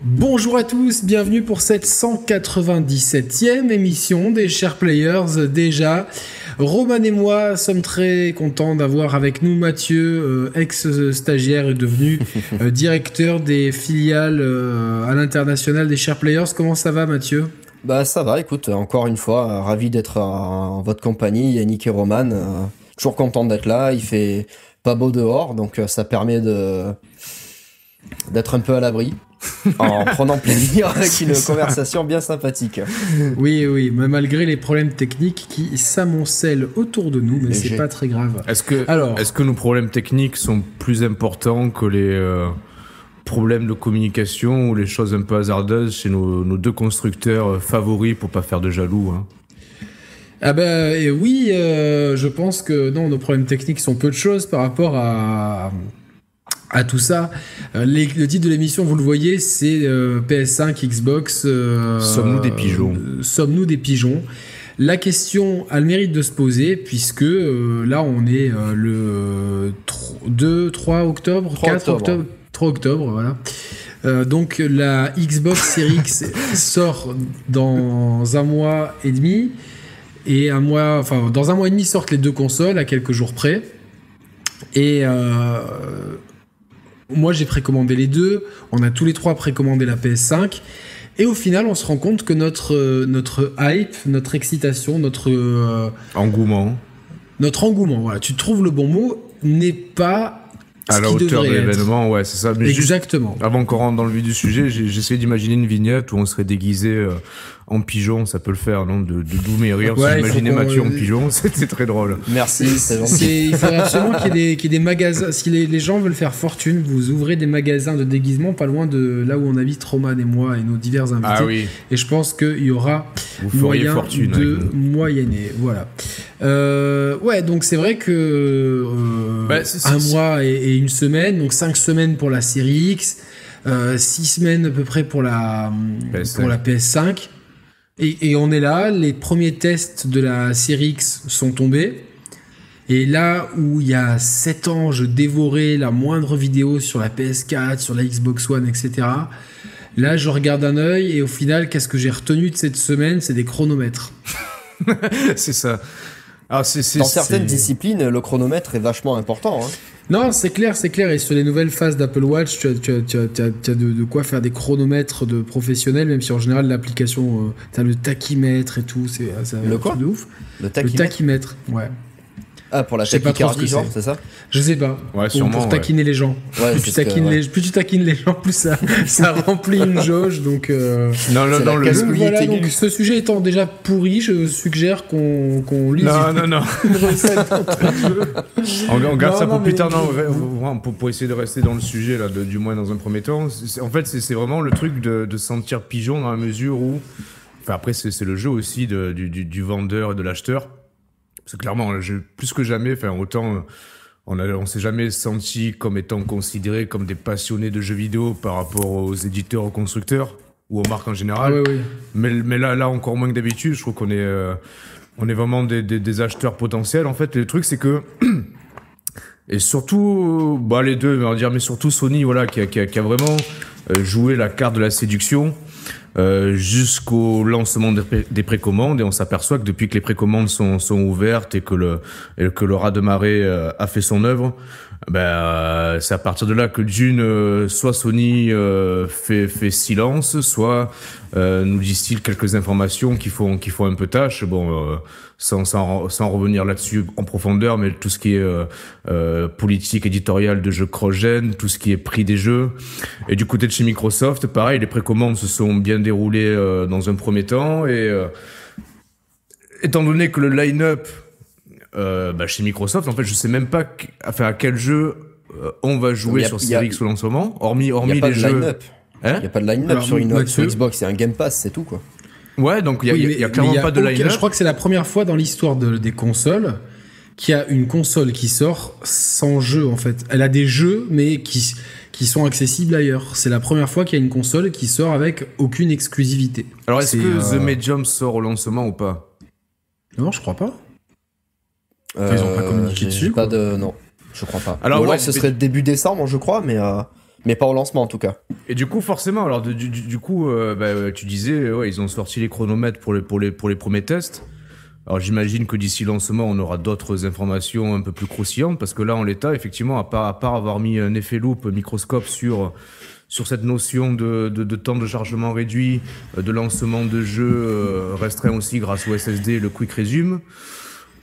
Bonjour à tous, bienvenue pour cette 197e émission des Chers Players. Déjà, Roman et moi sommes très contents d'avoir avec nous Mathieu, euh, ex-stagiaire et devenu euh, directeur des filiales euh, à l'international des Chers Players. Comment ça va Mathieu? Bah ça va, écoute, encore une fois, ravi d'être en votre compagnie, Yannick et Roman. toujours content d'être là, il fait pas beau dehors, donc ça permet de d'être un peu à l'abri. en prenant plaisir avec une conversation bien sympathique. Oui, oui, mais malgré les problèmes techniques qui s'amoncellent autour de nous, mais c'est pas très grave. Est-ce que, Alors, est-ce que nos problèmes techniques sont plus importants que les euh, problèmes de communication ou les choses un peu hasardeuses chez nos, deux constructeurs favoris pour pas faire de jaloux hein? Ah ben oui, euh, je pense que non, nos problèmes techniques sont peu de choses par rapport à à tout ça. Euh, le titre de l'émission, vous le voyez, c'est euh, PS5, Xbox. Euh, sommes-nous des pigeons Sommes-nous des pigeons? La question a le mérite de se poser, puisque là, on est le 2, 3 octobre, 4 octobre. 3 octobre, voilà. donc la Xbox Series X sort dans un mois et demi. Et un mois, enfin, dans un mois et demi sortent les deux consoles à quelques jours près. Et moi, j'ai précommandé les deux. On a tous les trois précommandé la PS5. Et au final, on se rend compte que notre, euh, notre hype, notre excitation, notre. Euh, engouement. Notre engouement, voilà, tu trouves le bon mot, n'est pas à la hauteur de l'événement, ouais, c'est ça. Exactement. avant qu'on rentre dans le vif du sujet, j'essaie d'imaginer une vignette où on serait déguisé euh, en pigeon, ça peut le faire, non De, de. Ouais, Imaginez Mathieu en pigeon, c'était très drôle. Merci, c'est Il faudrait absolument qu'il y, ait des magasins. Si les, gens veulent faire fortune, vous ouvrez des magasins de déguisement pas loin de là où on habite, Roman et moi et nos divers invités. Ah oui. Et je pense qu'il y aura moyen fortune de moyenner. Voilà. Euh, ouais, donc c'est vrai que euh, bah, un mois et, une semaine, donc cinq semaines pour la série X. Euh, six semaines à peu près pour la, pour la PS5. Et, on est là, les premiers tests de la série X sont tombés. Et là où il y a 7 ans, je dévorais la moindre vidéo sur la PS4, sur la Xbox One, etc. Là, je regarde un œil et au final, qu'est-ce que j'ai retenu de cette semaine? C'est des chronomètres. c'est ça. Dans certaines disciplines, le chronomètre est vachement important. Hein. Non, c'est clair, c'est clair. Et sur les nouvelles phases d'Apple Watch, tu as, tu as, tu as, tu as de, quoi faire des chronomètres de professionnels, même si en général l'application, euh, tu as le tachymètre et tout. C'est le quoi de ouf. Le tachymètre. Le tachymètre, ouais. Ah, pour la tachycardie, c'est ça Je sais pas. Ouais, sûrement, pour taquiner les gens. plus, tu taquines les, plus tu taquines les gens, plus ça, ça remplit une jauge. Donc, euh... non, non, non, le voilà, donc, ce sujet étant déjà pourri, je suggère qu'on qu'on lise. Non, non, non. on, on, garde ça pour plus tard. Non, pour, pour, essayer de rester dans le sujet, là, de, du moins dans un premier temps. En fait, c'est vraiment le truc de, de sentir pigeon dans la mesure où. Enfin, après, c'est le jeu aussi de, du, du, du vendeur et de l'acheteur c'est clairement, plus que jamais, enfin, autant euh, on, on s'est jamais senti comme étant considéré comme des passionnés de jeux vidéo par rapport aux éditeurs, aux constructeurs ou aux marques en général. Ah mais, mais là, là encore moins que d'habitude. Je trouve qu'on est, euh, on est vraiment des, des, acheteurs potentiels. En fait, le truc c'est que et surtout, bah les deux, on va dire, mais surtout Sony, voilà, qui a, qui a, qui a vraiment euh, joué la carte de la séduction euh, jusqu'au lancement des, précommandes et on s'aperçoit que depuis que les précommandes sont, ouvertes et que le, et que le de marée euh, a fait son œuvre, ben euh, c'est à partir de là que d'une euh, soit Sony euh, fait, fait silence, soit nous disent-ils quelques informations qui font qui font un peu tâche. Bon, sans, sans, sans revenir là-dessus en profondeur, mais tout ce qui est politique éditoriale de jeux cross tout ce qui est prix des jeux. Et du côté de chez Microsoft, pareil, les précommandes se sont bien déroulées dans un premier temps et étant donné que le line-up euh, bah, chez Microsoft, en fait, je sais même pas enfin, à quel jeu euh, on va jouer sur Series X au lancement, hormis, hormis les jeux. Il n'y a pas de line-up sur, une, sur Xbox, c'est un Game Pass, c'est tout quoi. Ouais, donc il n'y a, clairement pas de line-up. Je crois que c'est la première fois dans l'histoire de, des consoles qu'il y a une console qui sort sans jeu en fait. Elle a des jeux, mais qui, qui sont accessibles ailleurs. C'est la première fois qu'il y a une console qui sort avec aucune exclusivité. Alors est-ce que The Medium sort au lancement ou pas? Non, je crois pas. Ils ont pas communiqué dessus. Pas de non, je crois pas. Alors ouais, ce serait début décembre, je crois, mais. Euh... mais pas au lancement en tout cas. Et du coup, forcément, alors du, coup, euh, bah, tu disais, ouais, ils ont sorti les chronomètres pour les, pour les, pour les premiers tests. Alors j'imagine que d'ici lancement, on aura d'autres informations un peu plus croustillantes, parce que là, en l'état, effectivement, à part, à part avoir mis un effet loupe microscope sur sur cette notion de, de, de, temps de chargement réduit, euh, de lancement de jeu euh, restreint aussi grâce au SSD, le Quick Resume.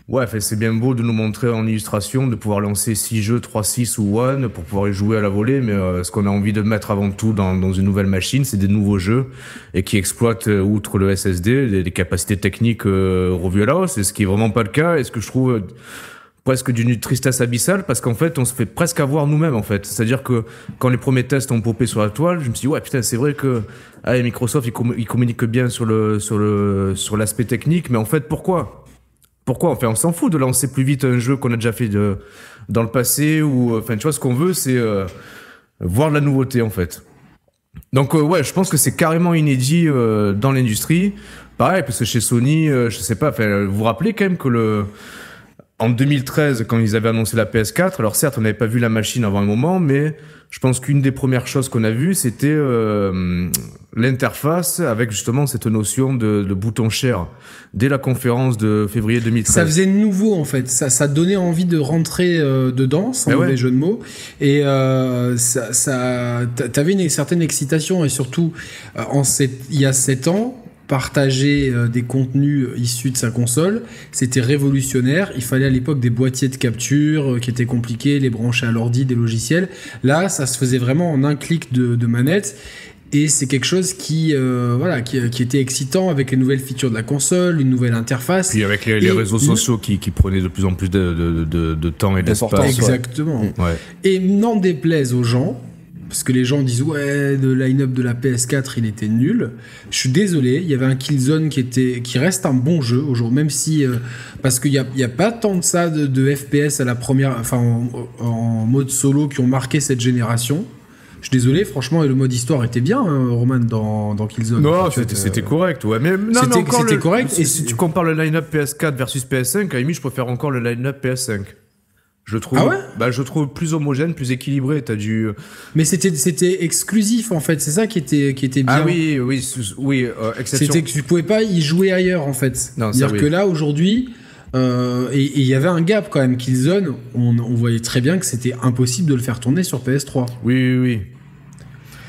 Ouais, c'est bien beau de nous montrer en illustration, de pouvoir lancer 6 jeux, 3, 6 ou 1 pour pouvoir y jouer à la volée, mais euh, ce qu'on a envie de mettre avant tout dans, dans une nouvelle machine, c'est des nouveaux jeux et qui exploitent, outre le SSD, des, capacités techniques revues à la hausse, et ce qui est vraiment pas le cas, et ce que je trouve presque d'une tristesse abyssale parce qu'en fait on se fait presque avoir nous-mêmes en fait. C'est à dire que quand les premiers tests ont popé sur la toile je me suis dit ouais putain c'est vrai que ah, Microsoft il, communique bien sur le sur le sur l'aspect technique mais en fait pourquoi? Pourquoi enfin on s'en fout de lancer plus vite un jeu qu'on a déjà fait de, dans le passé ou enfin tu vois ce qu'on veut c'est euh, voir la nouveauté en fait. Donc euh, ouais je pense que c'est carrément inédit euh, dans l'industrie. Pareil parce que chez Sony je sais pas enfin vous vous rappelez quand même que le en 2013, quand ils avaient annoncé la PS4, alors certes, on n'avait pas vu la machine avant un moment, mais je pense qu'une des premières choses qu'on a vues, c'était euh, l'interface avec justement cette notion de, de, bouton share. Dès la conférence de février 2013. Ça faisait nouveau en fait, ça, ça donnait envie de rentrer euh, dedans, sans eh mauvais jeu de mots. Et euh, ça, ça t'avais une certaine excitation et surtout, euh, en il y a sept ans, partager euh, des contenus issus de sa console, c'était révolutionnaire. Il fallait à l'époque des boîtiers de capture euh, qui étaient compliqués, les brancher à l'ordi, des logiciels. Là, ça se faisait vraiment en un clic de, manette. Et c'est quelque chose qui, euh, voilà, qui, était excitant avec les nouvelles features de la console, une nouvelle interface. Puis avec les, réseaux sociaux qui, prenaient de plus en plus de, temps et d'espace. Exactement. Et n'en déplaise aux gens, parce que les gens disent ouais le line-up de la PS4 il était nul. Je suis désolé, il y avait un Killzone qui était qui reste un bon jeu aujourd'hui, même si euh, parce qu'il y a, y a, pas tant de ça de, FPS à la première, enfin en, mode solo qui ont marqué cette génération. Je suis désolé, franchement, le mode histoire était bien, hein, Roman, dans, dans Killzone. Non, c'était correct, ouais. Mais c'était correct. Et si tu compares le line-up PS4 versus PS5, à je préfère encore le line-up PS5. Je trouve, ah ouais bah, je trouve plus homogène, plus équilibré. T'as du. Mais c'était, c'était exclusif en fait. C'est ça qui était, qui était bien. Ah oui, oui, oui. Euh, C'était que tu pouvais pas y jouer ailleurs en fait. C'est-à-dire que là aujourd'hui, euh, et il y avait un gap quand même. Killzone, on, on voyait très bien que c'était impossible de le faire tourner sur PS3. Oui, oui, oui.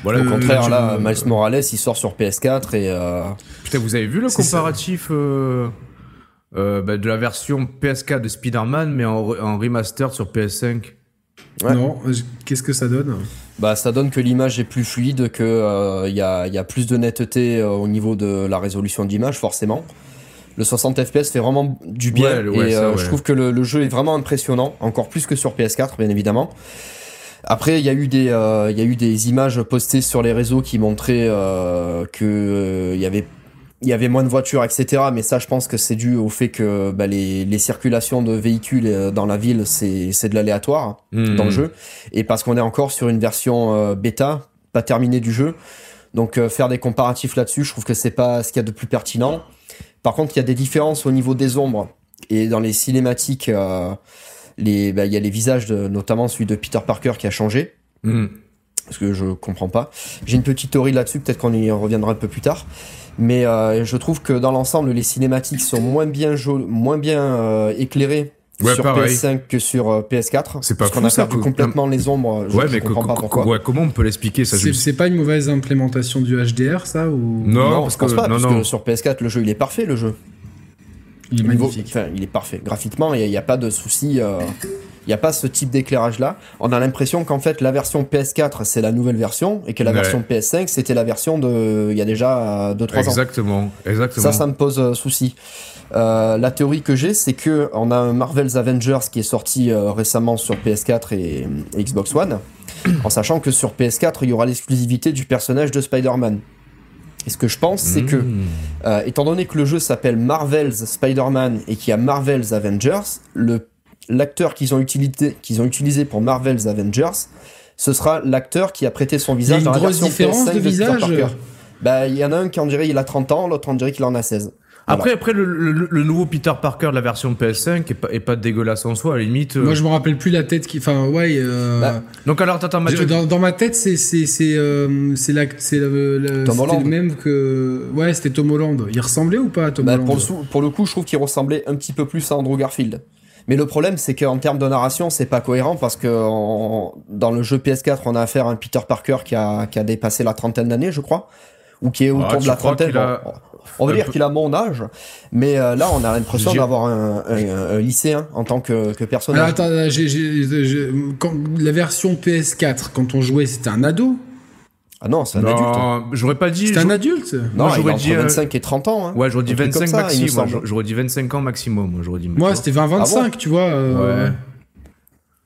Voilà, Au contraire, là, Miles Morales, il sort sur PS4 et. Euh... Putain, vous avez vu le comparatif euh, euh, bah, de la version PS4 de Spider-Man, mais en, remaster sur PS5. Non, qu'est-ce que ça donne? Bah, ça donne que l'image est plus fluide, qu'il euh, y, a, y, a, plus de netteté euh, au niveau de la résolution d'image, forcément. Le 60 FPS fait vraiment du bien et je trouve que le, jeu est vraiment impressionnant, encore plus que sur PS4, bien évidemment. Après, il y a eu des, il y a eu des images postées sur les réseaux qui montraient que il y avait il y avait moins de voitures, etc. Mais ça, je pense que c'est dû au fait que bah, les, les, circulations de véhicules euh, dans la ville, c'est de l'aléatoire hmm. dans le jeu. Et parce qu'on est encore sur une version euh, bêta, pas terminée du jeu. Donc euh, faire des comparatifs là-dessus, je trouve que c'est pas ce qu'il y a de plus pertinent. Par contre, il y a des différences au niveau des ombres. Et dans les cinématiques, les, bah, il y a les visages, de, notamment celui de Peter Parker qui a changé. Hmm. Parce que je comprends pas. J'ai une petite théorie là-dessus, peut-être qu'on y reviendra un peu plus tard. Mais euh, je trouve que dans l'ensemble, les cinématiques sont moins bien, moins bien euh, éclairées sur PS5 que sur euh, PS4. C'est pas parce qu'on a perdu complètement les ombres. Je, ouais, mais comprends pas pourquoi. comment on peut l'expliquer ça C'est pas une mauvaise implémentation du HDR, ça ou Non, parce, que, pas, parce que sur PS4, le jeu il est parfait, le jeu. Il est magnifique. enfin, il est parfait. Graphiquement, il n'y a, pas de souci. Il n'y a pas ce type d'éclairage-là. On a l'impression qu'en fait, la version PS4, c'est la nouvelle version, et que la version PS5, c'était la version de il y a déjà 2-3 ans. Exactement, exactement. Ça, ça me pose euh, souci. Euh, la théorie que j'ai, c'est que on a un Marvel's Avengers qui est sorti euh, récemment sur PS4 et, Xbox One, en sachant que sur PS4, il y aura l'exclusivité du personnage de Spider-Man. Et ce que je pense, c'est que, hmm. étant donné que le jeu s'appelle Marvel's Spider-Man et qu'il y a Marvel's Avengers, le l'acteur qu'ils ont utilisé, qu'ils ont utilisé pour Marvel's Avengers, ce sera l'acteur qui a prêté son visage dans la version différence de visage. Bah, il y en a un qui en dirait il a 30 ans, l'autre en dirait qu'il en a 16. Après, après le, nouveau Peter Parker de la version PS5 est pas, est pas dégueulasse en soi, à la limite. Moi, je me rappelle plus la tête qui. Enfin, ouais. Bah, donc, alors, attends, Mathieu. Dans, dans, ma tête, c'est c'est c'est c'est la c'est le, même que. Ouais, c'était Tom Holland. Il ressemblait ou pas à Tom bah, Holland? pour le, pour le coup, je trouve qu'il ressemblait un petit peu plus à Andrew Garfield. Mais le problème, c'est qu'en termes de narration, c'est pas cohérent parce que dans le jeu PS4, on a affaire à un Peter Parker qui a, qui a dépassé la trentaine d'années, je crois, ou qui est autour ah, de la trentaine. On va dire qu'il a mon âge, mais euh, là, on a l'impression d'avoir un, un, lycéen en tant que, que personnage. Alors, attends, quand, la version PS4, quand on jouait, c'était un ado ah non, c'est un adulte. Hein. J'aurais pas dit. C'est un adulte? Non, j'aurais dit 25 euh, et 30 ans. Hein. Ouais, j'aurais dit 25 maximum. J'aurais dit 25 ans maximum. J'aurais dit. Moi, c'était 20-25, ah tu vois. Euh... Ouais.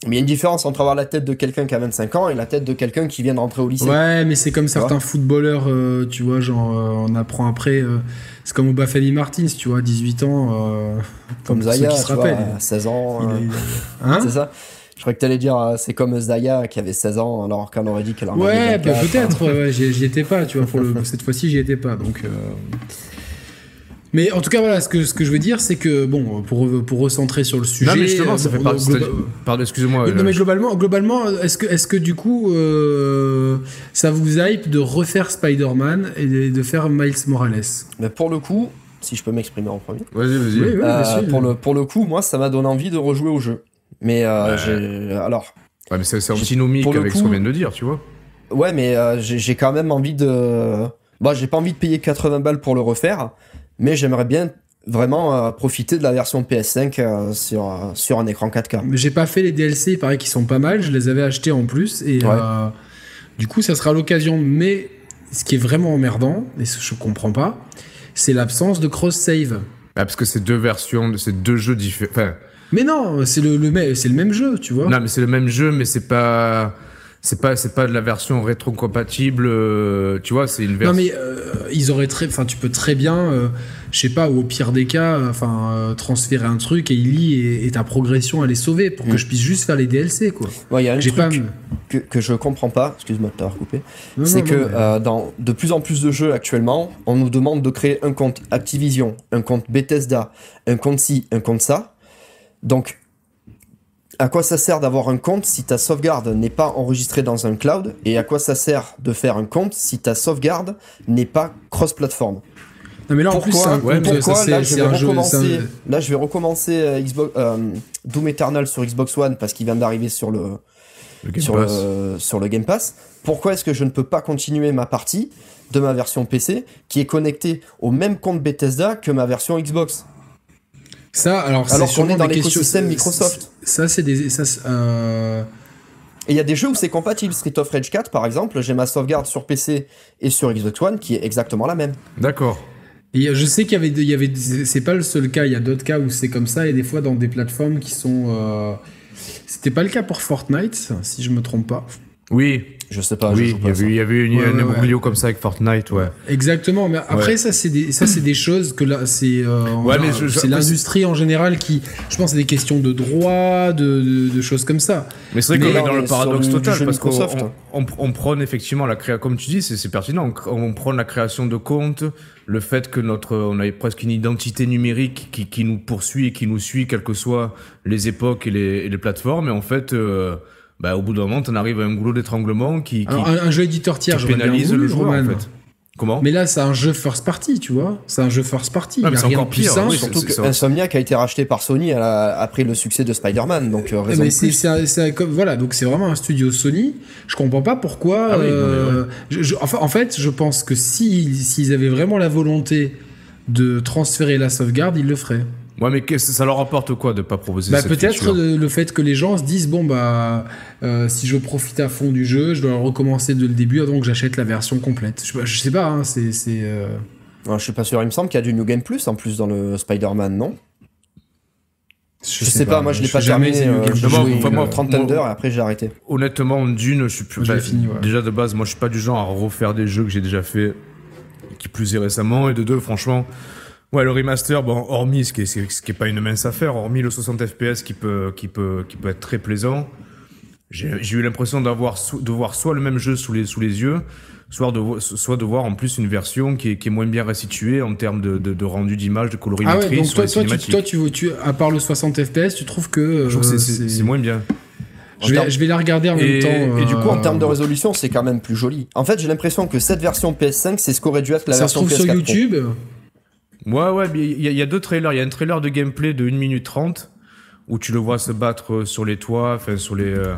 Mais il y a une différence entre avoir la tête de quelqu'un qui a 25 ans et la tête de quelqu'un qui vient de rentrer au lycée. Ouais, mais c'est comme certains footballeurs, euh, tu vois, genre, euh, on apprend après. c'est comme Obafemi Martins, tu vois, 18 ans. comme Zaya, qui se rappelle. 16 ans. Hein? c'est ça je crois que t'allais dire, euh, c'est comme Zaya qui avait 16 ans alors qu'on aurait dit qu'elle en ouais, avait bah, peut-être, ouais, j'y étais pas, tu vois, pour le, cette fois-ci j'y étais pas, donc... Euh... Mais en tout cas, voilà, ce que, ce que je veux dire, c'est que, bon, pour, pour recentrer sur le sujet. Non, mais justement, ça fait partie. Pardon, excusez-moi. Non, mais globalement, globalement est-ce que, est que du coup, euh, ça vous hype de refaire Spider-Man et de, faire Miles Morales? Mais pour le coup, si je peux m'exprimer en premier. Vas-y, vas-y. Oui, euh, pour, le, pour le coup, moi, ça m'a donné envie de rejouer au jeu. Mais euh, j'ai. Alors. Ouais, mais c'est antinomique avec ce qu'on vient de dire, tu vois. Ouais, mais euh, j'ai quand même envie de. Bah, j'ai pas envie de payer 80 balles pour le refaire, mais j'aimerais bien vraiment euh, profiter de la version PS5 sur, sur un écran 4K. Mais j'ai pas fait les DLC, il paraît qu'ils sont pas mal, je les avais achetés en plus, et du coup, ça sera l'occasion. Mais ce qui est vraiment emmerdant, et ce que je comprends pas, c'est l'absence de cross-save. Ah, parce que c'est deux versions, c'est deux jeux différents. Enfin, mais non, c'est le, le, c'est le même jeu, tu vois. Non, mais c'est le même jeu, mais c'est pas c'est pas c'est pas de la version rétro-compatible euh, tu vois c'est une version non mais euh, ils auraient très enfin tu peux très bien euh, je sais pas ou au pire des cas enfin transférer un truc et il lit et, ta progression elle est sauvée pour que mm. je puisse juste faire les DLC quoi ouais il y a un truc pas... que, que je comprends pas excuse-moi de t'avoir coupé c'est que dans de plus en plus de jeux actuellement on nous demande de créer un compte Activision un compte Bethesda un compte ci un compte ça donc, à quoi ça sert d'avoir un compte si ta sauvegarde n'est pas enregistrée dans un cloud Et à quoi ça sert de faire un compte si ta sauvegarde n'est pas cross-platform? Non mais là en plus c'est un pourquoi là, je vais recommencer, là je vais recommencer euh, Xbox, euh, Doom Eternal sur Xbox One parce qu'il vient d'arriver sur le, sur, le, sur le Game Pass. Pourquoi est-ce que je ne peux pas continuer ma partie de ma version PC qui est connectée au même compte Bethesda que ma version Xbox? Ça, alors, alors qu'on est dans l'écosystème Microsoft. Ça, c'est des. Ça, euh... Et il y a des jeux où c'est compatible. Street of Rage 4, par exemple, j'ai ma sauvegarde sur PC et sur Xbox One qui est exactement la même. D'accord. Et je sais qu'il y avait, il y avait, c'est pas le seul cas. Il y a d'autres cas où c'est comme ça et des fois dans des plateformes qui sont. Euh... C'était pas le cas pour Fortnite, si je me trompe pas. Oui, je sais pas. Oui, il y, avait, il y avait une, ouais, comme ça avec Fortnite, ouais. Exactement, mais après ça c'est des ça c'est des choses que là c'est euh, c'est l'industrie en général qui, je pense, c'est des questions de droit, de, de, choses comme ça. Mais c'est vrai qu'on est dans le paradoxe total parce qu'on on, on, prône effectivement la création, comme tu dis, c'est pertinent. On, on prône la création de comptes, le fait que notre on a presque une identité numérique qui, qui nous poursuit et qui nous suit, quelles que soient les époques et les, et les plateformes. Et en fait. Euh, bah, au bout d'un moment, t'en arrives à un goulot d'étranglement qui, qui un, jeu éditeur tiers, je pénalise le joueur, en fait. Comment Mais là, c'est un jeu first party, tu vois. C'est un jeu first party. Ah, c'est encore pire. Oui, surtout que Insomniac a été racheté par Sony après le succès de Spider-Man, donc euh, mais c'est voilà, donc c'est vraiment un studio Sony. Je comprends pas pourquoi. Ah euh, enfin, en fait, je pense que si s'ils avaient vraiment la volonté de transférer la sauvegarde, ils le feraient. Ouais, mais ça leur apporte quoi de pas proposer bah, Peut-être le, fait que les gens se disent bon bah euh, si je profite à fond du jeu, je dois recommencer de le début, donc j'achète la version complète. Je, je sais pas, hein, c'est. Euh... je suis pas sûr. Il me semble qu'il y a du New Game Plus en plus dans le Spider-Man, non? Je, sais, pas, moi je l'ai pas terminé. Euh, j'ai joué une trentaine d'heures et après j'ai arrêté. Honnêtement, d'une, je suis plus. Bah, fini, Déjà de base, moi je suis pas du genre à refaire des jeux que j'ai déjà fait, qui plus est récemment, et de deux, franchement, Ouais, le remaster, bon, hormis ce qui est, ce qui est pas une mince affaire, hormis le 60 FPS qui peut, qui peut, qui peut être très plaisant, j'ai eu l'impression d'avoir, de voir soit le même jeu sous les, sous les yeux, soit de, soit de voir en plus une version qui est, qui est moins bien restituée en termes de, de, rendu d'image, de colorimétrie. Ah ouais, donc toi, toi, tu, toi tu, tu, à part le 60 FPS, tu trouves que. Je trouve que c'est moins bien. Je vais, je vais, la regarder en même temps. Et du coup, en euh, termes de résolution, c'est quand même plus joli. En fait, j'ai l'impression que cette version PS5, c'est ce qu'aurait dû être la version PS4. Ça se trouve sur YouTube Ouais, ouais, il y, y, a deux trailers. Il y a un trailer de gameplay de 1 minute 30 où tu le vois se battre sur les toits, enfin sur les, euh,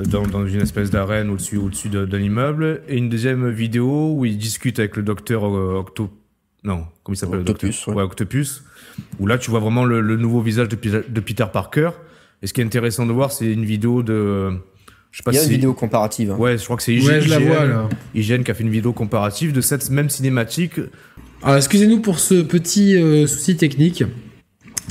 dans, dans, une espèce d'arène au-dessus, au-dessus d'un immeuble, et une deuxième vidéo où il discute avec le docteur euh, Octo, non, comment il s'appelle Octopus, ouais. Octopus, où là tu vois vraiment le, le nouveau visage de, de, Peter Parker. Et ce qui est intéressant de voir, c'est une vidéo de, je sais pas il y a une vidéo comparative. Hein. Ouais, je crois que c'est IGN, je la vois, là. IGN qui a fait une vidéo comparative de cette même cinématique. Alors excusez-nous pour ce petit euh, souci technique.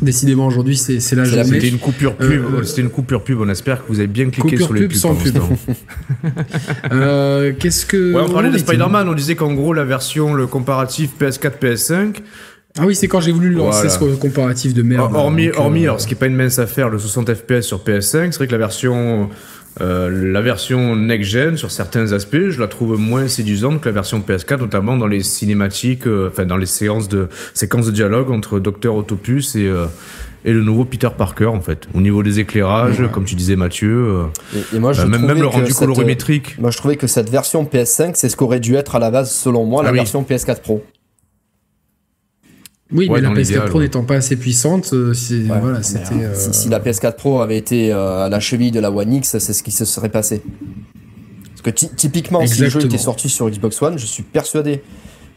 Décidément, aujourd'hui, c'est la journée. C'était une coupure pub. Euh, c'était une coupure pub. On espère que vous avez bien cliqué sur les pubs. Sans pub. euh, Qu'est-ce que. Ouais, on parlait de Spider-Man. On disait qu'en gros, la version, le comparatif PS4, PS5. Ah oui, c'est quand j'ai voulu lancer ce comparatif de merde. Hormis, hormis euh, alors, ce qui est pas une mince affaire, le 60 FPS sur PS5, c'est vrai que la version euh, la version next-gen, sur certains aspects, je la trouve moins séduisante que la version PS4, notamment dans les cinématiques, euh, enfin dans les séances de séquences de dialogue entre Docteur Autopus et euh, et le nouveau Peter Parker en fait. Au niveau des éclairages, comme tu disais Mathieu, et, moi, je même, même le rendu colorimétrique. Moi je trouvais que cette version PS5, c'est ce qu'aurait dû être à la base selon moi la ah version PS4 Pro. Oui, mais la PS4 Pro n'étant pas assez puissante, euh, voilà, c'était. Euh, si, la PS4 Pro avait été euh, à la cheville de la One X, c'est ce qui se serait passé. Parce que typiquement, si le jeu était sorti sur Xbox One, je suis persuadé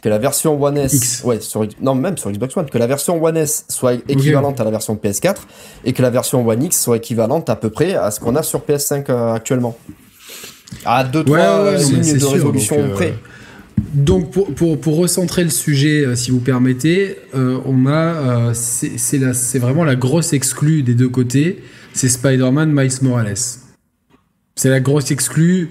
que la version One S, ouais, sur, non même sur Xbox One, que la version One S soit équivalente à la version PS4 et que la version One X soit équivalente à peu près à ce qu'on a sur PS5 actuellement. À 2-3 lignes de résolution près. Donc pour, recentrer le sujet, euh, si vous permettez, euh, on a euh, c'est vraiment la grosse exclue des deux côtés, c'est Spider-Man Miles Morales. C'est la grosse exclue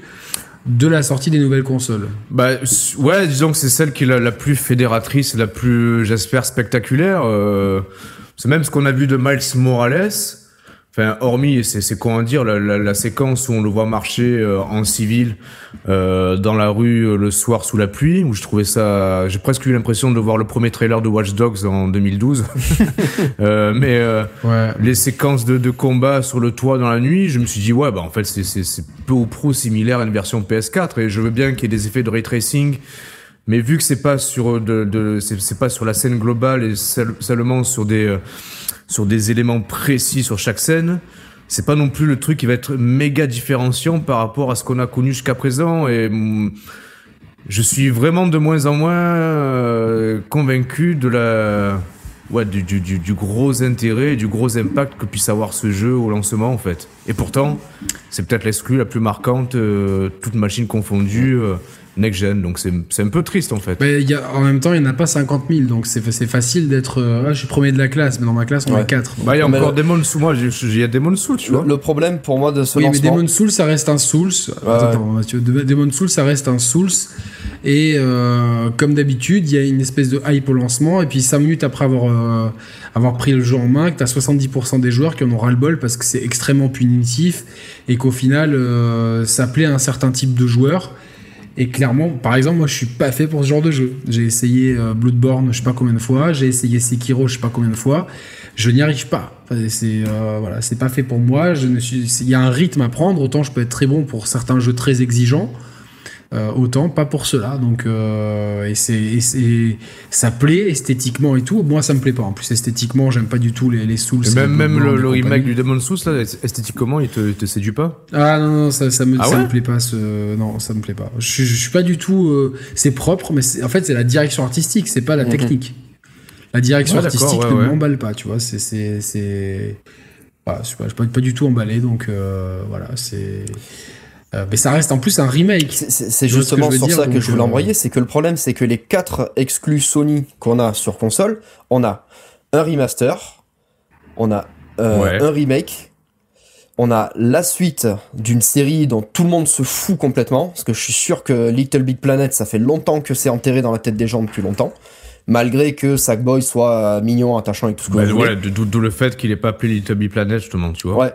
de la sortie des nouvelles consoles. Bah ouais, disons que c'est celle qui est la, la, plus fédératrice, la plus, j'espère, spectaculaire. c'est même ce qu'on a vu de Miles Morales. Enfin, hormis, c'est quoi dire, la, la, la, séquence où on le voit marcher euh, en civil euh, dans la rue euh, le soir sous la pluie, où je trouvais ça, j'ai presque eu l'impression de voir le premier trailer de Watch Dogs en 2012. euh, mais euh, ouais. les séquences de, de, combat sur le toit dans la nuit, je me suis dit ouais, bah en fait c'est peu ou prou similaire à une version PS4, et je veux bien qu'il y ait des effets de ray tracing. Mais vu que c'est pas sur de, de c'est pas sur la scène globale et seulement sur des sur des éléments précis sur chaque scène. C'est pas non plus le truc qui va être méga différenciant par rapport à ce qu'on a connu jusqu'à présent et mm, je suis vraiment de moins en moins euh, convaincu de la ouais, du, du, du, gros intérêt et du gros impact que puisse avoir ce jeu au lancement en fait. Et pourtant, c'est peut-être l'exclus la plus marquante, euh, toute machine confondue. Next gen. Donc c'est un peu triste en fait. Mais y a, en même temps, il n'y en a pas 50 000, donc c'est facile d'être. Euh, je suis premier de la classe, mais dans ma classe, on est 4. Bah, il y a encore Demon Souls. Moi, il y a Demon Souls, tu le, vois. Le problème pour moi de ce oui, lancement. mais Demon Souls, ça reste un Souls. Attends, Mathieu, Demon Souls, ça reste un Souls. Et euh, comme d'habitude, il y a une espèce de hype au lancement. Et puis 5 minutes après avoir, euh, avoir pris le jeu en main, que tu as 70% des joueurs qui en ont ras-le-bol parce que c'est extrêmement punitif et qu'au final, euh, ça plaît à un certain type de joueurs. Et clairement, par exemple, moi je suis pas fait pour ce genre de jeu. J'ai essayé euh, Bloodborne je sais pas combien de fois, j'ai essayé Sekiro je sais pas combien de fois, je n'y arrive pas. c'est euh, voilà, c'est pas fait pour moi. Je ne suis, il y a un rythme à prendre. Autant je peux être très bon pour certains jeux très exigeants. Euh, autant pas pour cela. Donc, euh, et c'est, ça plaît esthétiquement et tout. Moi, ça me plaît pas. En plus, esthétiquement, j'aime pas du tout les, les Souls. même, même le, remake du Demon Souls, là, esthétiquement, il te, te séduit pas? Ah non, non, ça, ça me, ah ça me plaît pas. Ce... Non, ça me plaît pas. Je, je suis pas du tout. Euh, c'est propre, mais en fait, c'est la direction artistique, c'est pas la mhm. technique. La direction artistique ne m'emballe pas, tu vois. C'est, c'est, c'est... Voilà, je suis pas, pas, pas, du tout emballé, donc voilà, c'est. Euh, mais ça reste en plus un remake. C'est justement sur ça que je voulais euh, envoyer, c'est que le problème, c'est que les quatre exclus Sony qu'on a sur console, on a un remaster, on a euh, un remake, on a la suite d'une série dont tout le monde se fout complètement, parce que je suis sûr que Little Big Planet, ça fait longtemps que c'est enterré dans la tête des gens depuis longtemps, malgré que Sackboy soit mignon, attachant et tout ce que bah, D'où le fait qu'il ait pas appelé Little Big Planet, justement, tu vois. Ouais.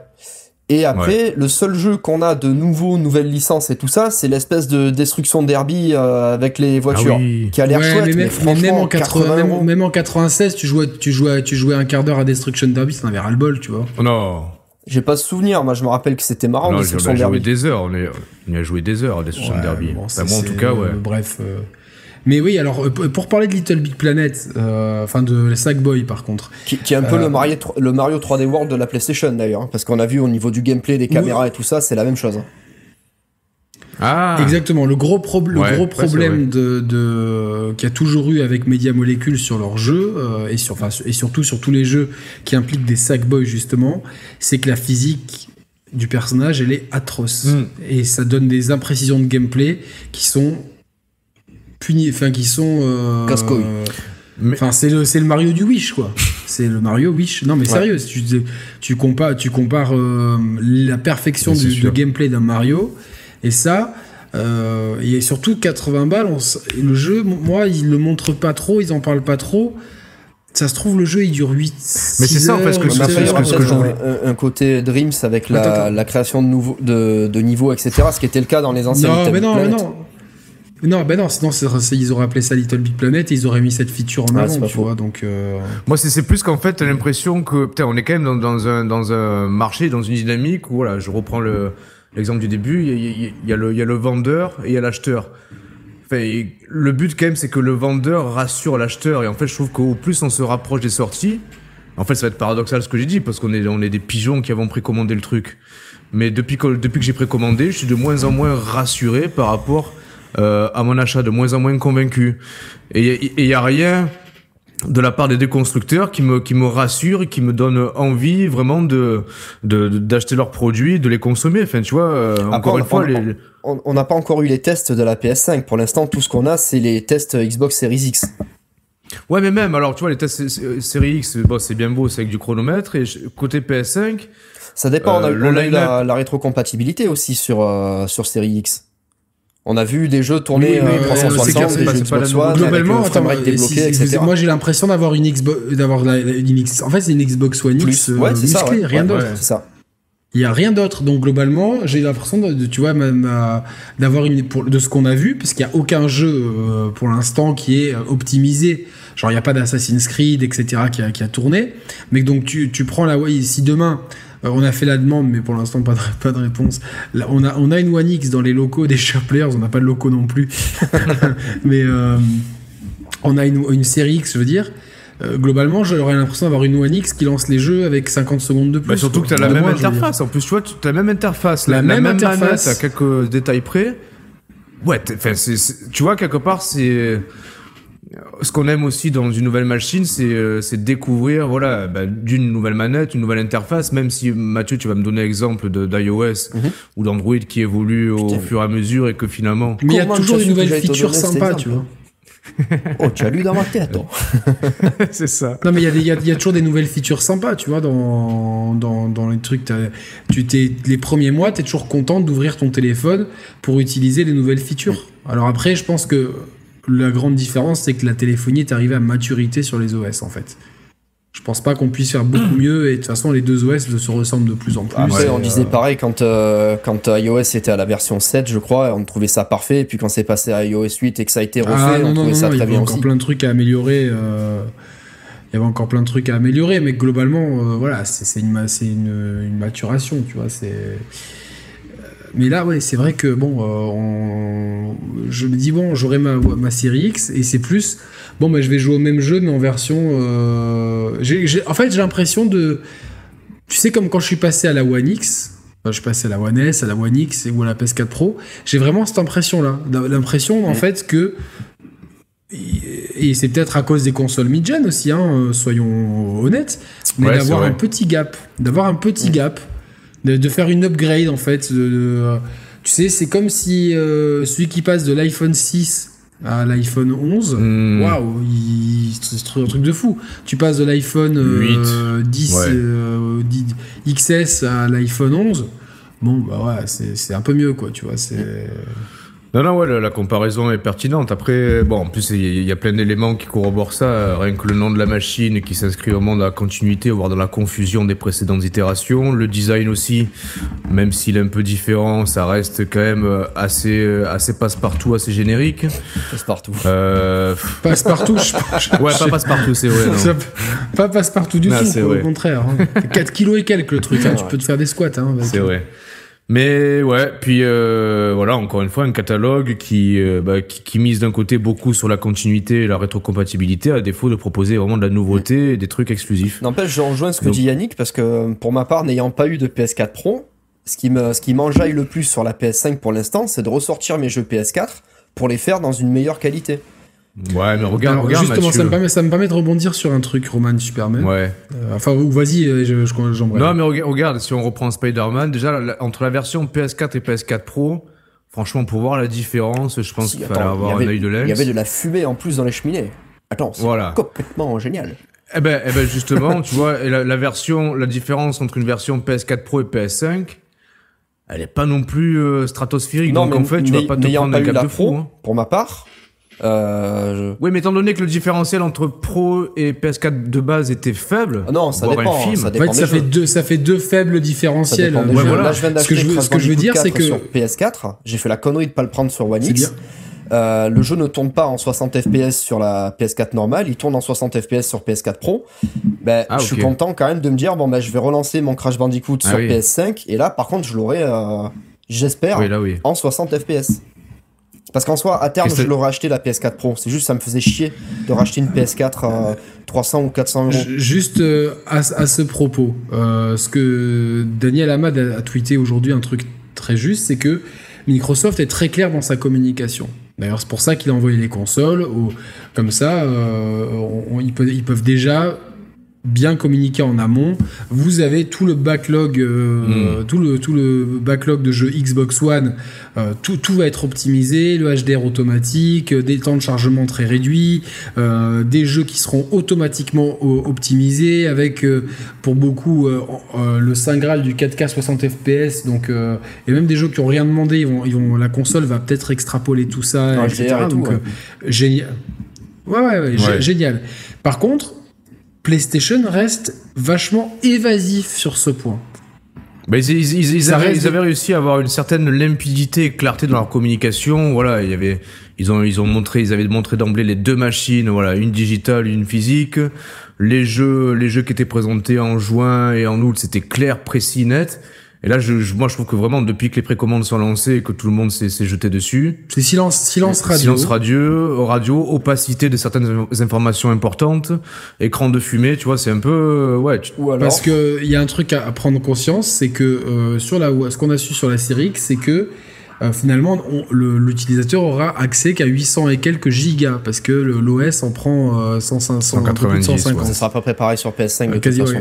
Et après, le seul jeu qu'on a de nouveau, nouvelles licences et tout ça, c'est l'espèce de destruction derby euh, avec les voitures, ah qui a l'air chouette. Mais, même, en 80, même, en 96, tu jouais, tu jouais, tu jouais un quart d'heure à Destruction Derby, ça n'avait ras le bol, tu vois. Oh non. J'ai pas de souvenir, moi je me rappelle que c'était marrant. Non, on a joué des heures, on, a joué des heures à Destruction Derby. moi en tout cas, ouais. bref. Euh, mais oui, alors euh, pour parler de Little Big Planet, euh, enfin de Sackboy par contre. Qui, est un peu le, euh, Mario, le Mario 3D World de la PlayStation d'ailleurs, hein, parce qu'on a vu au niveau du gameplay, des caméras et tout ça, c'est la même chose. Ah. Exactement. Le gros, le gros problème de, de qu'il y a toujours eu avec Media Molecule sur leurs jeux et, sur, et surtout sur tous les jeux qui impliquent des Sackboy justement, c'est que la physique du personnage elle est atroce hmm. et ça donne des imprécisions de gameplay qui sont punis, enfin qui sont euh, casse-couilles. Enfin, c'est le, c'est le Mario du Wish, quoi. C'est le Mario Wish. Non, mais sérieux, tu, tu compares, tu compares euh, la perfection du, gameplay d'un Mario et ça, euh, et surtout 80 balles, le jeu, moi, ils le montrent pas trop, ils en parlent pas trop. Ça se trouve, le jeu il dure 8 Mais c'est ça, en fait, ce que, ce que, ce que je voulais. Un, côté Dreams avec la, la création de, nouveaux, de, de niveaux, etc. Ce qui était le cas dans les anciens Non, mais non, mais non. Non, ben non, sinon ils auraient appelé ça Little Big Planet et ils auraient mis cette feature en avant, tu vois. Donc, euh... Moi, c'est plus qu'en fait, t'as l'impression que, putain, on est quand même dans, dans, un, dans un marché, dans une dynamique où, voilà, je reprends l'exemple du début, il y, y, y, a le, y a le vendeur et il y a l'acheteur. Enfin, le but, quand même, c'est que le vendeur rassure l'acheteur. Et en fait, je trouve qu'au plus on se rapproche des sorties, en fait, ça va être paradoxal ce que j'ai dit, parce qu'on est, on est des pigeons qui avons précommandé le truc. Mais depuis que, depuis que j'ai précommandé, je suis de moins en moins rassuré par rapport à mon achat, de moins en moins convaincu. Et il y a rien de la part des déconstructeurs qui me qui me rassure et qui me donne envie vraiment de d'acheter leurs produits de les consommer. Enfin tu vois euh, encore une fois on n'a pas encore eu les tests de la PS5. Pour l'instant tout ce qu'on a c'est les tests Xbox Series X. Ouais mais même alors tu vois les tests Series X bon c'est bien beau c'est avec du chronomètre et côté PS5 ça dépend on a, euh, eu la, la, rétrocompatibilité aussi sur euh, sur Series X on a vu des jeux tourner oui, 360, des jeux Xbox One, globalement, attends, débloqué, etc. Moi, j'ai l'impression d'avoir une Xbox, d'avoir une X. En fait, c'est une Xbox One X euh, ouais, musclée, ça, ouais. rien d'autre. C'est ça. Il y a rien d'autre. Donc globalement, j'ai l'impression de, tu vois, d'avoir une pour, de ce qu'on a vu, parce qu'il n'y a aucun jeu euh, pour l'instant qui est euh, optimisé. Genre, il n'y a pas d'Assassin's Creed, etc. qui a, qui a tourné. Mais donc tu, tu prends la, ouais, si demain euh, on a fait la demande, mais pour l'instant, pas de, pas de réponse. Là, on, a, on a une One X dans les locaux des Players, on n'a pas de locaux non plus. mais euh, on a une, une, série X, je veux dire. Euh, globalement, j'aurais l'impression d'avoir une One X qui lance les jeux avec 50 secondes de plus. Bah surtout que tu as la même interface. En plus, tu vois, tu as la même interface. La, même, interface. à quelques détails près. Ouais, tu vois, quelque part, c'est ce qu'on aime aussi dans une nouvelle machine, c'est euh, découvrir voilà bah, d'une nouvelle manette, une nouvelle interface. Même si Mathieu, tu vas me donner l'exemple d'iOS mhm. ou d'Android qui évolue au fur et à mesure et que finalement. Mais il y a toujours des nouvelles features sympas, tu vois. oh, tu as lu dans ma tête, attends. c'est ça. Non, mais il y, y, a toujours des nouvelles features sympas, tu vois, dans, dans, dans les trucs. Tu t'es, les premiers mois, tu es toujours content d'ouvrir ton téléphone pour utiliser les nouvelles features. Alors après, je pense que la grande différence, c'est que la téléphonie est arrivée à maturité sur les OS, en fait. Je pense pas qu'on puisse faire beaucoup mieux et de toute façon les deux OS se ressemblent de plus en plus. Après, on disait pareil quand, euh, quand iOS était à la version 7, je crois, on trouvait ça parfait. Et puis quand c'est passé à iOS 8 et que ça a été refait, ah, on trouvait ça très bien Il y avait encore plein de trucs à améliorer. Euh, il y avait encore plein de trucs à améliorer, mais globalement, euh, voilà, c'est une, une, une, maturation, tu vois. C'est mais là, ouais, c'est vrai que bon, euh, je me dis bon, j'aurai ma, ma série X et c'est plus bon, bah, je vais jouer au même jeu mais en version. Euh, en fait, j'ai l'impression de, tu sais, comme quand je suis passé à la One X. je suis passé à la One S, à la One X ou à la PS4 Pro. J'ai vraiment cette impression-là, l'impression en fait que et c'est peut-être à cause des consoles mid-gen aussi, hein, euh, soyons honnêtes, mais d'avoir un petit gap, d'avoir un petit gap de, faire une upgrade en fait. De, tu sais, c'est comme si euh, celui qui passe de l'iPhone 6 à l'iPhone 11, hmm. waouh, c'est un truc de fou. Tu passes de l'iPhone 10, euh, XS à l'iPhone 11, bon, bah ouais, c'est un peu mieux, quoi, tu vois. C'est. Non, non, ouais, la, comparaison est pertinente. Après, bon, en plus, il y, a plein d'éléments qui corroborent ça. Rien que le nom de la machine qui s'inscrit au monde de la continuité, voire dans la confusion des précédentes itérations. Le design aussi, même s'il est un peu différent, ça reste quand même assez, assez passe-partout, assez générique. Passe-partout. Euh... Passe-partout, je Ouais, pas passe-partout, c'est vrai. Non. Pas passe-partout du tout, au contraire. 4 hein. kilos et quelques le truc, hein. tu peux te faire des squats. Hein, c'est vrai. Mais ouais, puis euh, voilà, encore une fois, un catalogue qui, euh, bah, qui, qui, mise d'un côté beaucoup sur la continuité et la rétrocompatibilité, à défaut de proposer vraiment de la nouveauté et des trucs exclusifs. N'empêche, je rejoins ce que dit Yannick, parce que pour ma part, n'ayant pas eu de PS4 Pro, ce qui me, ce qui m'enjaille le plus sur la PS5 pour l'instant, c'est de ressortir mes jeux PS4 pour les faire dans une meilleure qualité. Ouais, mais regarde, regarde Justement, ça me, permet, ça me, permet, de rebondir sur un truc, Roman Superman. Ouais. Euh, enfin, vas-y, euh, j'embraye. non, mais regarde, si on reprend Spider-Man, déjà, entre la version PS4 et PS4 Pro, franchement, pour voir la différence, je pense qu'il fallait avoir un œil de lens. Il y avait de la fumée en plus dans les cheminées. Attends, c'est voilà. complètement génial. Eh ben, eh ben justement, tu vois, la, la, version, la différence entre une version PS4 Pro et PS5, elle est pas non plus euh, stratosphérique. Non, donc en fait, tu vas pas te prendre un cap de fou. Hein. Pour ma part, euh, oui, mais étant donné que le différentiel entre Pro et PS4 de base était faible, ah non, ça dépend. Ça, dépend en fait, ça fait deux, ça fait deux faibles différentiels. Ouais, voilà. Là, je viens ce que je veux, ce que je veux dire, c'est que sur PS4, j'ai fait la connerie de pas le prendre sur One X. Euh, le jeu ne tourne pas en 60 fps sur la PS4 normale, il tourne en 60 fps sur PS4 Pro. Ben, ah, je suis content quand même de me dire bon ben je vais relancer mon Crash Bandicoot ah sur PS5 et là par contre je l'aurai, euh, j'espère, oui, en 60 fps. Parce qu'en soi, à terme, je l'aurais acheté la PS4 Pro. C'est juste, ça me faisait chier de racheter une PS4 à 300 ou 400 euros. Juste euh, à, ce propos, euh, ce que Daniel Hamad a, tweeté aujourd'hui, un truc très juste, c'est que Microsoft est très clair dans sa communication. D'ailleurs, c'est pour ça qu'il a envoyé les consoles. comme ça, euh, ils, peuvent, ils peuvent déjà bien communiqué en amont. Vous avez tout le backlog, euh, hmm. tout le tout le backlog de jeux Xbox One. Euh, tout, tout va être optimisé, le HDR automatique, des temps de chargement très réduits, euh, des jeux qui seront automatiquement optimisés avec pour beaucoup le saint graal du 4K 60 FPS. Donc et même des jeux qui ont rien demandé, ils vont, ils vont la console va peut-être extrapoler tout ça, etc. donc génial. ouais, ouais, ouais. génial. Par contre, PlayStation reste vachement évasif sur ce point. Bah, ils, avaient, réussi à avoir une certaine limpidité et clarté dans leur communication. Voilà, il y avait, ils ont, ils ont montré, ils avaient montré d'emblée les deux machines, voilà, une digitale, une physique. Les jeux, les jeux qui étaient présentés en juin et en août, c'était clair, précis, net. Et là, je, moi, je trouve que vraiment, depuis que les précommandes sont lancées et que tout le monde s'est jeté dessus. C'est silence, silence radio. Silence radio, radio, opacité de certaines informations importantes, écran de fumée, tu vois, c'est un peu, euh, ouais. Ou alors... Parce que il y a un truc à, prendre conscience, c'est que euh, sur la, ce qu'on a su sur la série X, c'est que euh, finalement, l'utilisateur aura accès qu'à 800 et quelques gigas parce que l'OS en prend euh, 150. 150. Ça sera pas préparé sur PS5 de toute façon.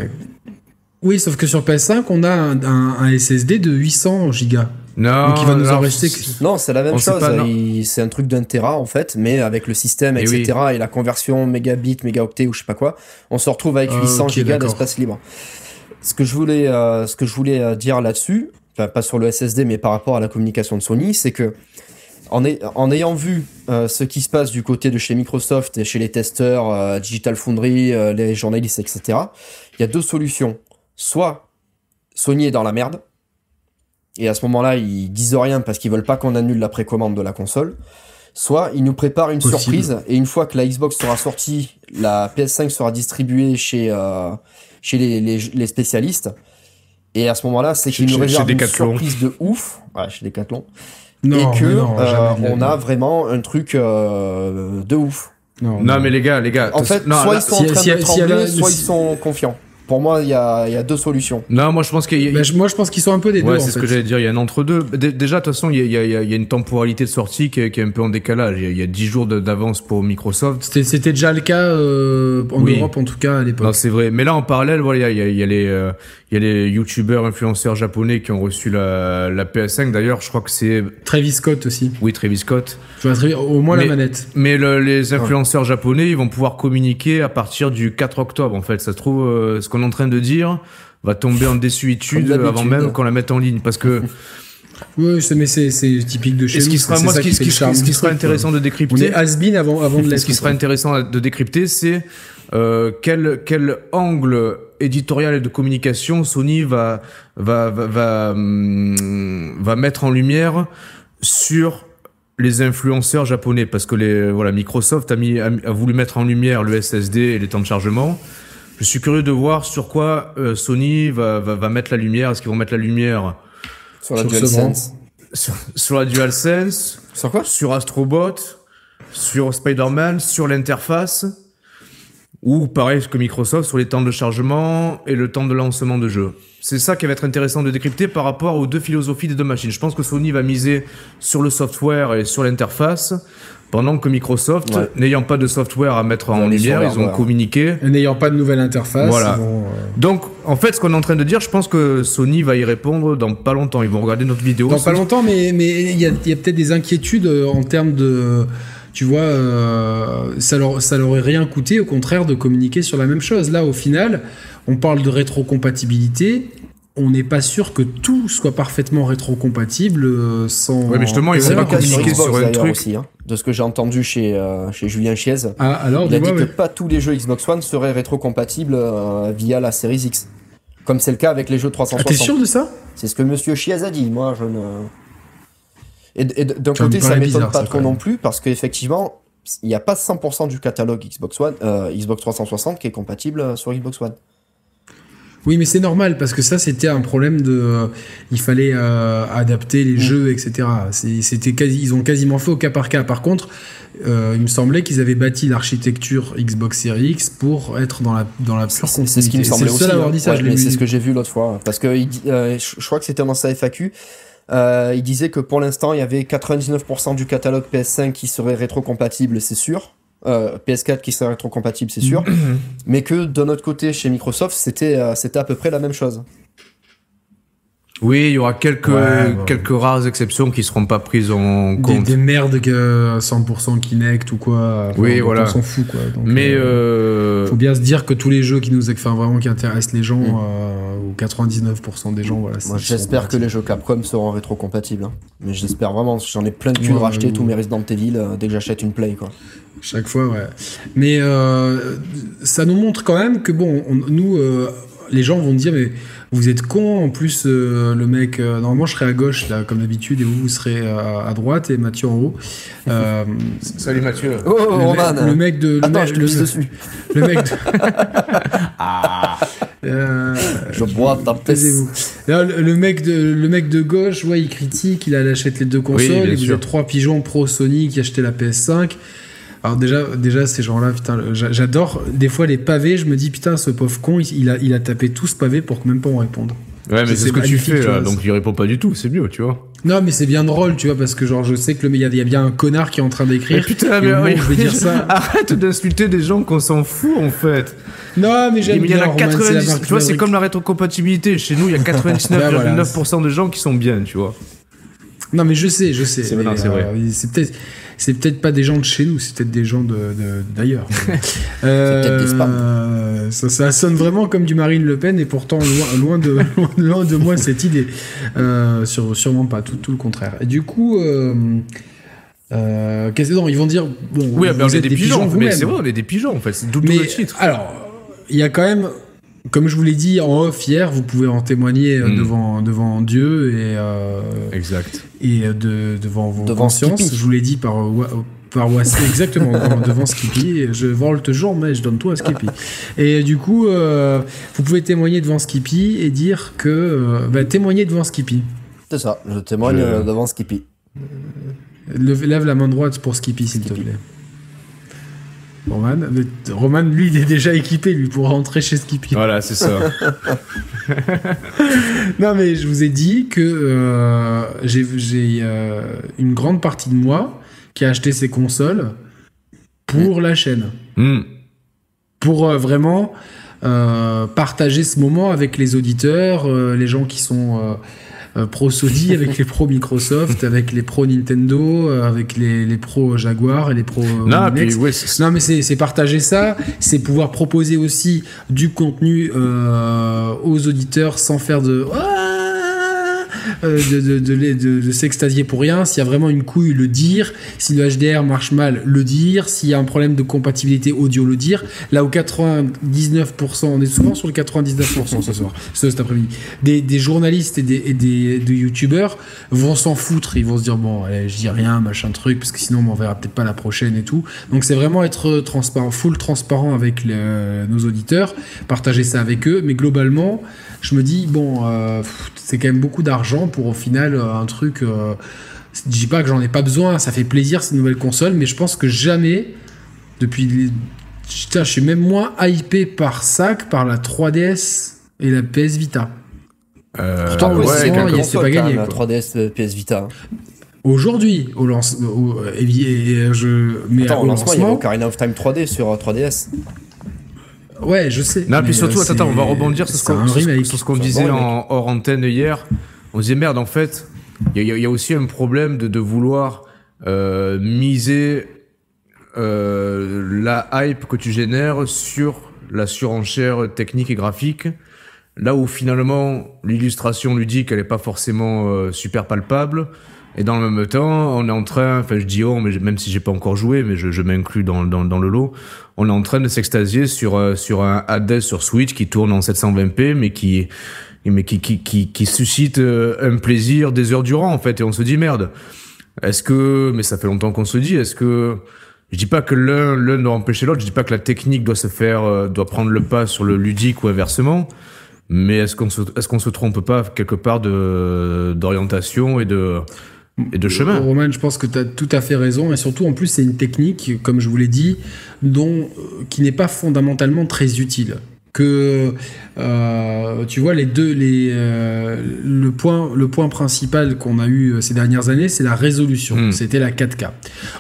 Oui, sauf que sur PS5, on a un, SSD de 800 Go. Non, Donc il va nous en rester. Non, c'est la même chose. C'est un truc d'un Tera en fait, mais avec le système, eh etc. Et la conversion mégabit, mégaoctet ou je sais pas quoi, on se retrouve avec 800 ah, Go d'espace libre. Ce que je voulais, euh, ce que je voulais euh, dire là-dessus, pas sur le SSD, mais par rapport à la communication de Sony, c'est que en, en, ayant vu euh, ce qui se passe du côté de chez Microsoft et chez les testeurs, Digital Foundry, les journalistes, etc., il y a deux solutions soit Sony est dans la merde, et à ce moment-là, ils disent rien parce qu'ils veulent pas qu'on annule la précommande de la console. Soit ils nous préparent une surprise et une fois que la Xbox sera sortie, la PS5 sera distribuée chez euh, chez les, les, spécialistes. Et à ce moment-là, c'est qu'ils nous réservent une surprise de ouf, ouais, chez Decathlon, et que euh, on a vraiment un truc euh, de ouf. Non, mais les gars, les gars, en fait, soit ils sont en train de trembler, soit ils sont confiants. Pour moi, il y a, deux solutions. Non, moi je pense qu'il moi je pense qu'ils sont un peu des deux. Ouais, c'est ce que j'allais dire. Il y a un entre deux. Déjà, de toute façon, il y a, une temporalité de sortie qui est, un peu en décalage. Il y a, 10 jours d'avance pour Microsoft. C'était déjà le cas euh, en Europe en tout cas à l'époque. Non, c'est vrai. Mais là, en parallèle, voilà, il y a, les euh, il y a les youtubeurs, influenceurs japonais qui ont reçu la, la PS5. D'ailleurs, je crois que c'est Travis Scott aussi. Oui, Travis Scott. Au moins la manette. Mais les influenceurs japonais, ils vont pouvoir communiquer à partir du 4 octobre. En fait, ça se trouve, euh, ce qu'on est en train de dire va tomber en désuétude avant même qu'on la mette en ligne, parce que Oui, mais c'est typique de chez ce qui sera, moi, ce qui, sera intéressant de décrypter. On est has avant, avant de. Ce qui sera intéressant de décrypter, c'est euh, quel, quel angle éditorial et de communication Sony va, va, va, va, hum, va mettre en lumière sur les influenceurs japonais parce que les voilà Microsoft a mis a, voulu mettre en lumière le SSD et les temps de chargement. Je suis curieux de voir sur quoi euh, Sony va, va, va mettre la lumière. Est-ce qu'ils vont mettre la lumière sur la DualSense sur, sur, la DualSense Sur quoi? Sur Astrobot, sur Spider-Man, sur l'interface ou pareil que Microsoft sur les temps de chargement et le temps de lancement de jeu. C'est ça qui va être intéressant de décrypter par rapport aux deux philosophies des deux machines. Je pense que Sony va miser sur le software et sur l'interface, pendant que Microsoft, n'ayant pas de software à mettre en lumière, ils ont communiqué. N'ayant pas de nouvelle interface. Voilà. Euh, Donc, en fait, ce qu'on est en train de dire, je pense que Sony va y répondre dans pas longtemps. Ils vont regarder notre vidéo. Dans pas longtemps, mais mais il y a, y a peut-être des inquiétudes euh, en termes de tu vois, euh, ça, leur, ça leur aurait rien coûté, au contraire, de communiquer sur la même chose. Là, au final, on parle de rétrocompatibilité. On n'est pas sûr que tout soit parfaitement rétrocompatible euh, sans. Oui, mais justement, ils vont pas communiquer sur, un truc. Aussi, hein. de ce que j'ai entendu chez, euh, chez Julien Chiez. Ah, alors, il a dit que pas tous les jeux Xbox One seraient rétrocompatibles via la Series X. Comme c'est le cas avec les jeux 360. Ah, t'es sûr de ça? C'est ce que Monsieur Chiez a dit. Moi, je ne. Et, d'un côté, ça m'étonne pas trop non plus, parce qu'effectivement, il n'y a pas 100% du catalogue Xbox One, euh, Xbox 360 qui est compatible euh, sur Xbox One. Oui, mais c'est normal parce que ça, c'était un problème de. Euh, il fallait adapter les mm. jeux, etc. C'était quasi, ils ont quasiment fait au cas par cas. Par contre, il me semblait qu'ils avaient bâti l'architecture Xbox Series X pour être dans la dans la C'est ce qui me semblait aussi. Hein. c'est ce que j'ai vu l'autre fois. Parce que je crois que c'était dans sa FAQ. Euh, il disait que pour l'instant, il y avait 99% du catalogue PS5 qui serait rétrocompatible, c'est sûr. Euh, PS4 qui serait rétrocompatible, c'est sûr. mais que de notre côté, chez Microsoft, c'était euh, c'était à peu près la même chose. Oui, il y aura quelques, quelques rares exceptions qui seront pas prises en compte. Des, merdes que 100% Kinect ou quoi. oui, voilà. On s'en fout, quoi. Mais euh, faut bien se dire que tous les jeux qui nous, enfin vraiment qui intéressent les gens, euh, ou 99% des gens, voilà. Moi, j'espère que les jeux Capcom seront rétrocompatibles. Hein. Mais j'espère vraiment. J'en ai plein de thunes de racheter tous mes Resident Evil euh, dès que j'achète une Play, quoi. Chaque fois, ouais. Mais ça nous montre quand même que bon, nous, les gens vont dire mais vous êtes con, en plus, euh, le mec, euh, normalement je serai à gauche, là, comme d'habitude, et vous, vous serez euh, à droite, et Mathieu en haut. Salut Mathieu. Oh, oh le, Roman. le mec de. Le Attends, je le, dessus. Le mec de. ah. je bois, vous le, mec de, le mec de gauche, ouais, il critique, il achète les deux consoles, et vous êtes trois pigeons pro Sony qui achetaient la PS5. Alors déjà, déjà ces gens-là, putain, j'adore. Des fois les pavés, je me dis putain, ce pauvre con, il a, il a tapé tout ce pavé pour que même pas on réponde. Ouais, mais c'est ce que tu fais là, donc il répond pas du tout, c'est mieux, tu vois. Non, mais c'est bien drôle, tu vois, parce que genre je sais que le il y, a bien un connard qui est en train d'écrire. Putain, mais oui, je vais dire ça. Arrête d'insulter des gens qu'on s'en fout en fait. Non, mais j'aime bien. Il y en a 90, tu vois, c'est comme la rétrocompatibilité. Chez nous, il y a 99,9% de gens qui sont bien, tu vois. Non, mais je sais, je sais. C'est vrai. Euh, c'est peut-être c'est peut-être pas des gens de chez nous, c'est peut-être des gens d'ailleurs. De, euh, ça, ça, sonne vraiment comme du Marine Le Pen et pourtant loin, de, loin de moi cette idée. Euh, sur, sûrement pas, tout, tout, le contraire. Et du coup. Euh, euh qu'est-ce que ils vont dire bon, oui, vous, êtes des, pigeons, pigeons mais c'est vrai, on est des pigeons en fait, double le titre. Alors, il y a quand même comme je vous l'ai dit en off hier, vous pouvez en témoigner euh, mm. devant, devant Dieu et, euh, exact. et euh, de, devant vos devant consciences. Je vous l'ai dit par, par WhatsApp, exactement, devant, Skippy. Je vole toujours, mais je donne tout à Skippy. Et du coup, vous pouvez témoigner devant Skippy et dire que. bah, témoigner devant Skippy. C'est ça, je témoigne devant Skippy. Lève la main droite pour Skippy, s'il te plaît. Roman, Roman, lui, il est déjà équipé, lui, pour rentrer chez Skippy. Voilà, c'est ça. non, mais je vous ai dit que euh, j'ai euh, une grande partie de moi qui a acheté ces consoles pour la chaîne. Hmm. Pour euh, vraiment partager ce moment avec les auditeurs, les gens qui sont euh, pro Sony, avec les pro Microsoft, avec les pro Nintendo, euh, avec les, les pro Jaguar et les pro euh, non, non mais c'est partager ça, c'est pouvoir proposer aussi du contenu aux auditeurs sans faire de euh, de, de, s'extasier pour rien. S'il y a vraiment une couille, le dire. Si le HDR marche mal, le dire. S'il y a un problème de compatibilité audio, le dire. Là où 99%, on est souvent sur le 99% ce soir, cet après-midi, des, journalistes et des, et youtubeurs vont s'en foutre. Ils vont se dire, bon, je dis rien, machin truc, parce que sinon on m'en verra peut-être pas la prochaine et tout. Donc c'est vraiment être transparent, full transparent avec nos auditeurs, partager ça avec eux, mais globalement, je me dis, bon, euh, c'est quand même beaucoup d'argent pour au final euh, un truc. Euh, je dis pas que j'en ai pas besoin, ça fait plaisir cette nouvelle console, mais je pense que jamais, depuis. je suis même moins hypé par ça que par la 3DS et la PS Vita. Pourtant, ouais, c'est pas gagné. La 3DS PS Vita. Aujourd'hui, au lancement, je, mais Attends, au lancement, il y a Ocarina of Time 3D sur 3DS. Ouais, je sais. Non, puis surtout, attends, on va rebondir sur ce qu'on disait en hors antenne hier. On disait merde, en fait, il y, a aussi un problème de, de vouloir euh, miser euh, la hype que tu génères sur la surenchère technique et graphique. Là où finalement l'illustration ludique elle est pas forcément euh, super palpable, et dans le même temps, on est en train, enfin je dis oh, mais même si j'ai pas encore joué, mais je, je m'inclus dans, dans, dans, le lot, on est en train de s'extasier sur, euh, sur un Hades sur Switch qui tourne en 720p, mais qui, mais qui, suscite euh, un plaisir des heures durant en fait, et on se dit merde. Est-ce que, mais ça fait longtemps qu'on se dit, est-ce que je dis pas que l'un doit empêcher l'autre, je dis pas que la technique doit se faire, euh, doit prendre le pas sur le ludique ou inversement. Mais est-ce qu'on se, est-ce se trompe pas quelque part d'orientation et de et de chemin? Roman, je pense que tu as tout à fait raison. Et surtout, en plus, c'est une technique, comme je vous l'ai dit, dont, euh, qui n'est pas fondamentalement très utile. Que euh, tu vois les deux les euh, le point le point principal qu'on a eu ces dernières années c'est la résolution hmm. c'était la 4K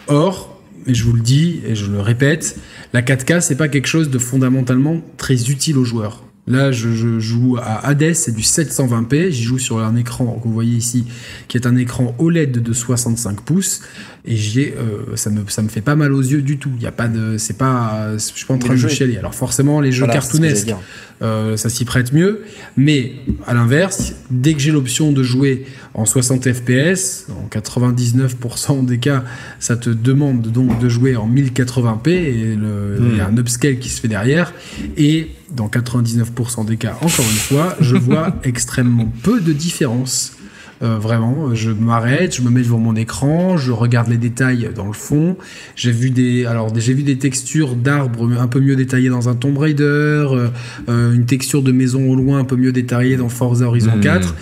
or et je vous le dis et je le répète la 4K c'est pas quelque chose de fondamentalement très utile aux joueurs Là, je, joue à Hades, c'est du 720p. J'y joue sur un écran que vous voyez ici, qui est un écran OLED de 65 pouces. Et j'ai, euh, ça me, ça me fait pas mal aux yeux du tout. Il y a pas de, c'est pas, je suis pas en train de chialer. Alors forcément, les jeux cartoonesques, euh, ça s'y prête mieux. Mais à l'inverse, dès que j'ai l'option de jouer en 60 fps, en 99% des cas, ça te demande donc de jouer en 1080p et il y a un upscale qui se fait derrière. Et dans 99% des cas, encore une fois, je vois extrêmement peu de différence. Euh, vraiment, je m'arrête, je me mets devant mon écran, je regarde les détails dans le fond. J'ai vu des, alors j'ai vu des textures d'arbres un peu mieux détaillées dans un Tomb Raider, euh, euh, une texture de maison au loin un peu mieux détaillée dans Forza Horizon 4. Hmm.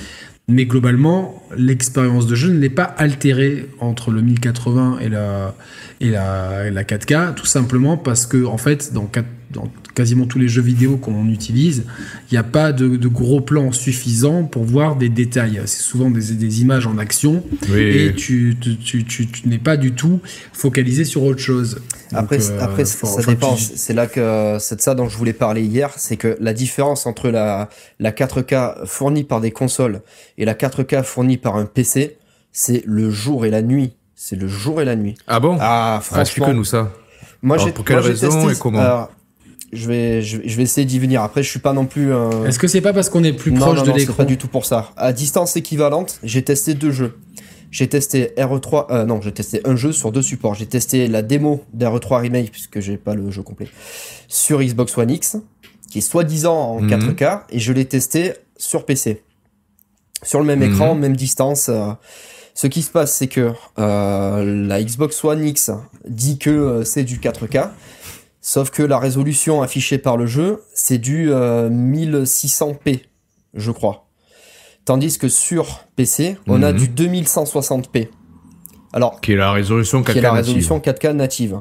Mais globalement, l'expérience de jeu ne n'est pas altérée entre le 1080 et la, et la, la 4K, tout simplement parce que, en fait, dans, dans quasiment tous les jeux vidéo qu'on utilise, il n'y a pas de, gros plans suffisants pour voir des détails. C'est souvent des, des, images en action et tu, tu, tu, tu n'es pas du tout focalisé sur autre chose. Après, euh, après ça dépend. C'est là que c'est de ça dont je voulais parler hier, c'est que la différence entre la, la 4K fournie par des consoles et la 4K fournie par un PC, c'est le jour et la nuit. C'est le jour et la nuit. Ah bon? Ah, franchement. Explique-nous ça? Moi, j'ai, pour quelle raison et comment? Je vais, je, vais essayer d'y venir. Après, je suis pas non plus. Est-ce que c'est pas parce qu'on est plus proche de l'écran pas du tout pour ça. À distance équivalente, j'ai testé deux jeux. J'ai testé RE3, euh, non, j'ai testé un jeu sur deux supports. J'ai testé la démo d'RE3 Remake, puisque j'ai pas le jeu complet, sur Xbox One X, qui est soi-disant en 4K, mhm. et je l'ai testé sur PC. Sur le même mhm. écran, même distance. Euh. ce qui se passe, c'est que euh, la Xbox One X dit que c'est du 4K, sauf que la résolution affichée par le jeu, c'est du 1600p, je crois. Tandis que sur PC, on a mhm. du 2160p. Alors, qui est la résolution 4K, la résolution 4K native.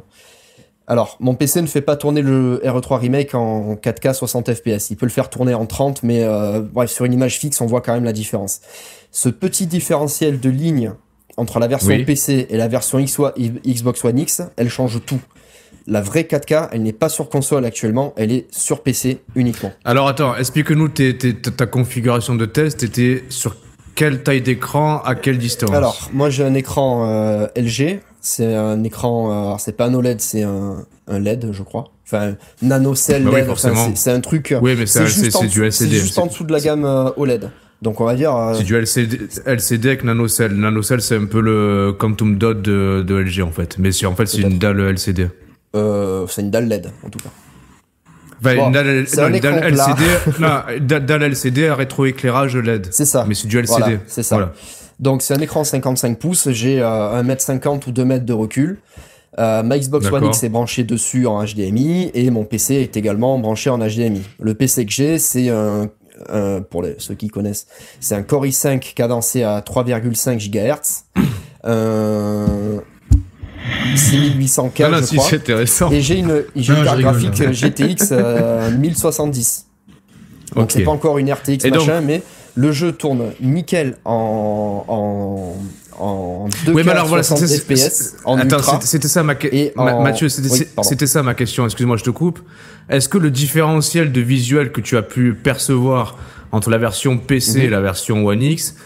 Alors, mon PC ne fait pas tourner le RE3 Remake en 4K 60 fps. Il peut le faire tourner en 30, mais euh, bref, sur une image fixe, on voit quand même la différence. Ce petit différentiel de ligne entre la version PC et la version Xbox One X, elle change tout. La vraie 4K, elle n'est pas sur console actuellement, elle est sur PC uniquement. Alors attends, explique-nous ta configuration de test, était sur quelle taille d'écran, à quelle distance? Alors, moi j'ai un écran euh, LG, c'est un écran, euh, c'est pas un OLED, c'est un, LED, je crois. Enfin, nano cell bah LED, c'est un truc. Oui, mais c'est du LCD. C'est juste en dessous de la gamme euh, OLED. Donc on va dire. C'est du LCD, LCD avec nanocell. Nanocell, c'est un peu le Quantum Dot de, de LG en fait. Mais en fait, c'est une dalle LCD. C'est une dalle LED en tout cas. une dalle, LCD, non, dalle LCD à rétroéclairage LED. C'est ça. Mais c'est du LCD. c'est ça. Donc c'est un écran 55 pouces, j'ai euh, 1m50 ou 2 mètres de recul. Euh, ma Xbox One X est branché dessus en HDMI et mon PC est également branché en HDMI. Le PC que j'ai, c'est un, pour les, ceux qui connaissent, c'est un Core i5 cadencé à 3,5 GHz. Euh, 6800K, ah je crois. Intéressant. Et j'ai une, j'ai une carte graphique GTX 1070. Donc c'est pas encore une RTX machin, mais le jeu tourne nickel en, en, en 2K oui, mais alors, voilà, FPS en Attends, c'était ça ma, question. Mathieu, c'était ça ma question. Excuse-moi, je te coupe. Est-ce que le différentiel de visuel que tu as pu percevoir entre la version PC et mhm. la version One X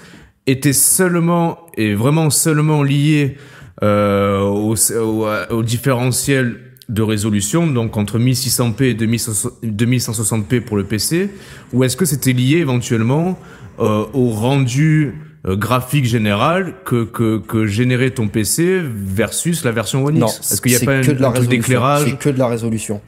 était seulement et vraiment seulement lié euh, au, au, au différentiel de résolution, donc entre 1600p et 2160p pour le PC, ou est-ce que c'était lié éventuellement euh, au rendu euh, graphique général que, que, que générait ton PC versus la version One X? Est-ce qu'il n'y a pas que un, truc d'éclairage? C'est que de la résolution.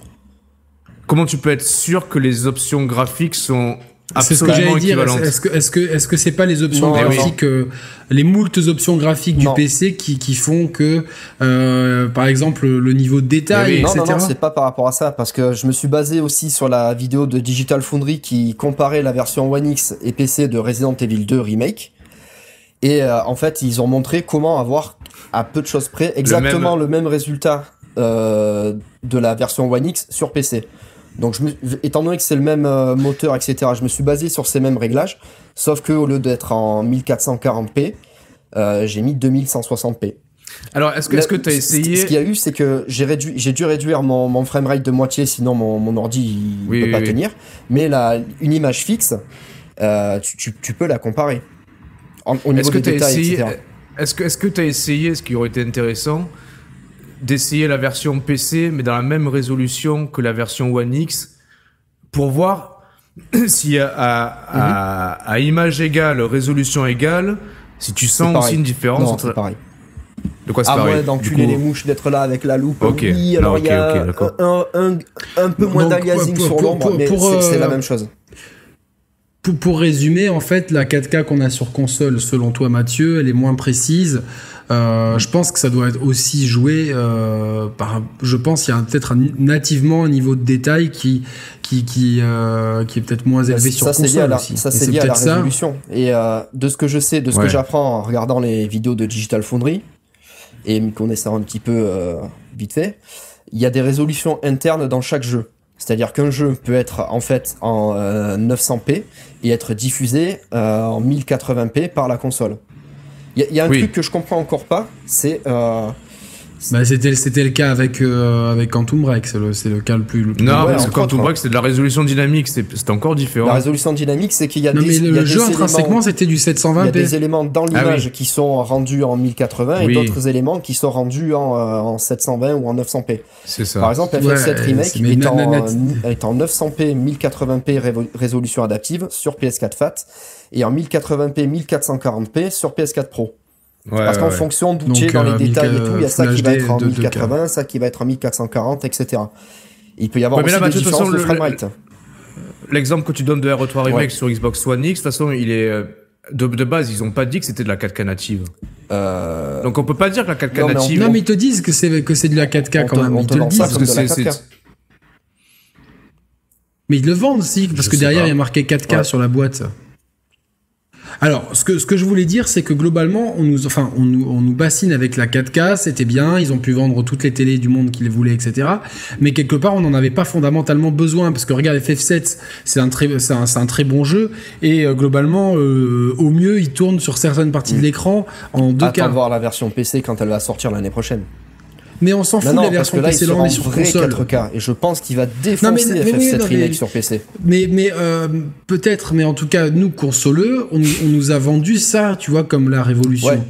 Comment tu peux être sûr que les options graphiques sont c'est ce que j'allais dire. Est-ce que est-ce que est-ce que c'est pas les options graphiques, euh, les moultes options graphiques du PC qui, qui font que, euh, par exemple, le niveau de détail, etc. Non, non, non c'est pas par rapport à ça, parce que je me suis basé aussi sur la vidéo de Digital Foundry qui comparait la version One X et PC de Resident Evil 2 remake. Et euh, en fait, ils ont montré comment avoir à peu de choses près exactement le même, résultat euh, de la version One X sur PC. Donc, je me, étant donné que c'est le même euh, moteur, etc., je me suis basé sur ces mêmes réglages, sauf que au lieu d'être en 1440p, euh, j'ai mis 2160p. Alors, est-ce que tu as essayé Ce qu'il y a eu, c'est que j'ai réduit, j'ai dû réduire mon, mon framerate de moitié, sinon mon, mon ordi il peut pas tenir. Mais une image fixe, euh, tu, tu, tu, peux la comparer. au niveau des détails, essayé, Est-ce que est-ce que tu as essayé, ce qui aurait été intéressant, d'essayer la version PC, mais dans la même résolution que la version One X, pour voir si à, à, à, image égale, résolution égale, si tu sens aussi une différence non, entre. pareil. De quoi c'est ah pareil ouais, d'enculer les mouches, d'être là avec la loupe. Oui, alors il y a un, un, un, peu moins d'aliasing sur l'ombre, mais c'est la euh, même chose. Pour, pour, résumer, en fait, la 4K qu'on a sur console, selon toi Mathieu, elle est moins précise. Euh, je pense que ça doit être aussi joué euh, par. Je pense qu'il y a peut-être nativement un niveau de détail qui qui qui, euh, qui est peut-être moins élevé sur ça, console la, aussi. Ça c'est lié à la résolution. Et euh, de ce que je sais, de ce que j'apprends en regardant les vidéos de Digital Foundry et me connaissant un petit peu vite fait, il y a des résolutions internes dans chaque jeu. C'est-à-dire qu'un jeu peut être en fait en 900p et être diffusé en 1080p par la console. Il y, a un truc que je comprends encore pas, c'est. Euh, bah, c'était c'était le cas avec euh, avec Quantum Break, c'est le le cas le plus. non, parce que Quantum Break c'est de la résolution dynamique, c'est encore différent. La résolution dynamique, c'est qu'il y a non, des. mais le jeu intrinsèquement c'était du 720p. Il y a des éléments dans ah l'image qui sont rendus en 1080 et d'autres éléments qui sont rendus en, euh, en 720 ou en 900p. C'est ça. Par exemple, FF7 Remake est, en, est en 900p 1080p résolution adaptive sur PS4 FAT et en 1080p 1440p sur PS4 Pro. Parce qu'en fonction d'où tu es dans les euh, détails et tout, il y a ça qui va être en 1080, ça qui va être en 1440, etc. il peut y avoir aussi des différences de framerate. L'exemple que tu donnes de RE3 Remake sur Xbox One X, de toute façon, il est euh, de, de base, ils ont pas dit que c'était de la 4K native. Euh... Donc on peut pas dire que la 4K native. Non, mais ils te disent que c'est que c'est de la 4K quand même. Ils te, le disent parce que c'est. Mais ils le vendent aussi parce que derrière il y a marqué 4K sur la boîte. Alors, ce que, ce que je voulais dire, c'est que globalement, on nous, enfin, on nous, on nous bassine avec la 4K, c'était bien, ils ont pu vendre toutes les télés du monde qu'ils voulaient, etc. Mais quelque part, on n'en avait pas fondamentalement besoin, parce que regarde, FF7, c'est un très, c'est un, un, très bon jeu, et euh, globalement, euh, au mieux, il tourne sur certaines parties de mm. l'écran en 2K. Attends de voir la version PC quand elle va sortir l'année prochaine. Mais on s'en fout de la version PC là, sur console. 4K et je pense qu'il va défoncer FF7 Remake sur PC. Mais mais euh, peut-être, mais en tout cas nous consoleux, on, on, nous a vendu ça, tu vois, comme la révolution.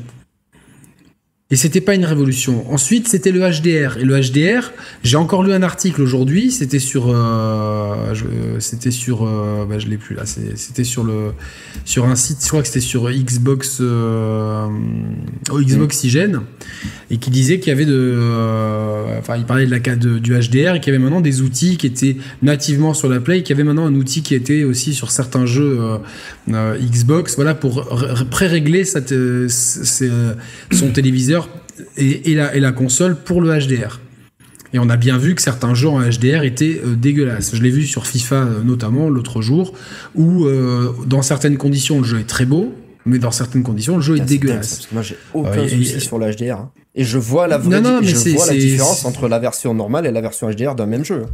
Et c'était pas une révolution. Ensuite, c'était le HDR. Et le HDR, j'ai encore lu un article aujourd'hui. C'était sur, euh, c'était sur, euh, bah, je l'ai plus là. C'était sur le, sur un site. Je crois que c'était sur Xbox, euh, Xboxygène, et qui disait qu'il y avait de, euh, enfin, il parlait de la de, du HDR et qu'il y avait maintenant des outils qui étaient nativement sur la Play, et qu'il y avait maintenant un outil qui était aussi sur certains jeux Xbox, voilà, pour pré-régler son téléviseur et, la, console pour le HDR. Et on a bien vu que certains jeux en HDR étaient euh, dégueulasses. Je l'ai vu sur FIFA euh, notamment l'autre jour, où euh, dans certaines conditions le jeu est très beau, mais dans certaines conditions le jeu est dégueulasse. moi j'ai aucun souci sur le HDR. Hein. Et je vois la vraie je vois la différence entre la version normale et la version HDR d'un même jeu.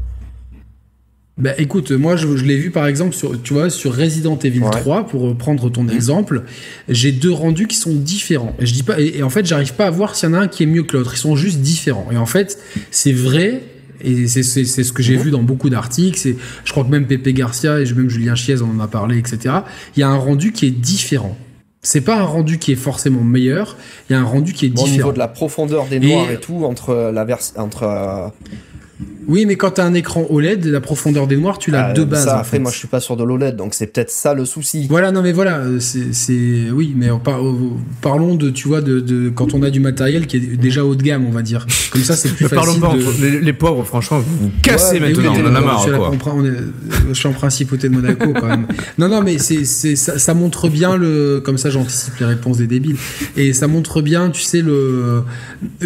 Bah écoute, moi je, l'ai vu par exemple sur, tu vois, sur Resident Evil 3, pour prendre ton exemple, j'ai deux rendus qui sont différents. Et, je dis pas, et, en fait, j'arrive pas à voir s'il y en a un qui est mieux que l'autre. Ils sont juste différents. Et en fait, c'est vrai, et c'est ce que j'ai vu dans beaucoup d'articles. Je crois que même Pepe Garcia et même Julien Chiez en a parlé, etc. Il y a un rendu qui est différent. C'est pas un rendu qui est forcément meilleur, il y a un rendu qui est différent. Au niveau de la profondeur des noirs et, tout, entre la vers entre euh, oui, mais quand tu as un écran OLED, la profondeur des noirs, tu l'as ah, de base. Ça, après, moi, je suis pas sur de l'OLED, donc c'est peut-être ça le souci. Voilà, non, mais voilà, euh, c'est, oui, mais parlons de, tu vois, de, quand on a du matériel qui est déjà haut de gamme, on va dire. Comme ça, c'est plus facile. Parlons pas, les, pauvres, franchement, vous cassez maintenant, on en a marre. je suis en principauté de Monaco quand même. non, non, mais c'est, ça, ça, montre bien le, comme ça, j'anticipe les réponses des débiles. Et ça montre bien, tu sais, le,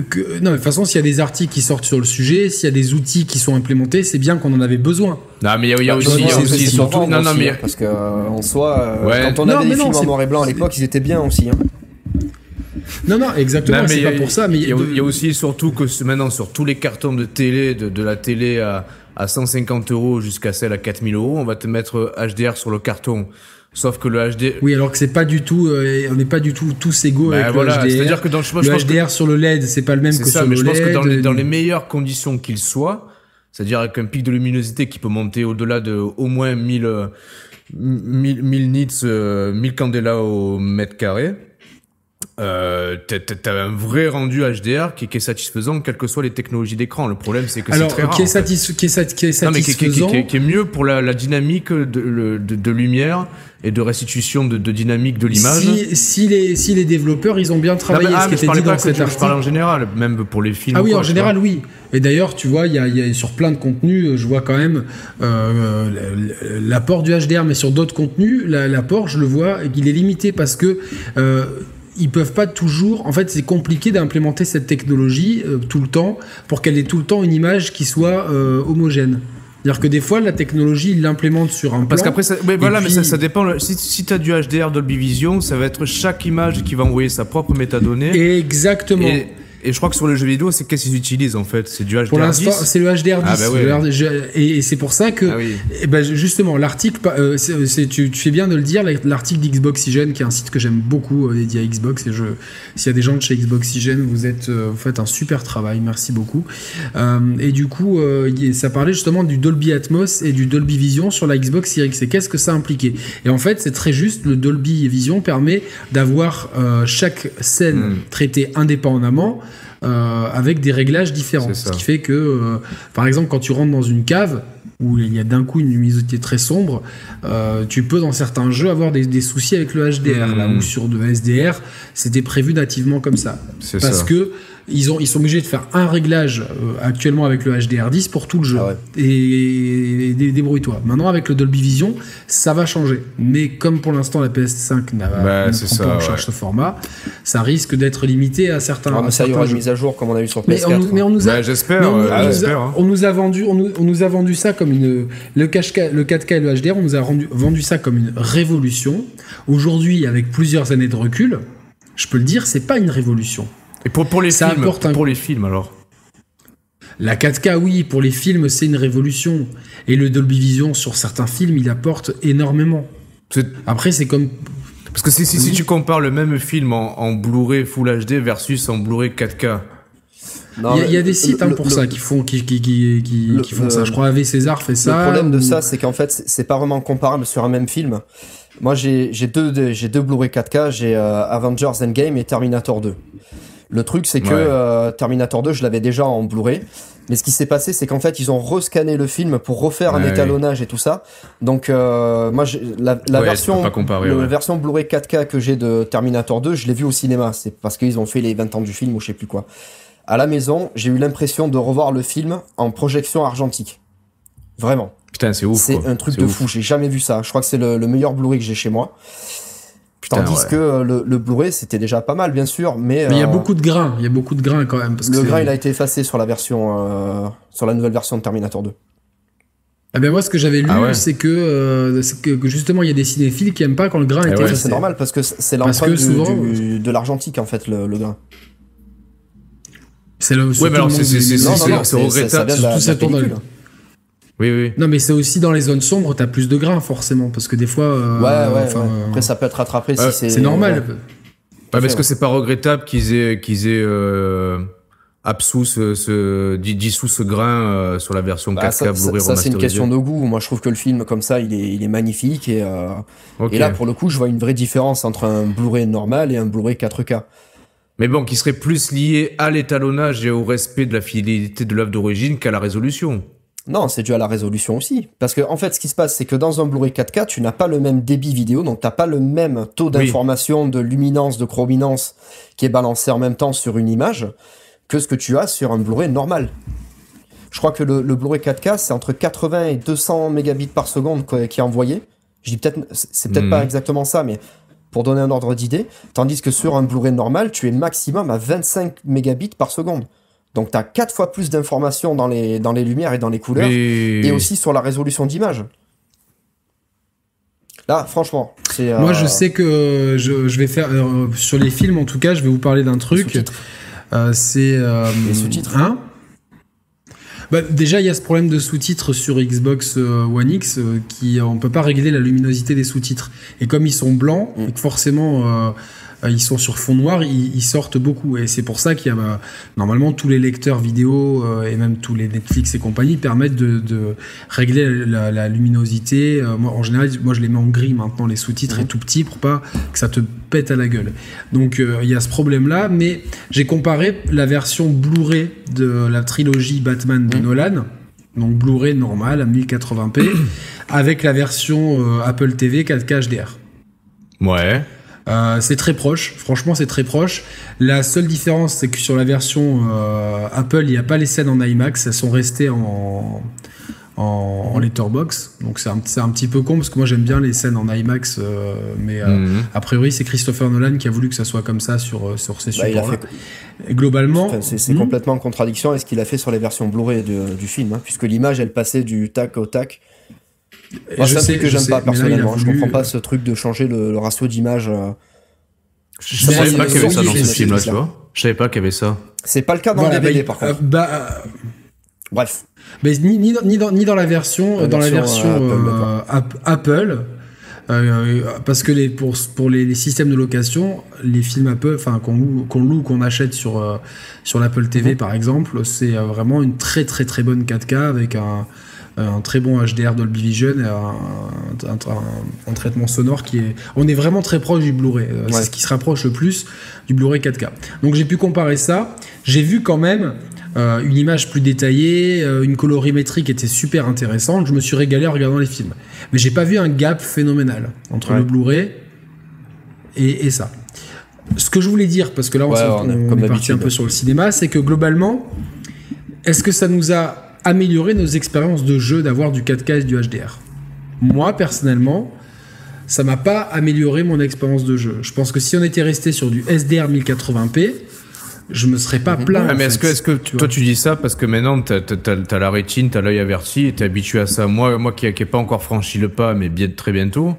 que, non, de toute façon, s'il y a des articles qui sortent sur le sujet, s'il y a des outils qui sont implémentés, c'est bien qu'on en avait besoin. Non, mais il y a, aussi, surtout. Non, non, mais. Parce que, euh, en soi, euh, quand on avait des films en noir et blanc à l'époque, ils étaient bien aussi. Hein. Non, non, exactement, c'est pas pour ça. Mais il y, a aussi surtout que maintenant, sur tous les cartons de télé, de, la télé à, à 150 euros jusqu'à celle à 4000 euros, on va te mettre HDR sur le carton. Sauf que le HD. Oui, alors que c'est pas du tout, euh, on n'est pas du tout tous égaux bah avec le HDR. C'est-à-dire que dans le, HDR sur le LED, c'est pas le même que ça, sur mais le LED. Je pense que dans les, dans les meilleures conditions qu'il soit, c'est-à-dire avec un pic de luminosité qui peut monter au-delà de au moins 1000, 1000, 1000 nits, 1000 euh, candela au mètre carré. Euh, t'as un vrai rendu HDR qui, qui, est satisfaisant, quelles que soient les technologies d'écran. Le problème, c'est que c'est très rare. Qui est, qui est, qui est satisfaisant. qui, est, mieux pour la, la dynamique de, de, de, lumière et de restitution de, de dynamique de l'image. Si, si, les, si les développeurs, ils ont bien travaillé ah, ce qui était dit dans cet article. Je parle en général, même pour les films. Ah oui, en général, oui. Et d'ailleurs, tu vois, il y a, y a, sur plein de contenus, je vois quand même euh, l'apport du HDR, mais sur d'autres contenus, l'apport, je le vois, il est limité parce que euh, ils peuvent pas toujours. En fait, c'est compliqué d'implémenter cette technologie euh, tout le temps pour qu'elle ait tout le temps une image qui soit euh, homogène. C'est-à-dire que des fois, la technologie, il l'implémente sur un. Parce qu'après, voilà, mais ça, ça, dépend. Si, si tu as du HDR Dolby Vision, ça va être chaque image qui va envoyer sa propre métadonnée. Exactement. Et je crois que sur le jeu vidéo, c'est qu'est-ce qu'ils utilisent en fait C'est du HDR10 Pour l'instant, c'est le HDR10. Ah bah et, c'est pour ça que, ah et ben justement, l'article, euh, c'est, tu, tu, fais bien de le dire, l'article d'Xboxygen, qui est un site que j'aime beaucoup euh, dédié à Xbox. Et je, s'il y a des gens de chez Xboxygen, vous êtes, euh, vous faites un super travail, merci beaucoup. et du coup, ça parlait justement du Dolby Atmos et du Dolby Vision sur la Xbox Series X. Et qu'est-ce que ça impliquait? Et en fait, c'est très juste. Le Dolby Vision permet d'avoir chaque scène hmm. traitée indépendamment. Euh, avec des réglages différents. Ce qui fait que, euh, par exemple, quand tu rentres dans une cave, où il y a d'un coup une luminosité très sombre, euh, tu peux dans certains jeux avoir des, soucis avec le HDR, là où hmm. sur de SDR, c'était prévu nativement comme ça. Parce que ils, ont, ils sont obligés de faire un réglage euh, actuellement avec le HDR10 pour tout le jeu. Ah et, débrouille-toi. Maintenant, avec le Dolby Vision, ça va changer. Mais comme pour l'instant, la PS5 n'a bah, pas en charge ce format, ça risque d'être limité à certains. Ah, ça, y aura une mise à jour comme on a vu sur PS4. Mais on, nous a, bah, j'espère. Hein. On, nous a vendu, on nous, a vendu ça comme une le 4K, le 4K et le HDR, on nous a rendu, vendu ça comme une révolution. Aujourd'hui, avec plusieurs années de recul, je peux le dire, c'est pas une révolution. Et pour, pour les films, pour les films alors la 4K, oui, pour les films, c'est une révolution. Et le Dolby Vision, sur certains films, il apporte énormément. Après, c'est comme. Parce que si, si, tu compares le même film en, Blu-ray Full HD versus en Blu-ray 4K. Il y, a des sites hein, pour ça qui font, qui, qui, qui, qui font ça. Je crois AV César fait ça. Le problème de ça, c'est qu'en fait, c'est pas vraiment comparable sur un même film. Moi, j'ai deux, j'ai deux Blu-ray 4K. J'ai euh, Avengers Endgame et Terminator 2. Le truc, c'est que Terminator 2, je l'avais déjà en Blu-ray. Mais ce qui s'est passé, c'est qu'en fait, ils ont rescanné le film pour refaire un étalonnage et tout ça. Donc, euh, moi, la, la version, version Blu-ray 4K que j'ai de Terminator 2, je l'ai vu au cinéma. C'est parce qu'ils ont fait les 20 ans du film ou je sais plus quoi. À la maison, j'ai eu l'impression de revoir le film en projection argentique. Vraiment. Putain, c'est ouf. C'est un truc de fou. J'ai jamais vu ça. Je crois que c'est le, le meilleur Blu-ray que j'ai chez moi. Tandis que euh, le, le Blu-ray, c'était déjà pas mal, bien sûr, mais... Mais il y a euh, beaucoup de grains, il y a beaucoup de grains quand même. Parce le grain, il a été effacé sur la version, euh, sur la nouvelle version de Terminator 2. Ah ben moi, ce que j'avais lu, ah c'est que, que, justement, il y a des cinéphiles qui aiment pas quand le grain est effacé. C'est normal, parce que c'est l'empreinte souvent... de l'argentique, en fait, le, grain. C'est le... Ouais, mais alors c'est regrettable. Tout ça tourne oui, oui. Non, mais c'est aussi dans les zones sombres, t'as plus de grains forcément, parce que des fois. Euh, ouais, ouais, Après, ça peut être rattrapé si c'est. C'est normal. Ouais. mais est-ce que c'est pas regrettable qu'ils aient, qu'ils aient euh, absous ce, ce, dissous ce grain euh, sur la version 4K bah, Blu-ray Ça, c'est une question de goût. Moi, je trouve que le film, comme ça, il est, il est magnifique. Et, euh, et là, pour le coup, je vois une vraie différence entre un Blu-ray normal et un Blu-ray 4K. Mais bon, qui serait plus lié à l'étalonnage et au respect de la fidélité de l'œuvre d'origine qu'à la résolution. Non, c'est dû à la résolution aussi. Parce que, en fait, ce qui se passe, c'est que dans un Blu-ray 4K, tu n'as pas le même débit vidéo, donc t'as pas le même taux d'information, de luminance, de chrominance qui est balancé en même temps sur une image que ce que tu as sur un Blu-ray normal. Je crois que le, Blu-ray 4K, c'est entre 80 et 200 mégabits par seconde qui est envoyé. Je dis peut-être, c'est peut-être pas mhm. exactement ça, mais pour donner un ordre d'idée. Tandis que sur un Blu-ray normal, tu es maximum à 25 mégabits par seconde. Donc tu as quatre fois plus d'informations dans les, dans les lumières et dans les couleurs, et aussi sur la résolution d'image. Là, franchement, c'est. Moi, je euh, sais que je, vais faire. Euh, sur les films, en tout cas, je vais vous parler d'un truc. Euh, c'est. les sous-titres hein? Bah, déjà, il y a ce problème de sous-titres sur Xbox One X qui on peut pas régler la luminosité des sous-titres. Et comme ils sont blancs, mm. et que forcément euh, ils sont sur fond noir, ils, sortent beaucoup. Et c'est pour ça qu'il y a bah, normalement tous les lecteurs vidéo euh, et même tous les Netflix et compagnie permettent de, régler la, luminosité. Euh, moi, en général, moi je les mets en gris maintenant, les sous-titres et mhm. tout petit pour pas que ça te pète à la gueule. Donc il y a ce problème-là, mais j'ai comparé la version Blu-ray de la trilogie Batman de mhm. Nolan donc Blu-ray normal à 1080p, avec la version Apple TV 4K HDR. Ouais. Euh, c'est très proche, franchement c'est très proche. La seule différence c'est que sur la version euh, Apple il n'y a pas les scènes en IMAX, elles sont restées en, en, letterbox. Donc c'est un, un, petit peu con parce que moi j'aime bien les scènes en IMAX, euh, mais mhm. a priori c'est Christopher Nolan qui a voulu que ça soit comme ça sur, sur ces bah, supports. Globalement, c'est hmm complètement en contradiction avec ce qu'il a fait sur les versions Blu-ray du film, hein, puisque l'image elle passait du tac au tac je sais que j'aime pas personnellement. je comprends pas ce truc de changer le, ratio d'image. Euh. Je savais pas qu'il y avait ça dans ce film-là, tu vois. Je savais pas qu'il y avait ça. C'est pas le cas dans le DVD, par contre. bah, euh, Bref. Mais ni, ni, ni, dans, ni dans la version, dans la version Apple, euh, parce que les, pour, pour les, systèmes de location, les films Apple, enfin qu'on loue, qu'on loue, qu'on achète sur sur l'Apple TV mhm. par exemple, c'est vraiment une très très très bonne 4K avec un un très bon HDR Dolby Vision et un, un, traitement sonore qui est. On est vraiment très proche du Blu-ray. Euh, c'est ce qui se rapproche le plus du Blu-ray 4K. Donc j'ai pu comparer ça. J'ai vu quand même euh, une image plus détaillée, euh, une colorimétrie qui était super intéressante. Je me suis régalé en regardant les films. Mais j'ai pas vu un gap phénoménal entre le Blu-ray et, ça. Ce que je voulais dire, parce que là on, est, parti un peu sur le cinéma, c'est que globalement, est-ce que ça nous a améliorer nos expériences de jeu d'avoir du 4K et du HDR. Moi, personnellement, ça m'a pas amélioré mon expérience de jeu. Je pense que si on était resté sur du SDR 1080p, je me serais pas plaint. mais est-ce que, est-ce que toi tu dis ça parce que maintenant t'as, as, la rétine, t'as l'œil averti et t'es habitué à ça. Moi, moi qui n'ai pas encore franchi le pas, mais bien très bientôt.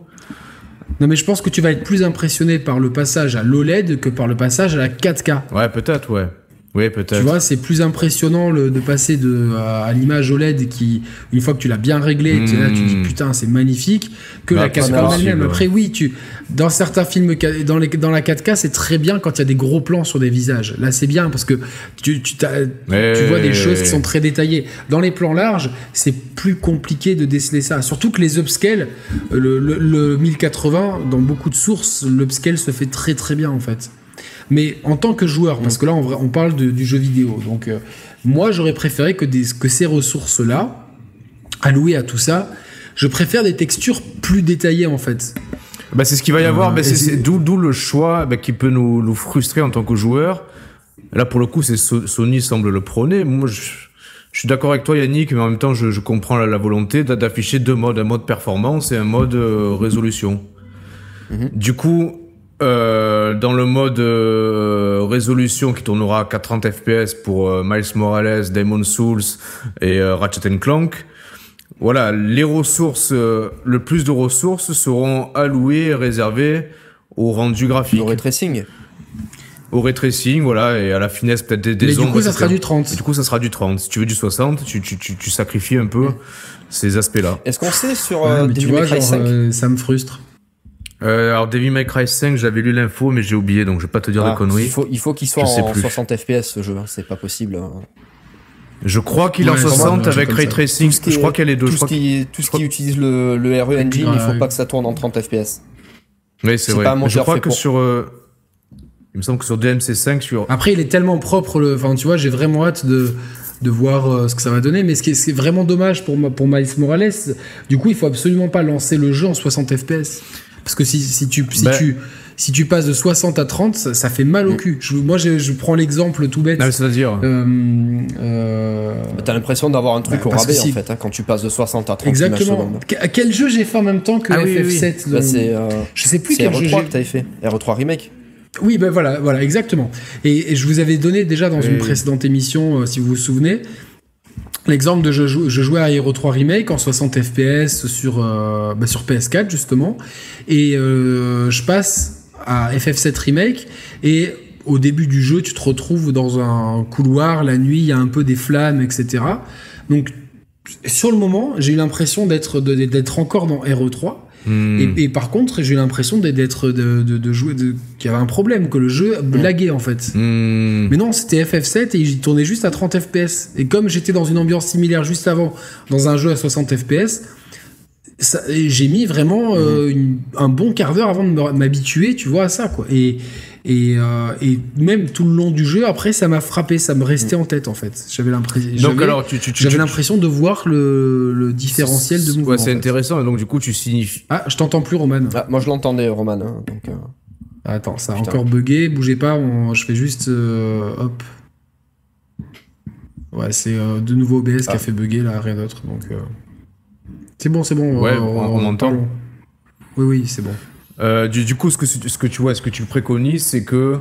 Non, mais je pense que tu vas être plus impressionné par le passage à l'OLED que par le passage à la 4K. Ouais, peut-être, ouais. Oui, peut-être. Tu vois, c'est plus impressionnant le, de passer de, à, l'image OLED qui, une fois que tu l'as bien réglé, là, tu dis hmm. putain, c'est magnifique, que la 4K bah, elle-même. Après, oui, tu, dans certains films, dans, les, dans la 4K, c'est très bien quand il y a des gros plans sur des visages. Là, c'est bien parce que tu, tu, tu vois des choses qui sont très détaillées. Dans les plans larges, c'est plus compliqué de déceler ça. Surtout que les upscale, le, le, le 1080, dans beaucoup de sources, l'upscale se fait très très bien en fait. Mais en tant que joueur, parce que là on, on parle du jeu vidéo, donc euh, moi j'aurais préféré que, des, que ces ressources-là, allouées à tout ça, je préfère des textures plus détaillées en fait. Bah, c'est ce qu'il va y avoir, euh, bah, c'est d'où le choix bah, qui peut nous, nous, frustrer en tant que joueur. Là pour le coup, c'est Sony semble le prôner. Moi je, je suis d'accord avec toi Yannick, mais en même temps je, je comprends la, volonté d'afficher deux modes, un mode performance et un mode euh, résolution. Mhm. Du coup, euh, dans le mode euh, résolution qui tournera à 30 fps pour euh, Miles Morales, Demon Souls et Ratchet Clank, voilà, les ressources, le plus de ressources seront allouées et réservées au rendu graphique. Au ray tracing. Au ray tracing, voilà, et à la finesse peut-être des, des Mais du coup, ça sera du 30. du coup, ça sera du 30. Si tu veux du 60, tu, tu, tu, tu sacrifies un peu ces aspects-là. Est-ce qu'on sait sur tu vois, ça me frustre. Euh, alors Devil May Cry 5, j'avais lu l'info, mais j'ai oublié, donc je vais pas te dire de ah, conneries. Il faut, il faut qu'il soit en 60 FPS ce jeu, hein, c'est pas possible. Hein. Je crois qu'il est en 60 avec Ray Tracing. Je crois qu'elle est deux. Tout ce qui, tout ce qui utilise le, le RE Engine, il faut pas que ça tourne en 30 FPS. Oui, c'est vrai. je crois que sur. Euh, il me semble que sur DMC5, sur. Après, il est tellement propre. Le... Enfin, tu vois, j'ai vraiment hâte de de voir euh, ce que ça va donner. Mais ce qui est, vraiment dommage pour, pour Miles Morales, du coup, il faut absolument pas lancer le jeu en 60 FPS. Parce que si, si tu, si, bah. tu, si tu passes de 60 à 30, ça, fait mal au mm. cul. Je, moi, je, je prends l'exemple tout bête. C'est-à-dire euh, euh, T'as l'impression d'avoir un truc bah, au rabais, en fait, hein, quand tu passes de 60 à 30 Exactement. Quel jeu j'ai fait en même temps que ah FF7 bah, euh, Je sais plus quel jeu RE3 que t'avais fait. RE3 Remake oui, ben voilà, voilà, exactement. Et, je vous avais donné déjà dans une précédente émission, euh, si vous vous souvenez, L'exemple de je, je, jouais à Hero 3 Remake en 60 FPS sur, euh, bah sur PS4 justement, et euh, je passe à FF7 Remake, et au début du jeu, tu te retrouves dans un couloir, la nuit, il y a un peu des flammes, etc. Donc, sur le moment, j'ai eu l'impression d'être d'être encore dans Hero 3, Hmm. Et, par contre, j'ai eu l'impression d'être de, de, de, jouer, qu'il y avait un problème, que le jeu blaguait en fait. Hmm. Mais non, c'était FF7 et il tournait juste à 30 FPS. Et comme j'étais dans une ambiance similaire juste avant, dans un jeu à 60 FPS, j'ai mis vraiment euh, hmm. un bon quart d'heure avant de m'habituer, tu vois, à ça quoi. Et et, euh, et, même tout le long du jeu, après, ça m'a frappé, ça me restait en tête en fait. J'avais l'impression. Donc alors, tu, tu, j'avais l'impression de voir le, le différentiel de mouvement. Ouais, c'est intéressant. Et donc du coup, tu signifies. Ah, je t'entends plus, Roman. Ah, moi, je l'entendais, Roman. Hein, donc. Euh... Attends, ça a encore bugué. Bougez pas. Je fais juste euh, hop. Ouais, c'est euh, de nouveau OBS qui a ah. fait bugger là, rien d'autre. Donc euh, c'est bon, c'est bon. Ouais, on, on entend. Oui, oui, c'est bon. Euh, du, du, coup, ce que, ce que tu vois, ce que tu préconises, c'est que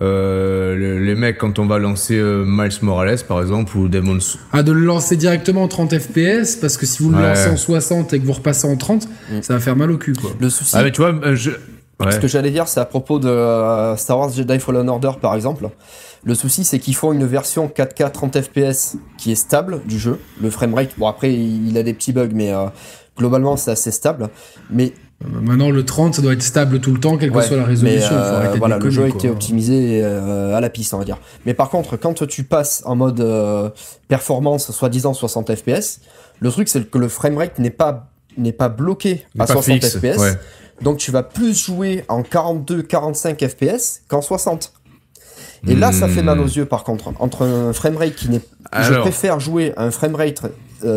euh, les, mecs, quand on va lancer euh, Miles Morales, par exemple, ou Demon's... Ah, de le lancer directement en 30 FPS, parce que si vous le lancez en 60 et que vous repassez en 30, mm. ça va faire mal au cul, quoi. Le souci... Ah, mais tu vois, euh, je... Ce que j'allais dire, c'est à propos de euh, Star Wars Jedi Fallen Order, par exemple. Le souci, c'est qu'ils font une version 4K 30 FPS qui est stable du jeu. Le framerate, bon après, il a des petits bugs, mais globalement, c'est assez stable. Mais Maintenant, le 30, ça doit être stable tout le temps, quelle que soit la résolution. Euh, voilà, le jeu a été optimisé euh, à la piste, on va dire. Mais par contre, quand tu passes en mode euh, performance, soi-disant 60 FPS, le truc, c'est que le framerate n'est pas, n'est pas bloqué à 60 FPS. Donc, tu vas plus jouer en 42, 45 FPS qu'en 60. Et là, ça fait mal aux hmm. yeux, par contre. Entre un framerate qui n'est. Je préfère jouer un framerate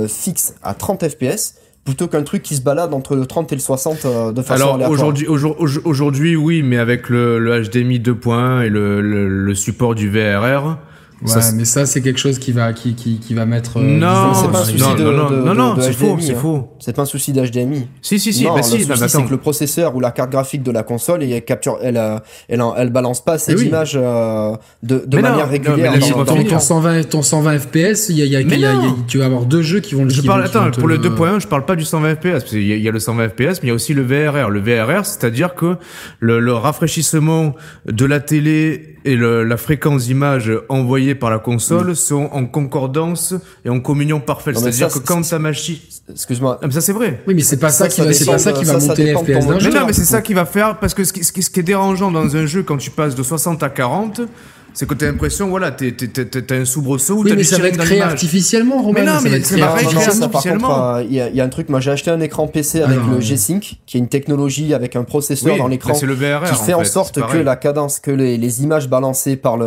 fixe à 30 FPS plutôt qu'un truc qui se balade entre le 30 et le 60 euh, de façon Alors aujourd'hui, aujourd'hui, oui, mais avec le, le HDMI 2.1 et le, le, support du VRR, Ouais, mais ça, c'est quelque chose qui va, qui, qui, qui va mettre. Euh, non, c'est pas un souci non, de, non, non, non, c'est faux, c'est hein. faux. C'est pas un souci d'HDMI. Si, si, si, non, bah le si, souci, c'est que le processeur ou la carte graphique de la console, elle capture, elle, euh, elle, elle, balance pas ces images euh, de, de manière régulière. Non, mais ton, 120, ton 120 FPS, il y a, y a, y a, tu vas avoir deux jeux qui vont le. Je parle, attends, pour le 2.1, je parle pas du 120 FPS, parce qu'il y, a le 120 FPS, mais il y a aussi le VRR. Le VRR, c'est-à-dire que le, le rafraîchissement de la télé et le, la fréquence d'image envoyée par la console mm. sont en concordance et en communion parfaite. C'est-à-dire que quand ta machine... Excuse-moi. Ah, ça c'est vrai. Oui, mais c'est pas ça, qui va, c'est pas ça qui va monter les FPS d'un jeu. Mais non, mais c'est ça qui va faire parce que ce qui, ce qui est dérangeant dans un jeu quand tu passes de 60 à 40, c'est que t'as l'impression, voilà, t'as un soubresaut. Oui, mais ça va être créé artificiellement, Romain. Mais non, mais c'est pas artificiellement. Il y, a un truc, moi j'ai acheté un écran PC avec le G-Sync, qui est une technologie avec un processeur dans l'écran qui fait en, sorte que la cadence, que les, images balancées par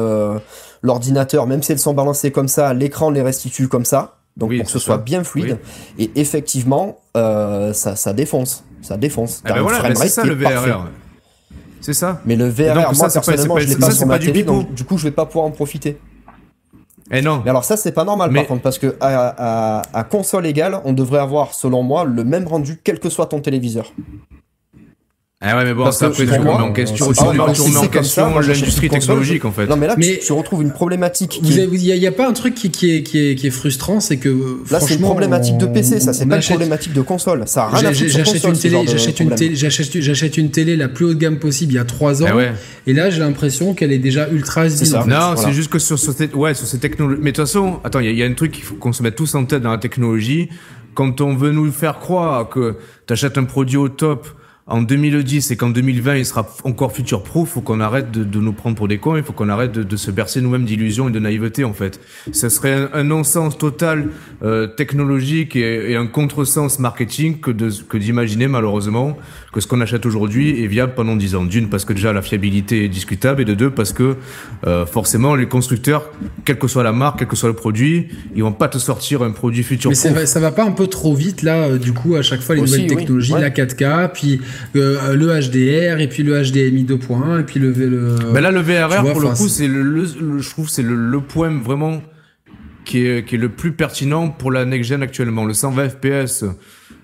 l'ordinateur, même si elles sont balancées comme ça, l'écran les restitue comme ça. Donc pour que ce soit bien fluide. Et effectivement, euh, ça, ça défonce. Ça défonce. Eh ben voilà, c'est ça le VRR. C'est ça. Mais le VR, moi personnellement, je l'ai pas sur ma télé, donc du coup, je vais pas pouvoir en profiter. Et eh non. Mais alors ça, c'est pas normal par contre, parce que à, à, console égale, on devrait avoir, selon moi, le même rendu quel que soit ton téléviseur. Ah ouais, mais bon, ça, après, tu remets en question, tu remets en question l'industrie technologique, en fait. Non, mais là, tu, retrouves une problématique. Il n'y a, pas un truc qui, qui, est, qui, est, qui est frustrant, c'est que. Là, c'est une problématique de PC, ça, c'est pas une problématique de console. Ça J'achète une télé, j'achète une télé, j'achète une télé la plus haut de gamme possible il y a 3 ans. Ah et là, j'ai l'impression qu'elle est déjà ultra Non, c'est juste que sur, ouais, sur ces technologies. Mais de toute façon, attends, il y, a un truc qu'il faut qu'on se mette tous en tête dans la technologie. Quand on veut nous faire croire que tu achètes un produit au top, en 2010 et qu'en 2020 il sera encore future proof, faut qu'on arrête de, de, nous prendre pour des cons, il faut qu'on arrête de, de, se bercer nous-mêmes d'illusions et de naïveté en fait. Ce serait un, non-sens total euh, technologique et, et, un contresens marketing que de que d'imaginer malheureusement que ce qu'on achète aujourd'hui est viable pendant 10 ans. D'une parce que déjà la fiabilité est discutable et de deux parce que euh, forcément les constructeurs, quelle que soit la marque, quel que soit le produit, ils vont pas te sortir un produit future proof. Mais ça va, pas un peu trop vite là euh, du coup à chaque fois les nouvelles technologies, la 4K puis euh, le HDR et puis le HDMI 2.1 et puis le, le ben là le VRR pour le coup c'est le, je trouve c'est le, point vraiment qui est, qui est le plus pertinent pour la next gen actuellement. Le 120 fps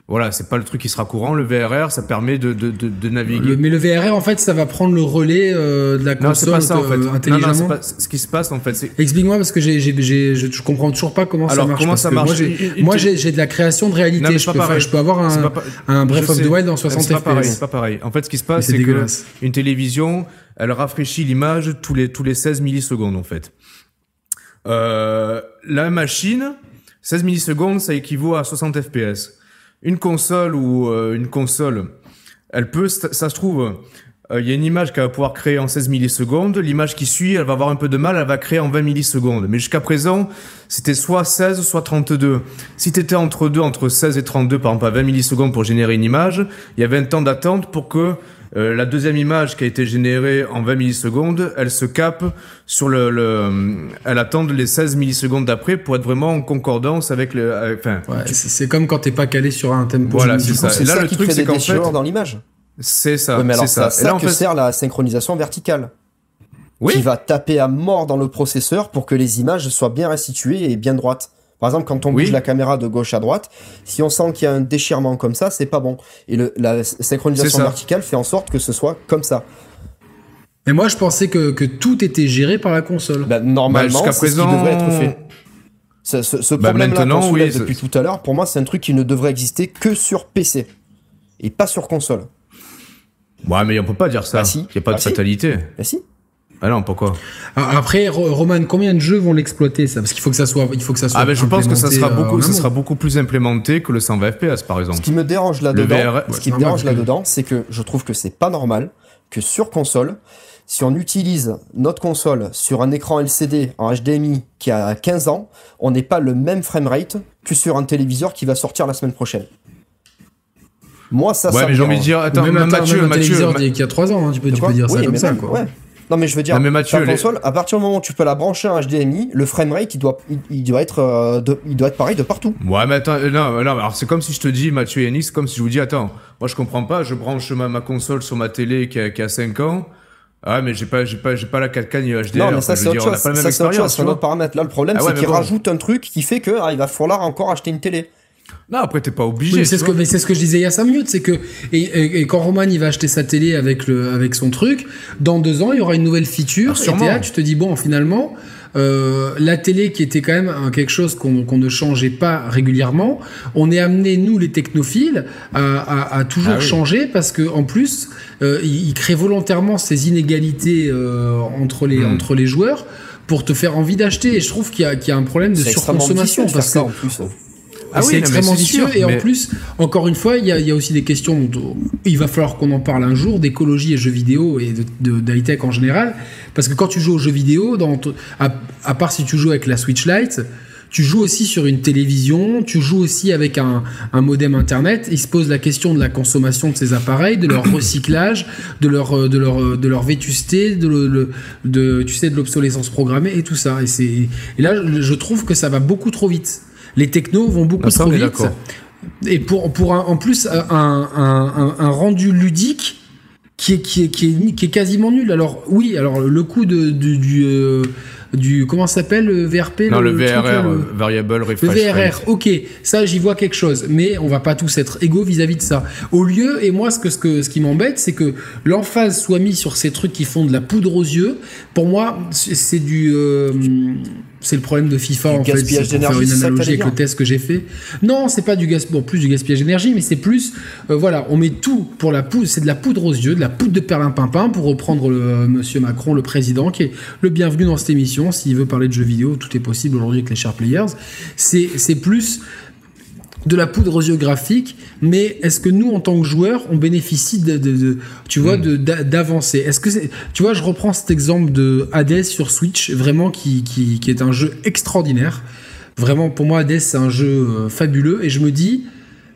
voilà, c'est pas le truc qui sera courant. Le VRR, ça permet de, de, de, naviguer. mais le VRR, en fait, ça va prendre le relais euh, de la console non, c'est pas ça, en fait. intelligemment. Non, non, pas ce qui se passe en fait. Explique-moi parce que j'ai, j'ai, j'ai, je comprends toujours pas comment ça marche. Comment ça marche Moi, j'ai, j'ai, de la création de réalité. je, peux je peux avoir un, un Breath of the Wild en 60 FPS. Pareil, c'est pas pareil. En fait, ce qui se passe, c'est que une télévision, elle rafraîchit l'image tous les tous les 16 millisecondes en fait. Euh, la machine, 16 millisecondes, ça équivaut à 60 FPS une console ou euh, une console, elle peut, ça, se trouve, euh, il y a une image qu'elle va pouvoir créer en 16 millisecondes. L'image qui suit, elle va avoir un peu de mal, elle va créer en 20 millisecondes. Mais jusqu'à présent, c'était soit 16, soit 32. Si tu étais entre deux, entre 16 et 32, par exemple à 20 millisecondes pour générer une image, il y avait un temps d'attente pour que euh, la deuxième image qui a été générée en 20 millisecondes, elle se capte sur le, le elle attend les 16 millisecondes d'après pour être vraiment en concordance avec le, enfin. Ouais, c'est comme quand t'es pas calé sur un tempo. Voilà, c'est ça. Et là, le truc, c'est qu'en fait, dans l'image. C'est ça. mais alors, ça. C'est ça que sert la synchronisation verticale. Oui. Qui va taper à mort dans le processeur pour que les images soient bien restituées et bien droites. Par exemple, quand on bouge la caméra de gauche à droite, si on sent qu'il y a un déchirement comme ça, c'est pas bon. Et le, la synchronisation verticale fait en sorte que ce soit comme ça. Mais moi, je pensais que, que tout était géré par la console. Bah, normalement, bah, c'est ce qui devrait être fait. Ce, ce, bah, problème-là qu'on soulève depuis tout à l'heure, pour moi, c'est un truc qui ne devrait exister que sur PC et pas sur console. Ouais, mais on peut pas dire ça. Il n'y a pas de fatalité. Bah si. Ah non, pourquoi ah, Après, Roman, combien de jeux vont l'exploiter ça? Parce qu'il faut que ça soit, il faut que ça soit. Ah ben, je pense que ça sera beaucoup, ça sera beaucoup plus implémenté que le 120 FPS, par exemple. Ce qui me dérange là-dedans, ce qui me dérange là-dedans, c'est que je trouve que c'est pas normal que sur console, si on utilise notre console sur un écran LCD en HDMI qui a 15 ans, on n'ait pas le même framerate que sur un téléviseur qui va sortir la semaine prochaine. Moi, ça, ouais, ça mais j'ai envie de dire, attends, même, Mathieu, un Mathieu, téléviseur qui a 3 ans, hein, tu peux, tu peux dire ça comme ça, quoi. Ouais. Non, mais je veux dire, mais Mathieu, console, à partir du moment où tu peux la brancher en HDMI, le framerate, il doit, il, doit être, euh, il doit être pareil de partout. Ouais, mais attends, euh, non, non, alors c'est comme si je te dis, Mathieu et Yannick, c'est comme si je vous dis, attends, moi je comprends pas, je branche ma, ma console sur ma télé qui a, qui a 5 ans. Ah, mais j'ai pas, j'ai pas, j'ai pas la 4K ni. Non, mais ça, c'est autre chose. Ça, c'est autre chose, c'est un autre paramètre. Là, le problème, ah c'est qu'il rajoute un truc qui fait que, ah, il va falloir encore acheter une télé. Non, après t'es pas obligé. c'est ce que, mais c'est ce que je disais il y a 5 minutes, c'est que et, et, quand Roman il va acheter sa télé avec le avec son truc, dans deux ans il y aura une nouvelle feature. Ah, et là, tu te dis bon, finalement, euh, la télé qui était quand même quelque chose qu'on ne changeait pas régulièrement, on est amené nous les technophiles à, à, toujours ah changer parce que en plus euh, il, crée volontairement ces inégalités euh, entre les hmm. entre les joueurs pour te faire envie d'acheter. Et je trouve qu'il y, y, a un problème de surconsommation parce que. Ah c'est extrêmement vicieux. et en plus, encore une fois, il y a, y a, aussi des questions dont il va falloir qu'on en parle un jour d'écologie et jeux vidéo et de, de, tech en général. Parce que quand tu joues aux jeux vidéo, dans, à, à part si tu joues avec la Switch Lite, tu joues aussi sur une télévision, tu joues aussi avec un, modem internet. Il se pose la question de la consommation de ces appareils, de leur recyclage, de leur, de leur, de leur vétusté, de, de, tu sais, de l'obsolescence programmée et tout ça. Et, c'est, et là, je trouve que ça va beaucoup trop vite. Les technos vont beaucoup ah, trop vite. Et pour, pour en plus un, un, rendu ludique qui est, qui, est, qui, est, qui est quasiment nul. Alors oui, alors le coup de, du, euh, du comment s'appelle le VRP Non, le, VRR, Variable Refresh. Le VRR, ok, ça j'y vois quelque chose, mais on va pas tous être égaux vis-à-vis de ça. Au lieu, et moi ce que ce, que, ce qui m'embête, c'est que l'emphase soit mise sur ces trucs qui font de la poudre aux yeux. Pour moi, c'est du euh, c'est le problème de FIFA en fait. Gaspillage d'énergie. Faire une analogie avec le test que j'ai fait. Non, c'est pas du gas, bon, plus du gaspillage d'énergie, mais c'est plus, euh, voilà, on met tout pour la poudre. C'est de la poudre aux yeux, de la poudre de perlimpinpin pour reprendre le, euh, Monsieur Macron, le président, qui est le bienvenu dans cette émission. S'il veut parler de jeux vidéo, tout est possible aujourd'hui avec les Share Players. C'est c'est plus de la poudre aux yeux mais est-ce que nous, en tant que joueurs, on bénéficie de, tu vois, d'avancer? Est-ce que tu vois, je reprends cet exemple de Hades sur Switch, vraiment qui, qui, qui est un jeu extraordinaire. Vraiment, pour moi, Hades, c'est un jeu euh, fabuleux, et je me dis,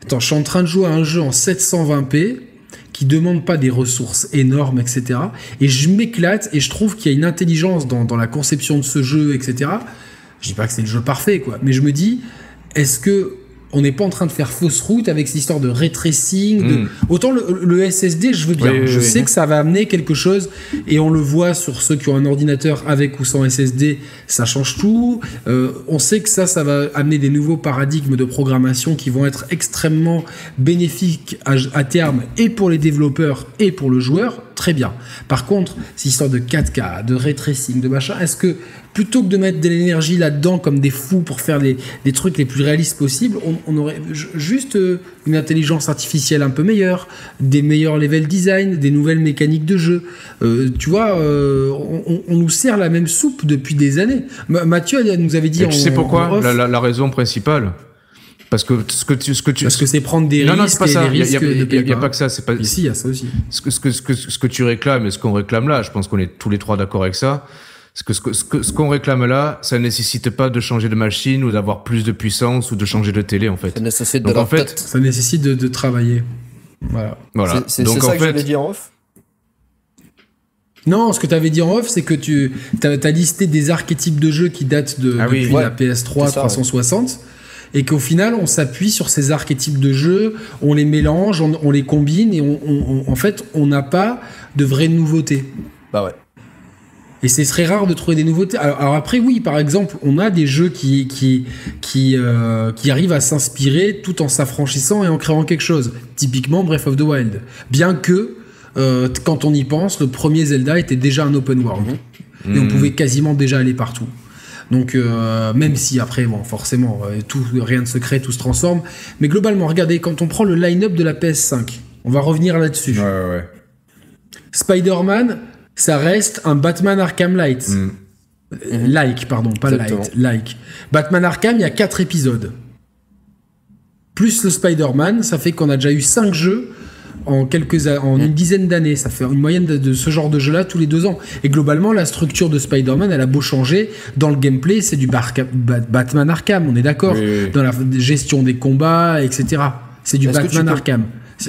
attends, je suis en train de jouer à un jeu en 720p qui demande pas des ressources énormes, etc. Et je m'éclate et je trouve qu'il y a une intelligence dans, dans la conception de ce jeu, etc. Je dis pas que c'est le jeu parfait, quoi, mais je me dis, est-ce que on n'est pas en train de faire fausse route avec cette histoire de ray tracing. Hmm. Autant le, SSD, je veux bien. je sais que ça va amener quelque chose et on le voit sur ceux qui ont un ordinateur avec ou sans SSD, ça change tout. Euh, on sait que ça, ça va amener des nouveaux paradigmes de programmation qui vont être extrêmement bénéfiques à, terme et pour les développeurs et pour le joueur. Très bien. Par contre, cette histoire de 4K, de ray tracing, de machin, est-ce que plutôt que de mettre de l'énergie là-dedans comme des fous pour faire les, trucs les plus réalistes possibles, on, aurait juste euh, une intelligence artificielle un peu meilleure, des meilleurs level design, des nouvelles mécaniques de jeu. Euh, tu vois, euh, on, nous sert la même soupe depuis des années. Mathieu nous avait dit. tu sais pourquoi? la, raison principale? Parce que ce que tu, ce que tu, parce que c'est prendre des risques. Non, c'est pas ça. Il n'y a, pas que ça. C'est pas. Ici, il y a ça aussi. Ce que, ce que, ce que, ce que tu réclames et ce qu'on réclame là, je pense qu'on est tous les trois d'accord avec ça que ce qu'on ce ce qu'on réclame là, ça ne nécessite pas de changer de machine ou d'avoir plus de puissance ou de changer de télé en fait. Ça nécessite de en fait, ça nécessite de, de travailler. Voilà. voilà. C'est ça en que fait, dit en off? Non, ce que tu avais dit en off, c'est que tu as, listé des archétypes de jeux qui datent de, ah depuis la PS3 360 et qu'au final on s'appuie sur ces archétypes de jeux, on les mélange, on, on les combine et on, on, en fait on n'a pas de vraies nouveautés. Bah ouais. Et c'est très rare de trouver des nouveautés. Alors, après, oui, par exemple, on a des jeux qui qui qui euh, qui arrivent à s'inspirer tout en s'affranchissant et en créant quelque chose. Typiquement Breath of the Wild. Bien que euh, quand on y pense, le premier Zelda était déjà un open world mhm. et on mhm. pouvait quasiment déjà aller partout. Donc euh, même si après, bon, forcément, tout rien ne se crée, tout se transforme. Mais globalement, regardez, quand on prend le line-up de la PS5, on va revenir là-dessus. Ouais, ouais, ouais. Spider-Man, ça reste un Batman Arkham Light. Mm. Euh, like, pardon, pas light, like. Batman Arkham, il y a 4 épisodes. Plus le Spider-Man, ça fait qu'on a déjà eu 5 jeux en quelques en mm. une dizaine d'années. Ça fait une moyenne de, ce genre de jeu-là tous les deux ans. Et globalement, la structure de Spider-Man, elle a beau changer. Dans le gameplay, c'est du Batman Arkham, on est d'accord. Dans la gestion des combats, etc. C'est du Batman Arkham.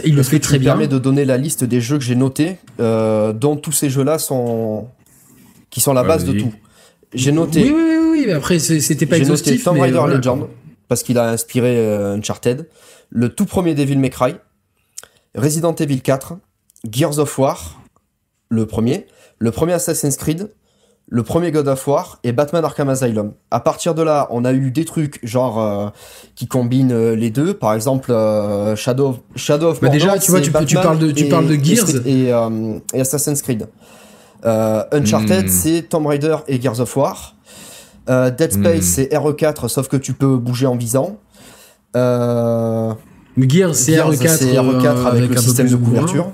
Il le fait très bien. permet de donner la liste des jeux que j'ai notés, euh, dont tous ces jeux-là sont qui sont la base de tout. J'ai noté. Oui, oui, oui, mais après c'était pas exhaustif. J'ai noté Tomb Raider Legend parce qu'il a inspiré euh, Uncharted, le tout premier Devil May Cry, Resident Evil 4, Gears of War, le premier, le premier Assassin's Creed, le premier God of War et Batman Arkham Asylum. À partir de là, on a eu des trucs genre euh, qui combinent euh, les deux. Par exemple, euh, Shadow, Shadow of bah déjà, tu vois, tu, tu, parles de, tu parles de Gears et, et, Assassin's Creed. Uncharted, hmm. c'est Tomb Raider et Gears of War. Dead Space, hmm. c'est RE4, sauf que tu peux bouger en visant. Gears, c'est RE4, RE4 avec, le système de couverture.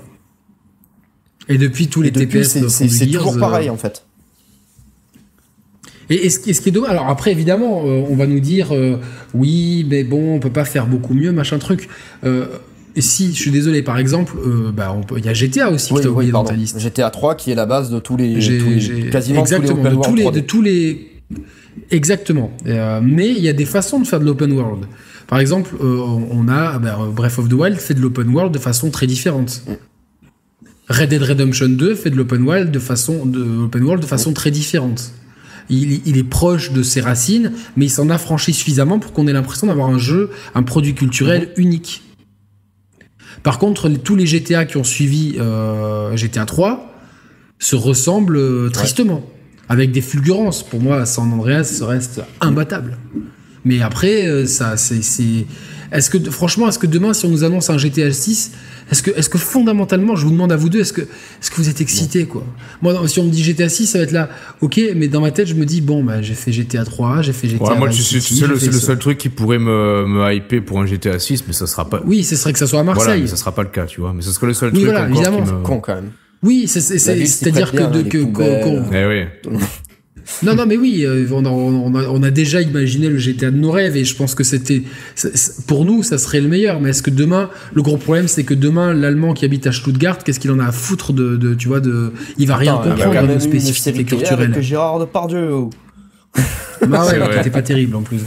Et depuis tous les TPS, c'est toujours pareil en fait. Et, ce, qui est dommage, alors après évidemment, on va nous dire oui, mais bon, on peut pas faire beaucoup mieux, machin truc. Et si, je suis désolé, par exemple, bah, il y a GTA aussi qui oublié dans ta liste. GTA 3 qui est la base de tous les, quasiment exactement, tous les, de tous les, de tous les Exactement. Euh, mais il y a des façons de faire de l'open world. Par exemple, euh, on a ben, Breath of the Wild fait de l'open world de façon très différente. Red Dead Redemption 2 fait de l'open world de façon de open world de façon très différente. Il, est proche de ses racines, mais il s'en a franchi suffisamment pour qu'on ait l'impression d'avoir un jeu, un produit culturel mhm. unique. Par contre, tous les GTA qui ont suivi euh, GTA 3 se ressemblent tristement avec des fulgurances. Pour moi, San Andreas reste imbattable. Mais après, euh, ça, c'est, est-ce que, franchement, est-ce que demain, si on nous annonce un GTA 6, est-ce que, est-ce que fondamentalement, je vous demande à vous deux, est-ce que, est-ce que vous êtes excités, quoi? Moi, si on me dit GTA 6, ça va être là, ok, mais dans ma tête, je me dis, bon, bah, j'ai fait GTA 3, j'ai fait GTA. Ouais, moi, tu sais, c'est le, seul truc qui pourrait me, me hyper pour un GTA 6, mais ça sera pas. Oui, ce serait que ça soit à Marseille. Voilà, mais ça sera pas le cas, tu vois. Mais ce serait le seul oui, truc. Voilà, évidemment. Qui me... con quand même. Oui, c'est-à-dire que, de, que, eh oui. Non, non, mais oui, euh, on a, déjà imaginé le GTA de nos rêves et je pense que c'était, pour nous, ça serait le meilleur. Mais est-ce que demain, le gros problème, c'est que demain, l'Allemand qui habite à Stuttgart, qu'est-ce qu'il en a à foutre de, tu vois, de, il va rien comprendre de nos spécificités culturelles. Que Gérard Depardieu. Bah ouais, qui était pas terrible en plus.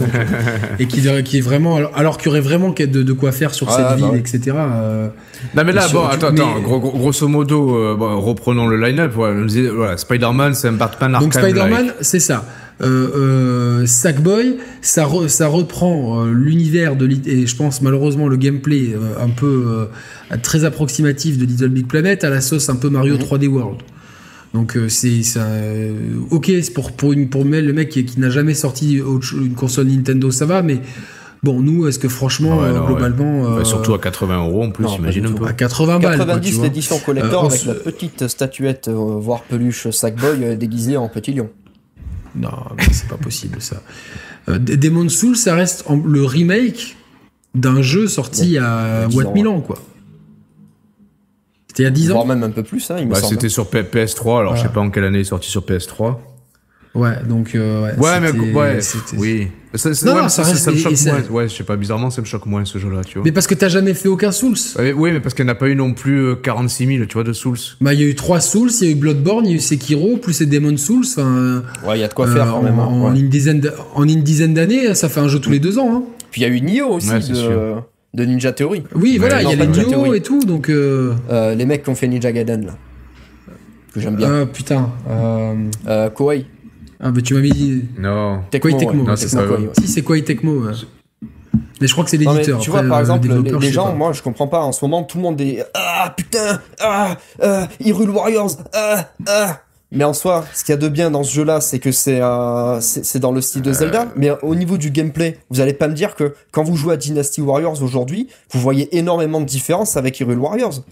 et qui, qui est vraiment. Alors, qu'il y aurait vraiment de, de quoi faire sur cette bah ville, etc. Euh, non, mais là, bon, attends, attends. grosso modo, euh, reprenons le line-up. Voilà, Spider-Man, c'est un Batman Arkham. Donc, Spider-Man, c'est ça. Euh, Sackboy, ça, ça reprend l'univers de et je pense malheureusement le gameplay un peu très approximatif de Little Big Planet à la sauce un peu Mario 3D mhm. World. Donc euh, c'est ça. Euh, ok, pour pour une pour le mec qui, n'a jamais sorti une console Nintendo, ça va, mais bon, nous, est-ce que franchement, euh, globalement, surtout à 80 euros en plus, imagine un peu. À 80 balles. 90 l'édition collector avec la petite statuette, voire peluche Sackboy déguisée en petit lion. Non, c'est pas possible ça. Demon's Souls, ça reste le remake d'un jeu sorti à What Milan, quoi. C'était il y a 10 ans. Voire même un peu plus, hein, il me bah, C'était sur PS3, alors je sais pas en quelle année il est sorti sur PS3. Ouais, donc euh, ouais. Ouais, mais ouais, oui. Ça, non, ça, reste, ça, me choque moins. Ouais, je sais pas, bizarrement, ça me choque moins ce jeu-là, tu vois. Mais parce que t'as jamais fait aucun Souls. oui, mais parce qu'il n'y en a pas eu non plus 46 euh, 000, tu vois, de Souls. Bah, il y a eu 3 Souls, il y a eu Bloodborne, il y a eu Sekiro, plus les Demon Souls. Enfin, ouais, il y a de quoi faire quand même. Hein, en, une dizaine en une dizaine d'années, ça fait un jeu tous les deux ans. Hein. Puis il y a eu Nioh aussi. de de Ninja Theory. Oui, voilà, il y a les Nioh et tout, donc. Euh... Euh, les mecs qui ont fait Ninja Gaiden là, que j'aime bien. Ah putain. Euh... euh Koei. Ah bah tu m'as mis. Non. Tecmo. Tecmo. Non, c'est ça. Si c'est Koei Tecmo. Mais je crois que c'est l'éditeur. Tu vois, par exemple, les, les gens, moi, je comprends pas. En ce moment, tout le monde est ah putain, ah, ah Hyrule Warriors, ah, ah. Mais en soi, ce qu'il y a de bien dans ce jeu-là, c'est que c'est euh, c'est dans le style de Zelda. Euh. Mais au niveau du gameplay, vous allez pas me dire que quand vous jouez à Dynasty Warriors aujourd'hui, vous voyez énormément de différences avec Hyrule Warriors.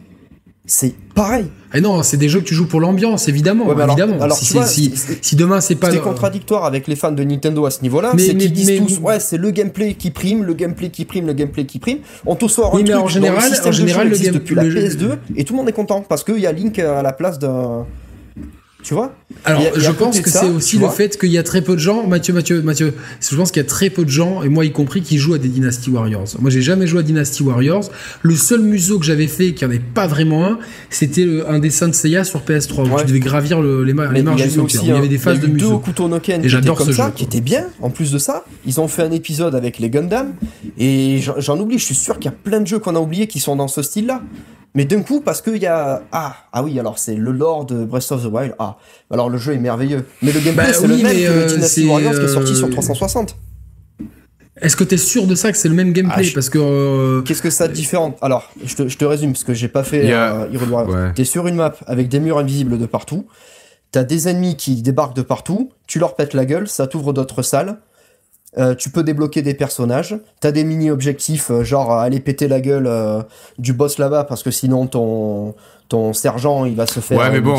C'est pareil. Et non, c'est des jeux que tu joues pour l'ambiance, évidemment. évidemment. Alors, si, si, demain c'est pas. C'est contradictoire avec les fans de Nintendo à ce niveau-là. C'est qu'ils disent tous, ouais, c'est le gameplay qui prime, le gameplay qui prime, le gameplay qui prime. On te sort un truc en général, en général, le game depuis la PS2 et tout le monde est content parce qu'il y a Link à la place d'un tu vois? Alors, je pense que c'est aussi le fait qu'il y a très peu de gens, Mathieu, Mathieu, Mathieu, je pense qu'il y a très peu de gens, et moi y compris, qui jouent à des Dynasty Warriors. Moi, j'ai jamais joué à Dynasty Warriors. Le seul museau que j'avais fait, qui en est pas vraiment un, c'était un dessin de Seiya sur PS3, où tu devais gravir les, marches du sanctuaire. Il y avait des phases de museau. et j'adore ce jeu. qui était bien. En plus de ça, ils ont fait un épisode avec les Gundam, et j'en oublie, je suis sûr qu'il y a plein de jeux qu'on a oubliés qui sont dans ce style-là. Mais d'un coup, parce qu'il y a... Ah, ah oui, alors c'est le lore de Breath of the Wild. Ah, alors le jeu est merveilleux. Mais le gameplay, bah c'est le même que euh, Dynasty Warriors qui est sorti sur 360. Euh, est-ce que tu es sûr de ça, que c'est le même gameplay? Ah, Parce que... Euh, Qu'est-ce que ça différent Alors, je te, je te, résume, parce que j'ai pas fait yeah. Hero Warriors. T'es sur une map avec des murs invisibles de partout. T'as des ennemis qui débarquent de partout. Tu leur pètes la gueule, ça t'ouvre d'autres salles. Euh, tu peux débloquer des personnages. T'as des mini-objectifs, euh, genre aller péter la gueule euh, du boss là-bas, parce que sinon ton, ton sergent il va se faire. Ouais, mais bon.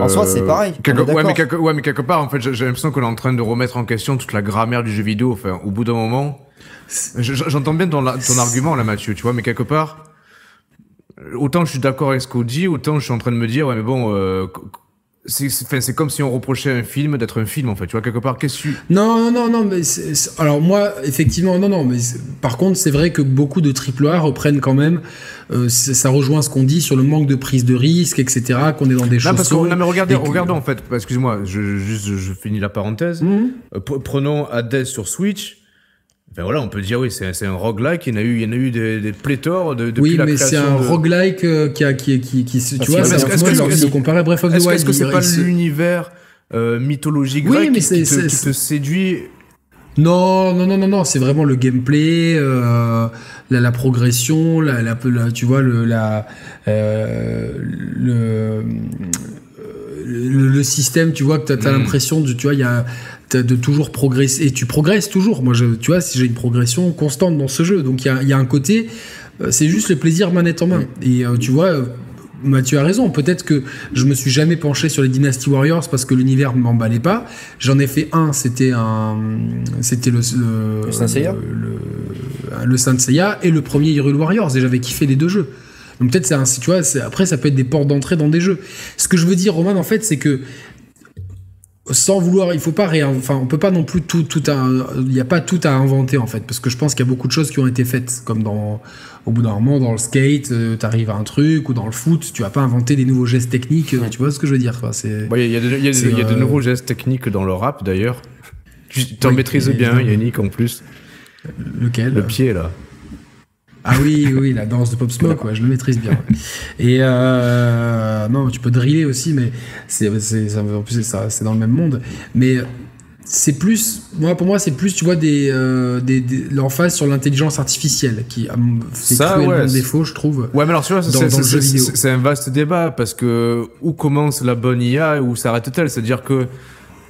En soi, c'est pareil. ouais, mais quelque... ouais, mais quelque part, en fait, j'ai l'impression qu'on est en train de remettre en question toute la grammaire du jeu vidéo. Enfin, au bout d'un moment. J'entends bien ton, ton argument là, Mathieu, tu vois, mais quelque part. Autant je suis d'accord avec ce qu'on dit, autant je suis en train de me dire, ouais, mais bon c'est comme si on reprochait un film d'être un film en fait. Tu vois quelque part qu'est-ce que non non non non mais alors moi effectivement non non mais par contre c'est vrai que beaucoup de triple A reprennent quand même euh, ça rejoint ce qu'on dit sur le manque de prise de risque etc qu'on est dans des choses non, mais regardez regardons en fait. Excuse-moi je juste je, finis la parenthèse. Mhm. euh, prenons Hades sur Switch ben voilà, on peut dire oui, c'est un roguelike. Il y en a eu, il y en a eu des, des pléthores de, depuis oui, mais c'est un roguelike euh, qui a, qui, qui, qui, tu vois, c'est un peu de comparer Breath of the Wild. Est-ce que c'est pas l'univers euh, mythologique grec oui, mais qui, te, qui, te, séduit non, non, non, non, non, c'est vraiment le gameplay, euh, la, la, progression, la, la, tu vois, le, la, euh, le, le, le, système, tu vois, que tu as, as mm. l'impression de, tu vois, il y a, de toujours progresser et tu progresses toujours. Moi, je, tu vois, si j'ai une progression constante dans ce jeu, donc il y a, y a, un côté, euh, c'est juste le plaisir manette en main. Et euh, tu vois. Euh, Mathieu a raison. Peut-être que je me suis jamais penché sur les Dynasty Warriors parce que l'univers ne m'emballait pas. J'en ai fait un. C'était un, c'était le le, le Saint Seiya, le, le Saint Seiya et le premier Hyrule Warriors. Et j'avais kiffé les deux jeux. Donc peut-être c'est un, tu vois, après ça peut être des portes d'entrée dans des jeux. Ce que je veux dire, Roman, en fait, c'est que sans vouloir, il faut pas rien, enfin, on peut pas non plus tout, tout il n'y a pas tout à inventer en fait, parce que je pense qu'il y a beaucoup de choses qui ont été faites, comme dans, au bout d'un moment, dans le skate, euh, tu arrives à un truc, ou dans le foot, tu vas pas inventer des nouveaux gestes techniques, tu vois ce que je veux dire, c'est. Il y a, de, y a, de, nouveaux gestes techniques dans le rap d'ailleurs. Tu t'en maîtrises bien, Yannick, en plus. Lequel? Le pied là. Ah oui, oui, la danse de Pop Smoke, ouais, je le maîtrise bien. Et euh, non, tu peux driller aussi, mais c'est, en plus c'est dans le même monde. Mais c'est plus, moi pour moi c'est plus, tu vois, des, euh, des, l'emphase sur l'intelligence artificielle qui c'est cruellement ouais, défaut, je trouve. Ouais, mais alors tu vois, c'est un vaste débat parce que où commence la bonne IA et où s'arrête-t-elle? C'est-à-dire que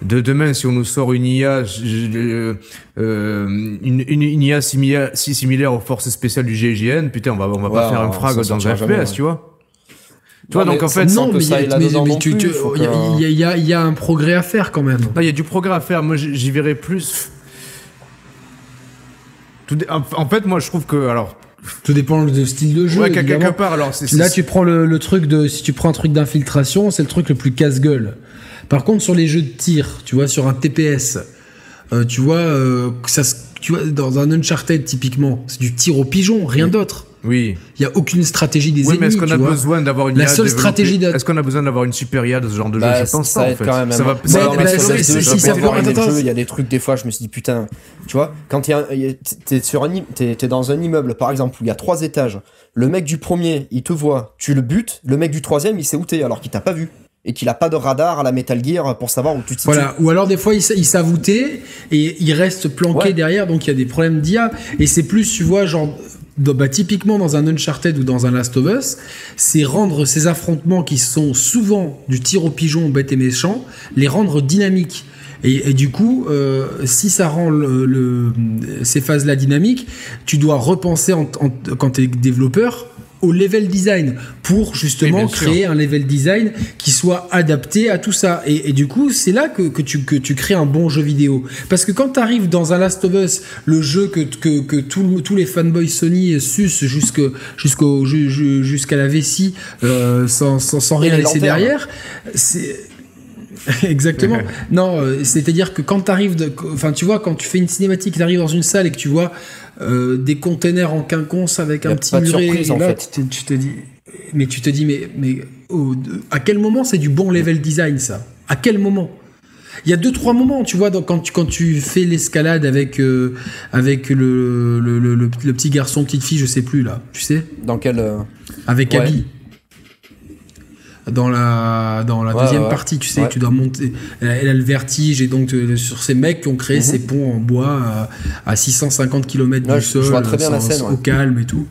de demain, si on nous sort une IA, euh, une, une, IA similaire, si similaire aux forces spéciales du GIGN, putain, on va, on va pas faire un frag dans un FPS, tu vois. Tu vois, donc en fait, non, mais il y, a, y a un progrès à faire quand même. il y a du progrès à faire. Moi, j'y verrais plus. Tout en fait, moi, je trouve que, alors, tout dépend du style de jeu. Ouais, quelque part. Alors, là, tu prends le, le, truc de, si tu prends un truc d'infiltration, c'est le truc le plus casse-gueule. Par contre, sur les jeux de tir, tu vois, sur un TPS, euh, tu vois, euh, ça, tu vois, dans un Uncharted typiquement, c'est du tir au pigeon, rien d'autre. Oui. Il y a aucune stratégie des oui, ennemis. mais est-ce qu'on a besoin d'avoir une la seule stratégie Est-ce qu'on a besoin d'avoir une super IA de ce genre de bah, jeu Je pense pas en fait. Quand même ça va. Ça va. Si ça Il y a des trucs des fois, je me suis dit putain, tu vois, quand t'es sur un, t'es dans un immeuble par exemple où il y a trois étages, le mec du premier, il te voit, tu le butes, le mec du troisième, il sait où t'es alors qu'il t'a pas vu et qu'il a pas de radar à la Metal Gear pour savoir où tu te. Voilà. Ou alors des fois il, il et il reste planqué derrière, donc il y a des problèmes d'IA. Et c'est plus, tu vois, genre bah, typiquement dans un Uncharted ou dans un Last of Us, c'est rendre ces affrontements qui sont souvent du tir au pigeon bête et méchant, les rendre dynamiques. Et, du coup, euh, si ça rend le, ces phases-là dynamiques, tu dois repenser en, quand tu es développeur au level design pour justement créer un level design qui soit adapté à tout ça. Et, du coup, c'est là que, que, tu, que tu crées un bon jeu vidéo. Parce que quand tu arrives dans un Last of Us, le jeu que, que, que tous les fanboys Sony sucent jusqu'au jusqu'à la vessie euh, sans, sans, sans rien laisser derrière, c'est Exactement. non, euh, c'est-à-dire que quand tu arrives, enfin tu vois, quand tu fais une cinématique, tu arrives dans une salle et que tu vois euh, des containers en quinconce avec un petit muret. en fait. tu, te dis, mais tu te dis, mais, mais à quel moment c'est du bon level design ça? À quel moment? Il y a deux trois moments, tu vois, quand tu quand tu fais l'escalade avec euh, avec le le, le, petit garçon, petite fille, je sais plus là, tu sais? Dans quel euh, Avec Abby dans la, dans la deuxième partie, tu sais, tu dois monter. Elle, a le vertige et donc euh, sur ces mecs qui ont créé mhm. ces ponts en bois à, 650 km du sol, au calme et tout.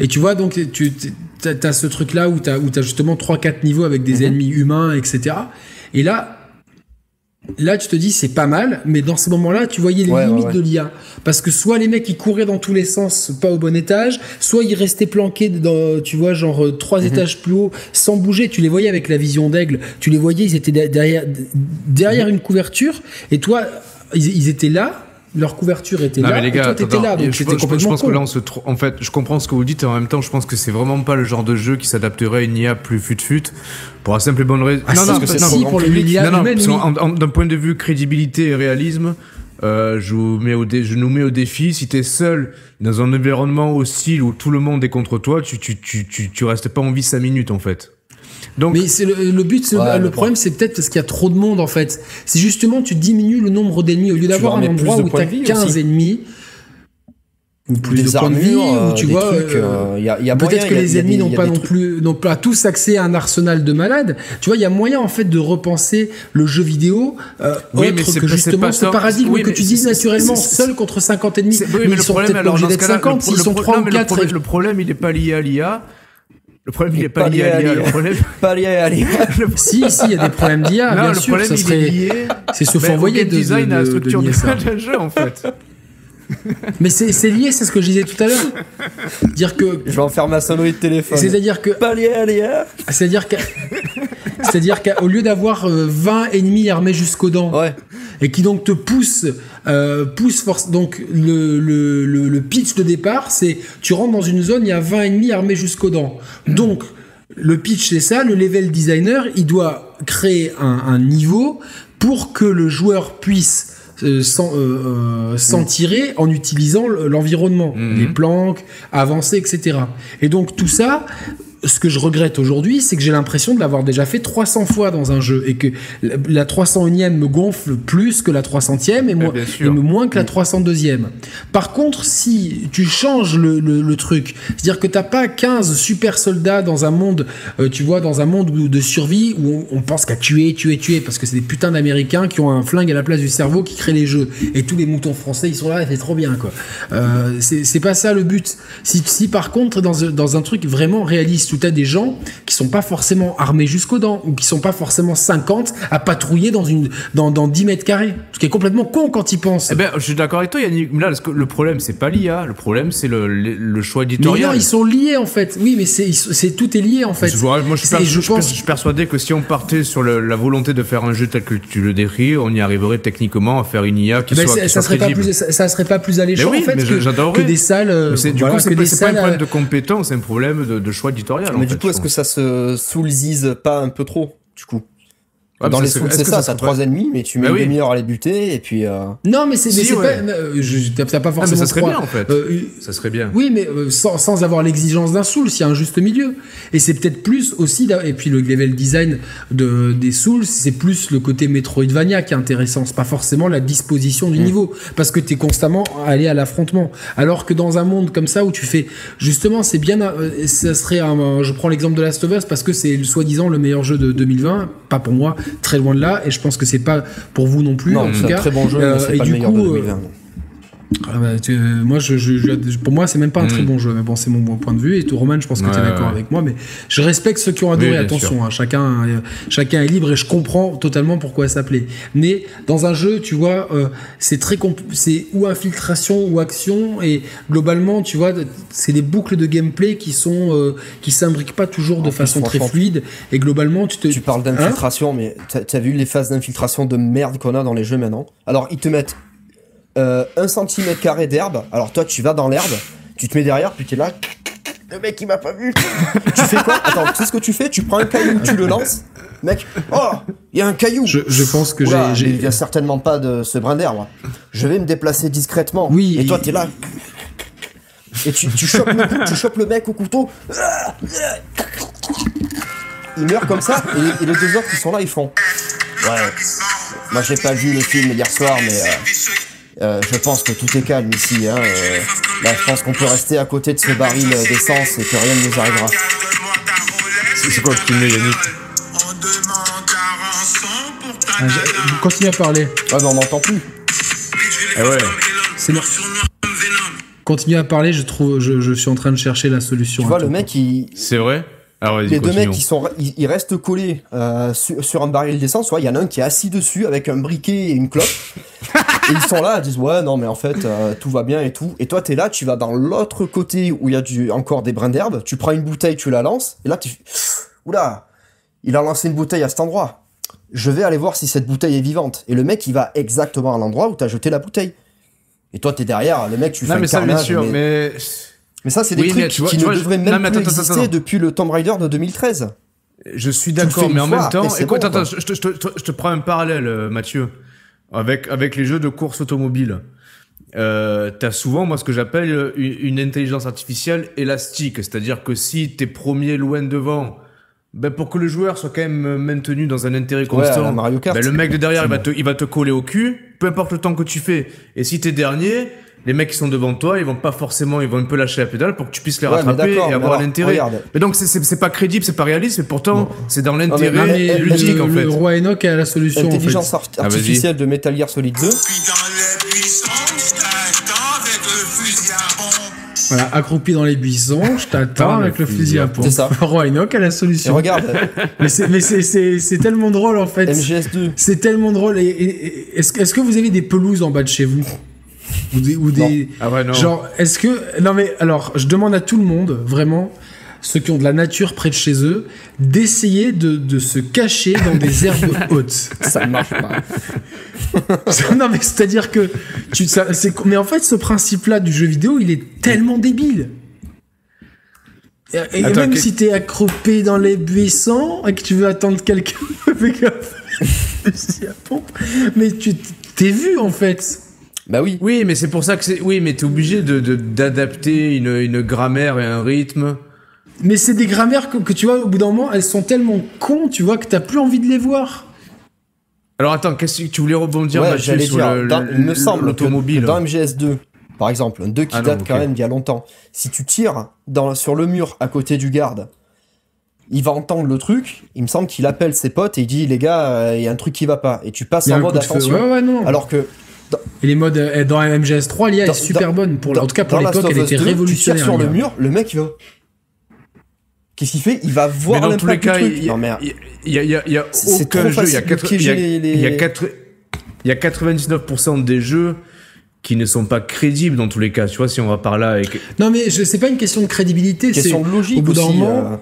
Et tu vois, donc tu as, ce truc-là où tu as, as, justement 3-4 niveaux avec des mhm. ennemis humains, etc. Et là, Là, tu te dis, c'est pas mal, mais dans ces moments-là, tu voyais les limites de l'IA. Parce que soit les mecs, ils couraient dans tous les sens, pas au bon étage, soit ils restaient planqués dans, tu vois, genre euh, trois mhm. étages plus haut, sans bouger. Tu les voyais avec la vision d'aigle. Tu les voyais, ils étaient derrière, derrière une couverture, et toi, ils, étaient là, leur couverture était là, et toi t'étais là, donc c'était complètement Je pense que là, on se en fait, je comprends ce que vous dites, et en même temps, je pense que c'est vraiment pas le genre de jeu qui s'adapterait à une IA plus fut-fut, pour la simple et bonne raison. Ah non, non, c'est si, pour l'IA non, d'un point de vue crédibilité et réalisme, euh, je, vous mets au je nous mets au défi, si t'es seul dans un environnement hostile où tout le monde est contre toi, tu, tu, tu, tu, tu restes pas en vie 5 minutes en fait. Donc, mais c'est le, but, le, problème, c'est peut-être parce qu'il y a trop de monde en fait. C'est justement, tu diminues le nombre d'ennemis au lieu d'avoir un endroit où tu as 15 ennemis ou plus de points de vie, ou tu vois, euh, y a, y a peut-être que les ennemis n'ont pas non plus, n'ont pas tous accès à un arsenal de malades. Tu vois, il y a moyen en fait de repenser le jeu vidéo euh, oui, autre mais que justement ce paradigme que tu dis naturellement seul contre 50 ennemis. Oui, mais, ils sont peut-être obligés d'être 50, s'ils sont 3 ou 4. Le problème, il n'est pas lié à l'IA le problème, il n'est pas, lié à l'IA. Le problème... Pas lié à l'IA. si, si, il y a des problèmes d'IA, bien le sûr. Problème, ça serait... C'est se faut envoyer de, design à la structure de, de jeu, en fait. Mais c'est lié, c'est ce que je disais tout à l'heure. Dire que. Je vais en faire ma sonnerie de téléphone. C'est-à-dire que. Pas lié à l'IA. C'est-à-dire que. C'est-à-dire qu'au lieu d'avoir 20 euh, ennemis armés jusqu'aux dents, et qui donc te poussent, euh, pousse force. Donc le, le, le, pitch de départ, c'est tu rentres dans une zone, il y a 20 ennemis armés jusqu'aux dents. Donc le pitch c'est ça, le level designer, il doit créer un, un niveau pour que le joueur puisse euh, euh, s'en tirer en utilisant l'environnement, mhm. les planques, avancer, etc. Et donc tout ça, ce que je regrette aujourd'hui, c'est que j'ai l'impression de l'avoir déjà fait 300 fois dans un jeu et que la 301e me gonfle plus que la 300e et, et moins que la 302e. Par contre, si tu changes le, le, truc, c'est-à-dire que t'as pas 15 super soldats dans un monde, euh, tu vois, dans un monde de survie où on, pense qu'à tuer, tuer, tuer, parce que c'est des putains d'Américains qui ont un flingue à la place du cerveau qui créent les jeux. Et tous les moutons français, ils sont là, c'est trop bien, quoi. Euh, c'est pas ça le but. Si, si par contre, dans, dans un truc vraiment réaliste, où tu as des gens qui sont pas forcément armés jusqu'aux dents ou qui sont pas forcément 50 à patrouiller dans, une, dans, dans 10 mètres carrés. Ce qui est complètement con quand ils pensent. Eh ben, je suis d'accord avec toi, Yannick. Là, le problème, c'est pas l'IA. Le problème, c'est le, le, choix éditorial. Mais non, ils sont liés, en fait. Oui, mais c'est, tout est lié, en fait. moi, je suis, je, pense... je suis persuadé que si on partait sur la volonté de faire un jeu tel que tu le décris, on y arriverait techniquement à faire une IA qui ben, soit, ça, serait pas plus, ça, serait pas plus alléchant, en fait, que, que, des salles. Euh, du coup, c'est pas un problème de compétence, c'est un problème de, choix éditorial. Mais du coup, est-ce que ça se soulzise pas un peu trop, du coup? Dans les souls, c'est ça, t'as trois ennemis, mais tu mets bah une demi-heure à les buter, et puis... Euh... Non, mais c'est pas... Euh, t'as pas forcément... Ah, ça serait bien, en fait. Euh, ça serait bien. Oui, mais euh, sans, sans, avoir l'exigence d'un soul, s'il y a un juste milieu. Et c'est peut-être plus aussi... Et puis le level design de, des souls, c'est plus le côté Metroidvania qui est intéressant. C'est pas forcément la disposition du mm. niveau. Parce que t'es constamment allé à l'affrontement. Alors que dans un monde comme ça, où tu fais... Justement, c'est bien... Ça serait un... Je prends l'exemple de Last of Us, parce que c'est soi-disant le meilleur jeu de 2020. Pas pour moi très loin de là, et je pense que c'est pas pour vous non plus. Non, c'est un très bon jeu, euh, le meilleur de 2020. Ah bah, moi, je, pour moi, c'est même pas un très mm. bon jeu, mais bon, c'est mon, point de vue. Et tout, Roman, je pense que tu es d'accord avec moi, mais je respecte ceux qui ont adoré. attention, hein, chacun, euh, chacun est libre et je comprends totalement pourquoi ça plaît. Mais dans un jeu, tu vois, euh, c'est très, c'est ou infiltration ou action, et globalement, tu vois, c'est des boucles de gameplay qui sont, euh, qui s'imbriquent pas toujours de façon très fluide. Et globalement, tu te. Tu parles d'infiltration, mais t'as as vu les phases d'infiltration de merde qu'on a dans les jeux maintenant? Alors, ils te mettent euh, un centimètre carré d'herbe. Alors toi, tu vas dans l'herbe, tu te mets derrière, puis tu es là. Le mec, il m'a pas vu. tu fais quoi? Attends, tu sais ce que tu fais? Tu prends un caillou, tu le lances. Mec, oh, il y a un caillou. Je, pense que j'ai. Il vient certainement pas de ce brin d'herbe. Je vais me déplacer discrètement. Oui. Et toi, t'es là. Et tu, tu, chopes le, tu chopes le mec au couteau. Il meurt comme ça. Et, les deux autres qui sont là, ils font. Ouais. Moi, j'ai pas vu le film hier soir, mais. Euh, euh, je pense que tout est calme ici. Hein, euh, là, je pense qu'on peut rester à côté de ce baril d'essence et que rien ne nous arrivera. C'est quoi le film, Yannick ah, Continue à parler. Ah non, on n'entend plus. Ah ouais. C'est Continue à parler, je trouve, je, je, suis en train de chercher la solution. Tu vois, le mec, il. C'est vrai? Ah les deux mecs, ils, sont, ils, restent collés euh, sur, un baril d'essence. Il y en a un qui est assis dessus avec un briquet et une clope. et ils sont là, ils disent ouais non mais en fait euh, tout va bien et tout. Et toi t'es là, tu vas dans l'autre côté où il y a du, encore des brins d'herbe. Tu prends une bouteille, tu la lances. Et là tu oula, il a lancé une bouteille à cet endroit. Je vais aller voir si cette bouteille est vivante. Et le mec il va exactement à l'endroit où t'as jeté la bouteille. Et toi, t'es derrière, le mec, tu fais mais ça, bien sûr, mais... mais... ça, c'est des trucs qui ne devraient même plus exister depuis le Tomb Raider de 2013. Je suis d'accord, mais en même temps, écoute, attends, je, je, te prends un parallèle, euh, Mathieu, avec avec les jeux de course automobile. Euh, t'as souvent, moi, ce que j'appelle une, une, intelligence artificielle élastique, c'est-à-dire que si t'es premier loin devant, ben pour que le joueur soit quand même maintenu dans un intérêt constant, Mario Kart. Ben le mec de derrière, il va te, il va te coller au cul, peu importe le temps que tu fais. Et si t'es dernier, les mecs qui sont devant toi, ils vont pas forcément, ils vont un peu lâcher la pédale pour que tu puisses les rattraper et avoir l'intérêt. Mais donc c'est pas crédible, c'est pas réaliste, mais pourtant c'est dans l'intérêt ludique en fait. Le roi Enoch a la solution. L'intelligence ah, artificielle de Metal Gear Solid 2. Voilà, accroupi dans les buissons, je t'attends avec le fusil à pompe. C'est ça. Roi Enoch a la solution. regarde. mais c'est tellement drôle en fait. MGS2. C'est tellement drôle. Et, est-ce que vous avez des pelouses en bas de chez vous? Ou des, ou des Ah ouais, non. genre est-ce que non mais alors je demande à tout le monde vraiment ceux qui ont de la nature près de chez eux d'essayer de, de, se cacher dans des herbes hautes. Ça ne marche pas. Non mais c'est à dire que tu ça, mais en fait ce principe là du jeu vidéo il est tellement débile. Et, même si t'es accroupé dans les buissons et que tu veux attendre quelqu'un avec un mais tu t'es vu en fait bah oui. Oui, mais c'est pour ça que c'est. Oui, mais t'es obligé de d'adapter une, une grammaire et un rythme. Mais c'est des grammaires que, tu vois, au bout d'un moment, elles sont tellement cons, tu vois, que t'as plus envie de les voir. Alors attends, qu'est-ce que tu voulais rebondir ouais, sur le, dans, Il me semble l'automobile. Dans MGS2, par exemple, un 2 qui ah date quand même d'il y a longtemps, si tu tires dans, sur le mur à côté du garde, il va entendre le truc, il me semble qu'il appelle ses potes et il dit les gars, euh, il y a un truc qui va pas. Et tu passes en mode attention. Ouais, ouais, non. Alors que et les modes euh, dans MGS3, l'IA est super bonne. Pour, en tout cas, pour l'époque, elle était révolutionnaire. sur le mur, le mec, il va. Qu'est-ce qu'il fait? Il va voir l'impact du truc. Il y, a, il y a, il y a aucun jeu. Il y a, 4, il, y a, il, y a 4, il y a 99% des jeux qui ne sont pas crédibles dans tous les cas. Tu vois, si on va par là. Avec... Non, mais c'est pas une question de crédibilité. C'est question de logique. Au bout d'un moment. Euh...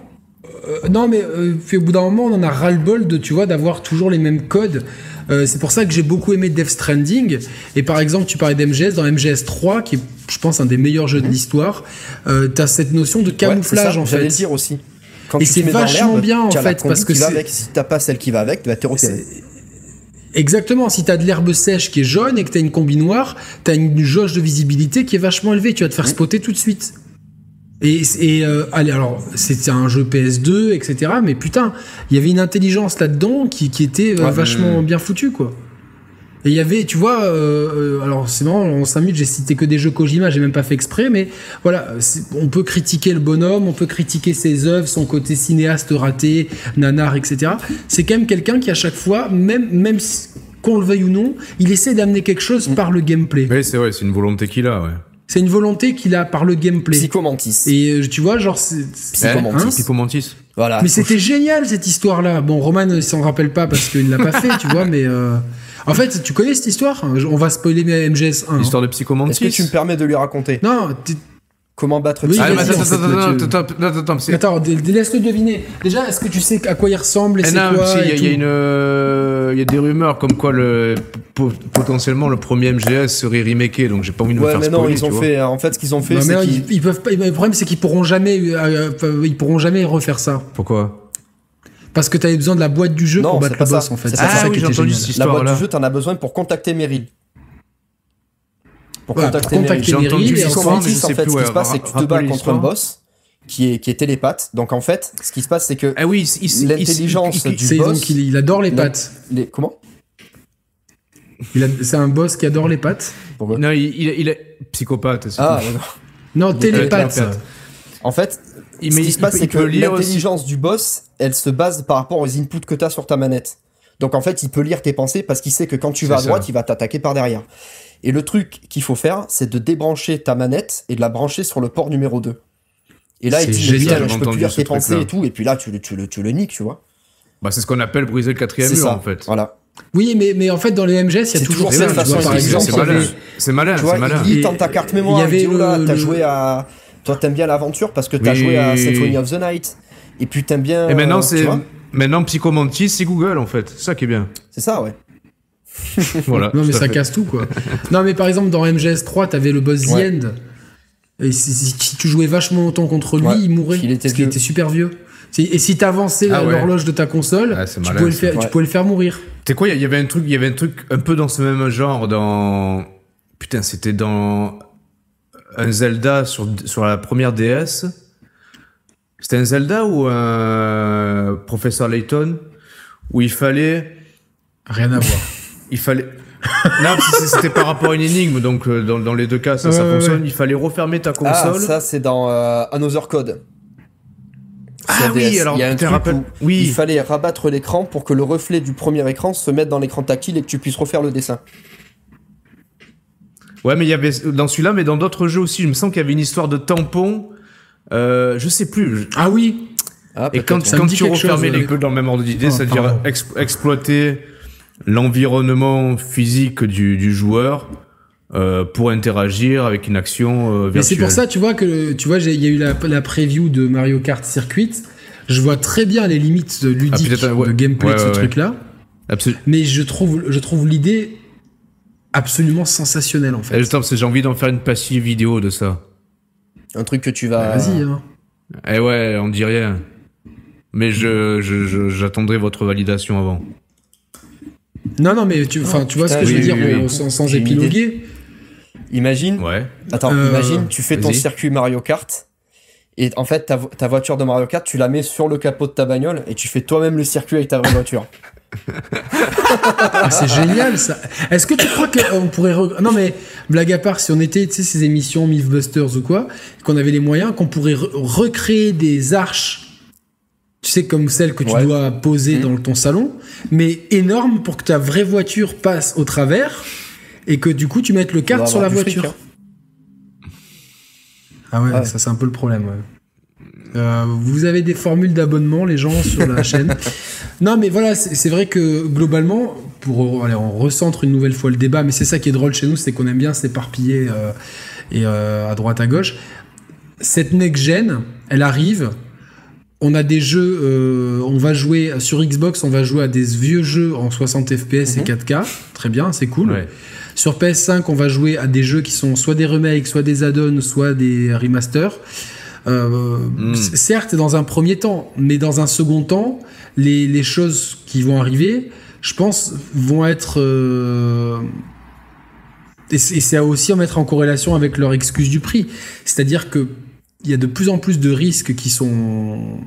Euh, non, mais euh, au bout d'un moment, on en a ras-le-bol de, tu vois, d'avoir toujours les mêmes codes. Euh, c'est pour ça que j'ai beaucoup aimé Death Stranding. Et par exemple, tu parlais d'MGS, dans MGS 3, qui est, je pense, un des meilleurs jeux de l'histoire, euh, t'as cette notion de camouflage, en fait. dire aussi. Quand et c'est vachement bien, en fait, parce que avec. si t'as pas celle qui va avec, tu vas te repérer. Exactement, si t'as de l'herbe sèche qui est jaune et que t'as une combi noire, t'as une jauge de visibilité qui est vachement élevée, tu vas te faire spotter tout de suite. Et, et euh, allez, alors c'était un jeu PS2, etc. Mais putain, il y avait une intelligence là-dedans qui, qui était euh, vachement bien foutue, quoi. Et il y avait, tu vois, euh, alors c'est marrant, en 5 minutes j'ai cité que des jeux Kojima, j'ai même pas fait exprès, mais voilà, on peut critiquer le bonhomme, on peut critiquer ses œuvres, son côté cinéaste raté, nanar, etc. C'est quand même quelqu'un qui à chaque fois, même, même qu'on le veuille ou non, il essaie d'amener quelque chose mm. par le gameplay. Oui, c'est vrai, c'est une volonté qu'il a, ouais. C'est une volonté qu'il a par le gameplay. Psychomantis. Et euh, tu vois, genre, c'est. Psychomantis. Hein voilà. Mais c'était génial cette histoire-là. Bon, Roman il s'en rappelle pas parce qu'il ne l'a pas fait, tu vois, mais. Euh, en fait, tu connais cette histoire? On va spoiler MGS1. Hein. L'histoire de Psychomantis. Est-ce que tu me permets de lui raconter? Non, Comment battre oui, attends, attends, attends, attends, laisse-le deviner. Déjà, est-ce que tu sais à quoi il ressemble et eh c'est quoi Il y, a une, euh, il y a des rumeurs comme quoi le potentiellement le premier MGS serait remaké, donc j'ai pas envie de me faire mais non, ils ont fait. En fait, ce qu'ils ont fait, c'est qu'ils ils peuvent pas. Le problème, c'est qu'ils pourront jamais, euh, ils pourront jamais refaire ça. Pourquoi? Parce que tu avais besoin de la boîte du jeu pour battre le boss, en fait. Ah, ça oui, j'ai entendu cette histoire. La boîte du jeu, t'en as besoin pour contacter Meryl pour contacter, Meryl. J'ai entendu en fait, ce qui se passe, c'est que tu te bats contre un boss qui est, qui est télépathe. Donc en fait, ce qui se passe, c'est que ah oui, l'intelligence du boss. Donc il, adore les pattes. Les, comment? C'est un boss qui adore les pattes. non, il, il, est psychopathe. Ah, non, télépathe. En fait, ce qui se passe, c'est que l'intelligence du boss, elle se base par rapport aux inputs que tu as sur ta manette. Donc en fait, il peut lire tes pensées parce qu'il sait que quand tu vas à droite, il va t'attaquer par derrière. Et le truc qu'il faut faire, c'est de débrancher ta manette et de la brancher sur le port numéro 2. Et là, il dit, je peux plus lire tes pensées et tout, et puis là, tu le, tu le, tu le niques, tu vois. Bah, c'est ce qu'on appelle briser le quatrième mur, en fait. Voilà. Oui, mais, mais en fait, dans les MGS, il y a toujours ça. Façon, par exemple, c'est malin. C'est malin, c'est malin. Il dit dans ta carte mémoire, il y avait là, t'as joué à. Toi, t'aimes bien l'aventure parce que t'as joué à Symphony of the Night. Et puis t'aimes bien. Et maintenant, c'est. Maintenant, Psychomantis, c'est Google, en fait. C'est ça qui est bien. C'est ça, ouais. voilà. Non, mais ça casse tout, quoi. non, mais par exemple, dans MGS3, t'avais le boss The End. Et si, tu jouais vachement longtemps contre lui, il mourait. Il était parce qu'il était super vieux. Et si t'avançais ah l'horloge de ta console, ah, tu, pouvais le faire, tu pouvais le faire mourir. Tu sais quoi, il y avait un truc, il y avait un truc un peu dans ce même genre dans. Putain, c'était dans un Zelda sur, sur la première DS. C'était un Zelda ou un Professeur Layton où il fallait. Rien à voir. Il fallait. non, c'était par rapport à une énigme, donc euh, dans, dans les deux cas, ça, ça fonctionne. Il fallait refermer ta ah, console. Ah, ça, c'est dans euh, Another Code. Ah oui, alors il y a un truc oui. il fallait rabattre l'écran pour que le reflet du premier écran se mette dans l'écran tactile et que tu puisses refaire le dessin. Ouais, mais il y avait dans celui-là, mais dans d'autres jeux aussi, je me sens qu'il y avait une histoire de tampon. Euh, je sais plus. Ah oui. Ah, et quand, quand tu refermais les jeux dans le même ordre d'idée, ah, c'est-à-dire exploiter l'environnement physique du, du joueur euh, pour interagir avec une action euh, virtuelle. Mais c'est pour ça, tu vois que tu vois, il y a eu la, la, preview de Mario Kart Circuit. Je vois très bien les limites ludiques ah, de gameplay de ce truc-là. Mais je trouve, je trouve l'idée absolument sensationnelle en fait. J'ai envie d'en faire une passive vidéo de ça. Un truc que tu vas. Bah, vas-y. Hein. Eh ouais, on dit rien. Mais je, j'attendrai votre validation avant. Non, non, mais tu, enfin, tu vois ce que je veux dire sans, épiloguer. Imagine. Ouais. Attends, euh, imagine, tu fais ton circuit Mario Kart. Et en fait, ta, ta, voiture de Mario Kart, tu la mets sur le capot de ta bagnole et tu fais toi-même le circuit avec ta vraie voiture. Ah, c'est génial ça. Est-ce que tu crois qu'on pourrait. Non, mais blague à part, si on était, tu sais, ces émissions Mythbusters ou quoi, qu'on avait les moyens, qu'on pourrait recréer des arches tu sais, comme celle que tu dois poser mmh. dans ton salon, mais énorme pour que ta vraie voiture passe au travers et que du coup tu mettes le kart sur la voiture. Hein. Ah ouais, ça c'est un peu le problème. Euh, vous avez des formules d'abonnement, les gens, sur la chaîne? Non, mais voilà, c'est vrai que globalement, pour allez, on recentre une nouvelle fois le débat, mais c'est ça qui est drôle chez nous, c'est qu'on aime bien s'éparpiller euh, et euh, à droite à gauche. Cette next gen, elle arrive on a des jeux, euh, on va jouer sur Xbox, on va jouer à des vieux jeux en 60 FPS et 4K, mhm. très bien, c'est cool. Sur PS5, on va jouer à des jeux qui sont soit des remakes, soit des add-ons, soit des remasters. Euh, hmm. Certes, dans un premier temps, mais dans un second temps, les, choses qui vont arriver, je pense, vont être euh, et c'est aussi à mettre en corrélation avec leur excuse du prix. C'est-à-dire que il y a de plus en plus de risques qui sont.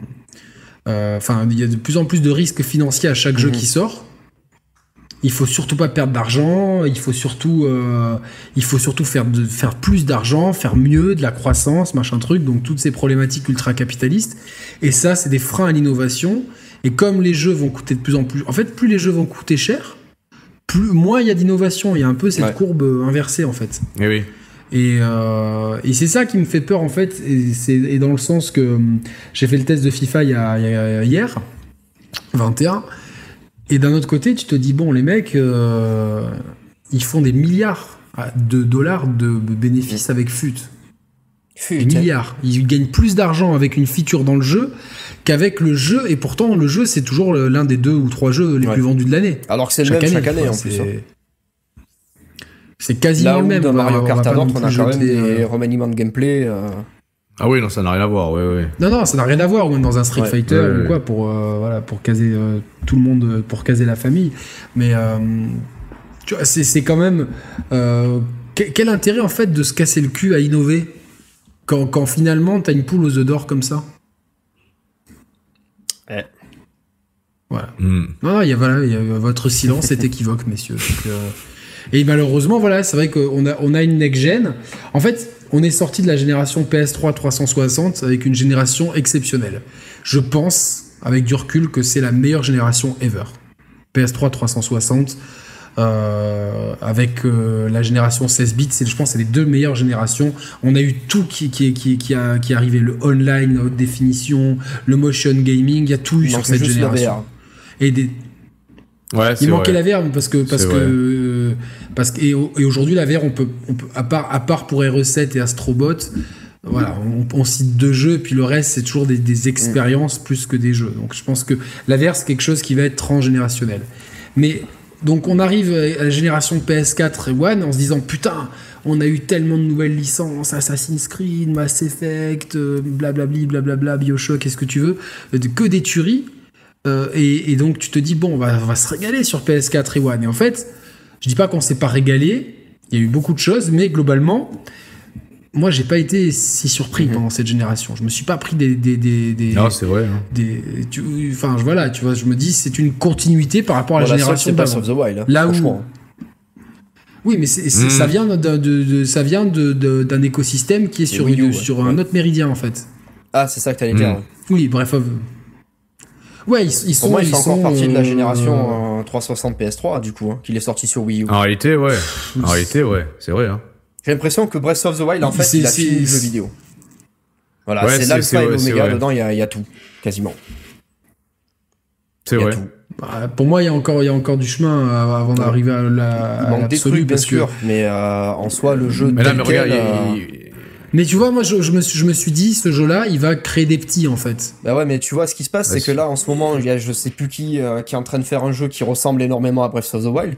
Euh, enfin, il y a de plus en plus de risques financiers à chaque jeu mhm. qui sort. Il faut surtout pas perdre d'argent. Il faut surtout, euh, il faut surtout faire, de, faire plus d'argent, faire mieux, de la croissance, machin truc. Donc toutes ces problématiques ultra capitalistes. Et ça, c'est des freins à l'innovation. Et comme les jeux vont coûter de plus en plus, en fait, plus les jeux vont coûter cher, plus moins il y a d'innovation. Il y a un peu cette courbe inversée en fait. Et eh Euh, et, c'est ça qui me fait peur en fait, et, c'est, dans le sens que hum, j'ai fait le test de FIFA il y a, hier, 21, et d'un autre côté tu te dis bon les mecs, euh, ils font des milliards de dollars de bénéfices avec FUT. Des milliards. Ils gagnent plus d'argent avec une feature dans le jeu qu'avec le jeu, et pourtant le jeu c'est toujours l'un des deux ou trois jeux les plus vendus de l'année. Alors que c'est le même chaque année en plus. Hein. C'est quasiment le même. Dans Mario Kart on, on a quand même des euh, remaniements de gameplay. Euh. Ah oui, non, ça n'a rien à voir, ouais, ouais. Non, non, ça n'a rien à voir, ou même dans un Street Fighter ou quoi, pour, euh, voilà, pour caser tout le monde, pour caser la famille. Mais tu vois, c'est quand même. quel intérêt, en fait, de se casser le cul à innover quand, quand finalement t'as une poule aux œufs d'or comme ça? Ouais. Voilà. Hmm. Non, il y a, voilà, y a, votre silence est équivoque, messieurs. Et malheureusement, voilà, c'est vrai qu'on a, on a une next-gen. En fait, on est sorti de la génération PS3 360 avec une génération exceptionnelle. Je pense, avec du recul, que c'est la meilleure génération ever. PS3 360, euh, avec euh, la génération 16 bits, je pense, c'est les deux meilleures générations. On a eu tout qui, qui, qui, qui, a, qui est arrivé, le online, la haute définition, le motion gaming, il y a tout eu sur cette génération. Et des, il manquait la VR parce que parce que parce que et, aujourd'hui la VR on peut, on peut à part à part pour RE7 et Astrobot voilà on, cite deux jeux puis le reste c'est toujours des, des expériences plus que des jeux. Donc je pense que la VR c'est quelque chose qui va être transgénérationnel. Mais donc on arrive à la génération PS4 et One en se disant putain, on a eu tellement de nouvelles licences, Assassin's Creed, Mass Effect, blablabli, blablabla, Bioshock, qu'est-ce que tu veux, que des tueries. Et, donc tu te dis bon, on va, on va, se régaler sur PS4 et One. Et en fait, je dis pas qu'on s'est pas régalé, il y a eu beaucoup de choses, mais globalement, moi, j'ai pas été si surpris mhm. pendant cette génération. Je me suis pas pris des. des, des, des non, c'est vrai. Hein. Des, enfin, voilà, tu vois, je me dis, c'est une continuité par rapport à la génération d'avant. of the Wild. Hein, Là où. Oui, mais c'est, mhm. ça vient de, de, ça vient de, d'un écosystème qui est sur, sur un autre méridien en fait. Ah, c'est ça que tu allais dire. Mhm. Oui, bref. Ouais, ils, ils sont. moi, ils, font encore partie de la euh, génération 360 PS3 du coup, hein, qu'il est sorti sur Wii U. En réalité, ouais. En réalité, ouais, c'est vrai. Hein. J'ai l'impression que Breath of the Wild, en fait, il a fini le jeu vidéo. Voilà, c'est l'alpha et l'oméga, dedans, il y, a, tout, quasiment. C'est vrai. Bah, pour moi, il y, a encore, il y a encore du chemin avant d'arriver à la. Il manque des trucs, bien sûr, mais euh, en soi, le jeu. Mais là, mais regarde, euh, Mais tu vois, moi, je, me, je me suis dit, ce jeu-là, il va créer des petits, en fait. Bah ouais, mais tu vois, ce qui se passe, c'est que là, en ce moment, il y a je sais plus qui euh, qui est en train de faire un jeu qui ressemble énormément à Breath of the Wild.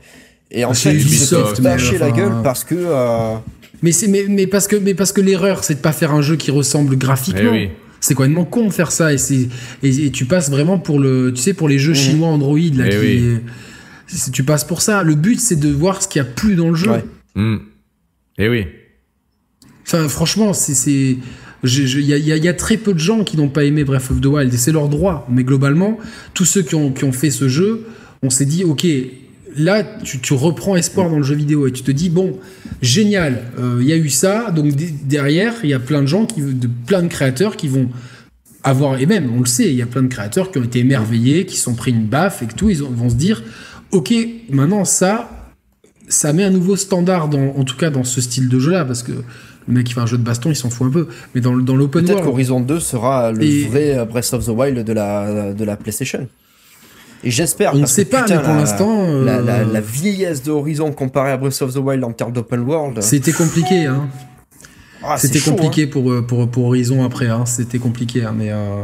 Et en fait, ils se lâcher la gueule parce que. Euh... Mais c'est mais, mais, parce que mais parce que l'erreur, c'est de pas faire un jeu qui ressemble graphiquement. Eh c'est complètement con de faire ça et c'est et, tu passes vraiment pour le tu sais pour les jeux mmh. chinois Android là eh qui, tu passes pour ça. Le but c'est de voir ce qu'il y a plus dans le jeu. Ouais. Mmh. Eh oui. Franchement c'est il y, y, a très peu de gens qui n'ont pas aimé Breath of the Wild et c'est leur droit. Mais globalement, tous ceux qui ont, fait ce jeu, on s'est dit, ok, là, tu, reprends espoir dans le jeu vidéo et tu te dis bon, génial, euh, il y a eu ça, donc derrière, il y a plein de gens, qui, de, plein de créateurs qui vont avoir, et même, on le sait, il y a plein de créateurs qui ont été émerveillés, qui sont pris une baffe et que tout, ils vont se dire ok, maintenant ça, ça met un nouveau standard, en tout cas dans ce style de jeu-là, parce que le mec qui fait un jeu de baston, il s'en fout un peu. Mais dans, dans l'open world. Peut-être qu'Horizon 2 sera le vrai Breath of the Wild de la, de la PlayStation. Et j'espère. On ne sait pas, mais pour l'instant. La, la, euh, vieillesse de Horizon comparée à Breath of the Wild en termes d'open world. C'était compliqué, hein. Ah, C'était compliqué hein. pour, euh, pour, pour Horizon après, hein. C'était compliqué, hein, mais. Euh...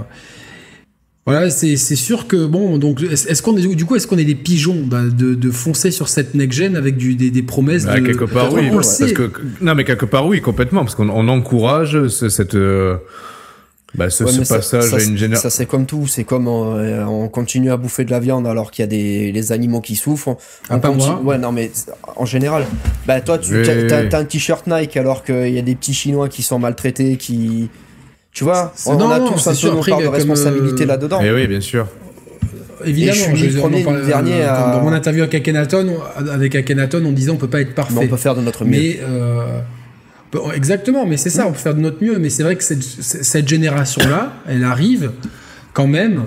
Voilà, c'est sûr que bon, donc est-ce qu'on est du coup est-ce qu'on est des pigeons bah, de, de, foncer sur cette next gen avec du, des, des promesses bah, de quelque part oui, parce que non mais quelque part oui complètement parce qu'on encourage cette euh, bah, ce, passage à une génération. Ça, c'est comme tout. C'est comme euh, on continue à bouffer de la viande alors qu'il y a des les animaux qui souffrent. Ah, pas moi. Ouais, non, mais en général. Bah, toi, tu as, un t-shirt Nike alors qu'il y a des petits Chinois qui sont maltraités, qui. Tu vois, on, a tous un peu nos de responsabilité euh, là-dedans. Et eh oui, bien sûr. Évidemment, je suis le premier, le dernier. Dans, mon interview avec Akhenaton, avec Akhenaton, on disait on peut pas être parfait. Mais on peut faire de notre mieux. Mais euh, Exactement, mais c'est ça, on peut faire de notre mieux. Mais c'est vrai que cette, cette génération-là, elle arrive quand même,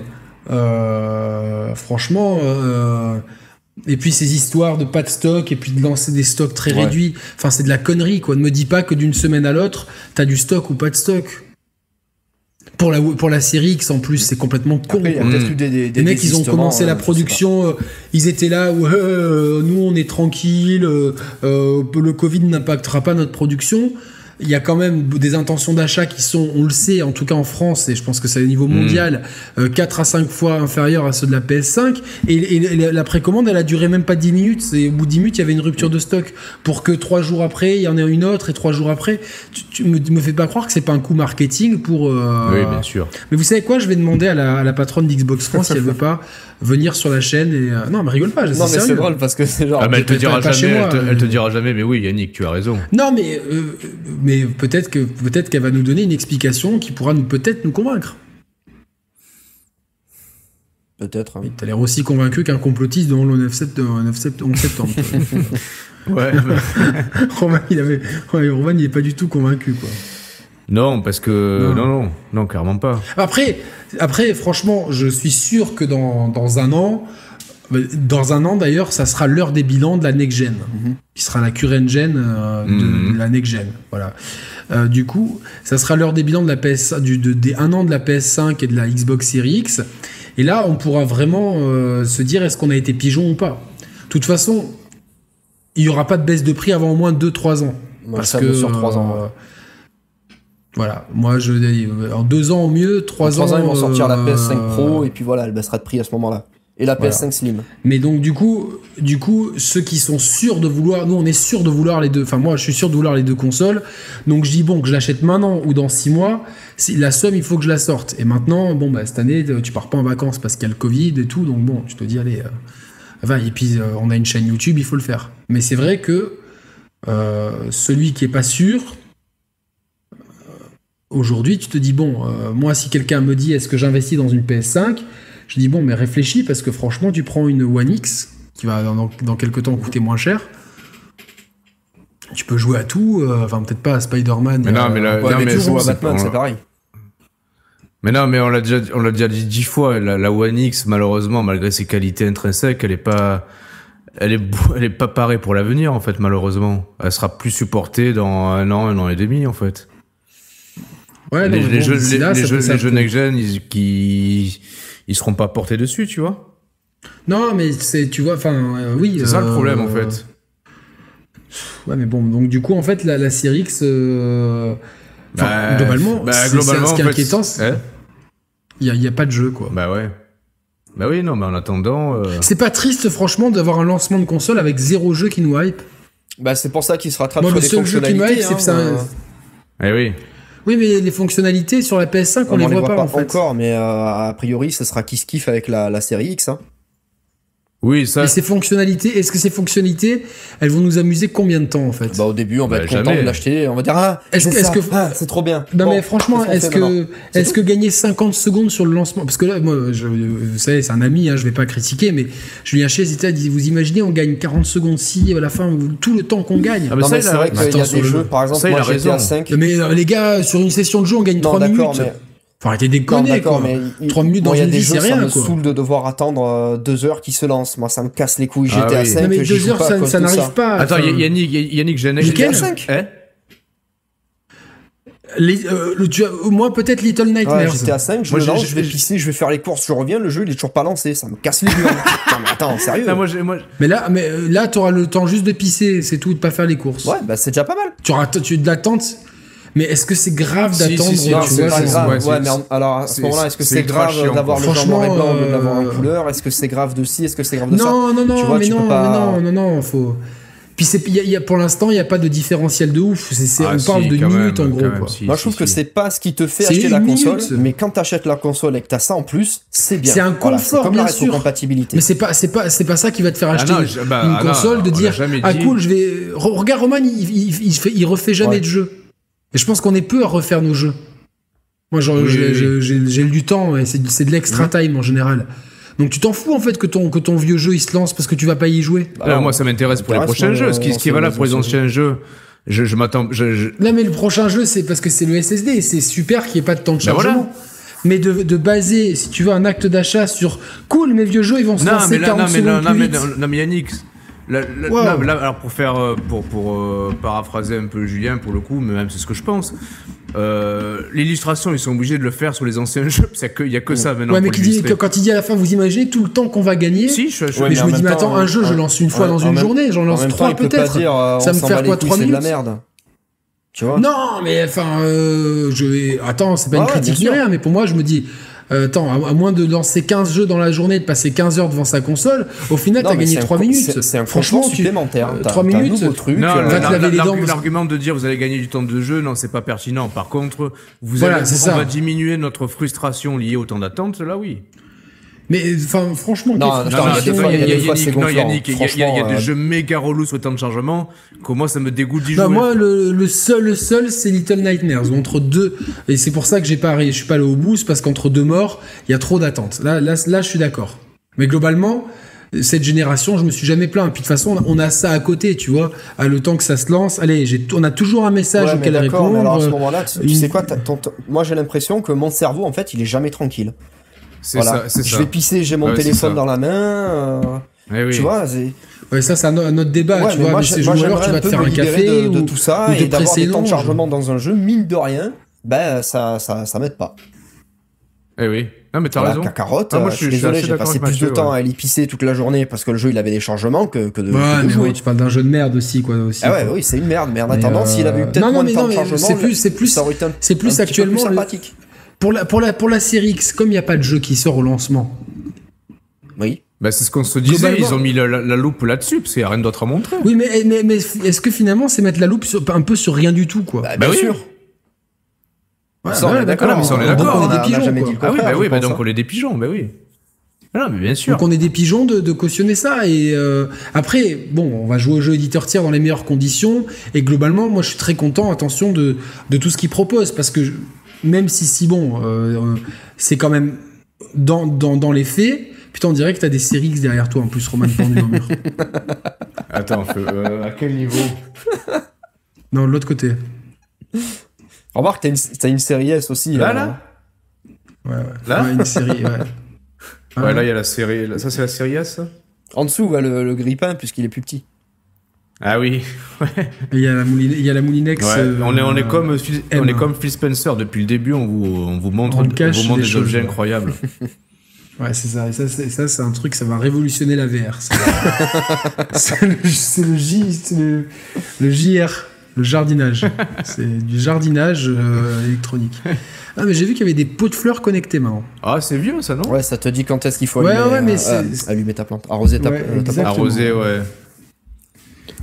euh, franchement. Euh, et puis ces histoires de pas de stock et puis de lancer des stocks très réduits, enfin c'est de la connerie quoi. Ne me dis pas que d'une semaine à l'autre, t'as du stock ou pas de stock. Pour la, pour la série X en plus, c'est complètement con. Après, y des, des, Les mecs, ils ont commencé la euh, production, euh, ils étaient là où euh, nous on est tranquille, le Covid n'impactera pas notre production il y a quand même des intentions d'achat qui sont, on le sait, en tout cas en France, et je pense que c'est au niveau hmm. mondial, 4 à 5 fois inférieur à ceux de la PS5. Et, la précommande, elle a duré même pas 10 minutes. Et au bout de 10 minutes, il y avait une rupture de stock pour que 3 jours après, il y en ait une autre, et 3 jours après. Tu, me, me fais pas croire que c'est pas un coup marketing pour. oui, bien sûr. Mais vous savez quoi Je vais demander à la, à la patronne d'Xbox France si elle veut pas venir sur la chaîne et euh, non mais rigole pas non mais c'est drôle parce que c'est genre ah, mais elle te dira jamais elle, te, dira jamais mais oui Yannick tu as raison non mais euh, mais peut-être que peut-être qu'elle va nous donner une explication qui pourra nous peut-être nous convaincre peut-être hein. t'as l'air aussi convaincu qu'un complotiste dans le 9 septembre, 9 septembre, ouais Roman il avait il est pas du tout convaincu quoi non, parce que non. non, non, clairement pas. Après, après, franchement, je suis sûr que dans, dans un an, dans un an d'ailleurs, ça sera l'heure des bilans de la next gen, mhm. qui sera la current gen euh, mhm. de, la next gen. Voilà. Euh, du coup, ça sera l'heure des bilans de la PS, du, de, des un an de la PS5 et de la Xbox Series X. Et là, on pourra vraiment euh, se dire est-ce qu'on a été pigeon ou pas. De toute façon, il y aura pas de baisse de prix avant au moins 2-3 ans. parce que sur 3 ans. Voilà, moi je dis en deux ans au mieux, trois ans. Trois ans ils vont sortir la PS5 Pro et puis voilà, elle baissera de prix à ce moment-là. Et la PS5 Slim. Mais donc du coup, du coup, ceux qui sont sûrs de vouloir, nous on est sûr de vouloir les deux. Enfin moi, je suis sûr de vouloir les deux consoles. Donc je dis bon que je l'achète maintenant ou dans six mois. Si la somme, il faut que je la sorte. Et maintenant, bon bah cette année, tu pars pas en vacances parce qu'il y a le Covid et tout. Donc bon, tu te dis allez. Euh, et puis euh, on a une chaîne YouTube, il faut le faire. Mais c'est vrai que euh, celui qui est pas sûr, aujourd'hui, tu te dis bon, moi si quelqu'un me dit est-ce que j'investis dans une PS5 je dis, bon, mais réfléchis, parce que franchement, tu prends une One X, qui va dans, quelques temps coûter moins cher. Tu peux jouer à tout, euh, enfin, peut-être pas à Spider-Man. Mais non, mais, là, non, mais, Batman, c'est pareil. Mais non, mais on l'a déjà, on l'a déjà dit dix fois. La, One X, malheureusement, malgré ses qualités intrinsèques, elle est pas, elle est, elle est pas parée pour l'avenir, en fait, malheureusement. Elle sera plus supportée dans un an, un an et demi, en fait. Ouais, les, les, jeux, les, les, jeux, les jeux next-gen, qui, ils seront pas portés dessus, tu vois. Non, mais c'est, tu vois, enfin, euh, oui. C'est ça le problème, en euh, fait. Ouais, mais bon, donc du coup, en fait, la, la série X, euh, bah, globalement, bah, globalement, ce qui est inquiétant, il n'y a, a, pas de jeu, quoi. Bah ouais. Bah oui, non, mais en attendant. C'est pas triste, franchement, d'avoir un lancement de console avec zéro jeu qui nous hype. Bah, c'est pour ça qu'il se rattrape Moi, sur le seul jeu qui nous hype, c'est ça. Eh oui. Oui, mais les fonctionnalités sur la PS5, on, ne les, voit, pas, en fait. encore, mais euh, a priori, ce sera Kiss Kiff avec la, la série X. Hein. Oui, ça. Et ces fonctionnalités, est-ce que ces fonctionnalités, elles vont nous amuser combien de temps en fait? Bah au début, on va bah, être content de l'acheter, on va dire ah, est-ce que ah, c'est trop bien. Non mais franchement, est-ce que est-ce que gagner 50 secondes sur le lancement parce que là moi je, vous savez, c'est un ami hein, je vais pas critiquer mais Julien Chies était dit vous imaginez on gagne 40 secondes si à la fin tout le temps qu'on gagne. Ah, mais c'est vrai qu'il y a des jeux par exemple moi GTA 5 Mais euh, les gars, sur une session de jeu, on gagne 3 minutes. Faut arrêter de déconner, quoi. Mais 3 minutes dans une vie, c'est rien, ça me saoule de devoir attendre 2 euh, heures qui se lance. Moi, ça me casse les couilles. GTA ah, 5, mais 2 heures, ça, ça n'arrive pas. Attends, Yannick, Yannick, j'ai GTA 5. Eh les, euh, le, tu, moi peut-être Little Nightmares. Ouais, j'étais à 5, je, moi, lance, je vais pisser, je vais faire les courses, je reviens, le jeu il est toujours pas lancé, ça me casse les couilles. non mais attends, sérieux. moi, moi... Mais là, mais euh, là, t'auras le temps juste de pisser, c'est tout, de pas faire les courses. Ouais, bah c'est déjà pas mal. Tu auras tu de l'attente. Mais est-ce que c'est grave d'attendre si, si, c'est pas grave. Ouais, mais alors à ce moment-là, est-ce que c'est grave d'avoir le genre noir et blanc de l'avoir en euh, couleur? Est-ce que c'est grave de ci? Est-ce que c'est grave de ça? Non, non, non, mais non, non, non, non, faut. Puis y a, y a, pour l'instant, il n'y a pas de différentiel de ouf. c'est ah, on parle de minutes en gros. quoi. Moi, je trouve que c'est pas ce qui te fait acheter la console. Mais quand tu achètes la console et que tu as ça en plus, c'est bien. C'est un confort, comme bien la rétrocompatibilité. Mais c'est pas, c'est pas, c'est pas ça qui va te faire ah acheter bah, une ah console de dire ah cool, je vais. Regarde Roman, il, il, il, fait, il refait jamais de jeu. Et je pense qu'on est peu à refaire nos jeux. Moi, j'ai du temps, et c'est de l'extra time en général. Donc tu t'en fous en fait que ton, que ton vieux jeu il se lance parce que tu vas pas y jouer? Bah, moi ça m'intéresse pour les prochains jeux. Ce qui, ce qui est valable pour les anciens jeux, je, je m'attends. Je, Non mais le prochain jeu c'est parce que c'est le SSD. C'est super qu'il n'y ait pas de temps de bah, chargement. Mais de, de, baser, si tu veux, un acte d'achat sur cool, mes vieux jeux ils vont se lancer 40 non, mais, non, mais, non, mais Yannick, alors pour faire, euh, pour, pour euh, paraphraser un peu Julien pour le coup, mais même c'est ce que je pense. Euh, l'illustration, ils sont obligés de le faire sur les anciens jeux. Il n'y a que ça maintenant. Ouais, mais quand il dit à la fin, vous imaginez tout le temps qu'on va gagner. Si, je, mais, je me dis, mais attends, un jeu, je lance une fois dans une journée, j'en lance trois peut-être. Ça me fait quoi, trois minutes de la merde. Tu vois? Non, mais enfin, je vais. Attends, c'est pas une critique ni rien, mais pour moi, je me dis, euh, attends, à, moins de lancer 15 jeux dans la journée, de passer 15 heures devant sa console, au final, t'as gagné 3 minutes. C'est un Franchement, supplémentaire. 3 minutes, truc, L'argument de dire vous allez gagner du temps de jeu, non, c'est pas pertinent. Par contre, vous allez, on va diminuer notre frustration liée au temps d'attente, là oui. Mais enfin, franchement, non, il y a des fois, il y a des jeux méga relous sur le temps de chargement moi ça me dégoûte d'y jouer. Moi, le, seul, le seul, c'est Little Nightmares. Entre deux, et c'est pour ça que j'ai pas, je suis pas allé au bout, parce qu'entre deux morts, il y a trop d'attentes. Là, là, là, je suis d'accord. Mais globalement, cette génération, je me suis jamais plaint. Puis de toute façon, on a ça à côté, tu vois. À le temps que ça se lance, allez, on a toujours un message auquel répondre. alors à ce moment-là, tu, sais quoi Moi, j'ai l'impression que mon cerveau, en fait, il est jamais tranquille. Voilà. Ça, je vais pisser, j'ai mon téléphone dans la main. Euh, eh oui. Tu vois, Ouais, ça, c'est un, autre débat, tu vois. Moi, mais moi, joueurs, tu vas te faire un café de, de, tout ça et d'avoir des temps de chargement dans un jeu, mine de rien, ben, ça, ça, ça m'aide pas. Eh oui. Non, mais t'as raison. La carotte, ah, moi, je, suis désolé, j'ai passé plus de temps à aller pisser toute la journée parce que le jeu, il avait des chargements que, que de, ouais, mais jouer. Oui, tu parles d'un jeu de merde aussi, quoi. Aussi, ah ouais, oui, c'est une merde, mais en attendant, s'il avait eu peut-être moins de temps de chargement, c'est plus, c'est plus, c'est plus actuellement sympathique. Pour la, pour la, pour la série X, comme il n'y a pas de jeu qui sort au lancement. Oui. Bah, c'est ce qu'on se disait, ils ont mis la, loupe là-dessus, parce qu'il n'y a rien d'autre à montrer. Oui, mais, mais, mais est-ce que finalement, c'est mettre la loupe sur, un peu sur rien du tout, quoi? Bah, bien bah sûr. Ouais, ça, on est d'accord. on est d'accord. On est des pigeons. Ah oui, bah oui, bah donc on est des pigeons, bah oui. Non, mais bien sûr. Donc on est des pigeons de, de cautionner ça. Et euh, après, bon, on va jouer au jeu éditeur tiers dans les meilleures conditions. Et globalement, moi, je suis très content, attention, de, de tout ce qu'il propose. Parce que même si, si bon, euh, c'est quand même dans, dans, dans les faits, putain, on dirait que t'as des séries derrière toi en plus, Roman pendu mur. Attends, euh, à quel niveau? Non, de l'autre côté. Remarque, t'as une, as une série S aussi. Là, là? Ouais, ouais. Là? Ouais, une série, ouais. Ouais, là, il y a la série. Ça, c'est la série S, ça? En dessous, le, le grippin, puisqu'il est plus petit. Ah oui. il y a la, il y a la Moulinex. Euh, on est, on est comme, on est comme Phil Spencer. Depuis le début, on vous, on vous montre, on, vous montre des, objets incroyables. Ouais, c'est ça. Et ça, c'est, ça, un truc, ça va révolutionner la VR. C'est, le, le, J, c'est le, le JR, le jardinage. c'est du jardinage euh, électronique. Ah, mais j'ai vu qu'il y avait des pots de fleurs connectés maintenant. Ah, c'est vieux ça, non? Ouais, ça te dit quand est-ce qu'il faut allumer, ouais, mais euh, allumer ta plante. Arroser ta, ouais, ta plante. Arroser, ouais.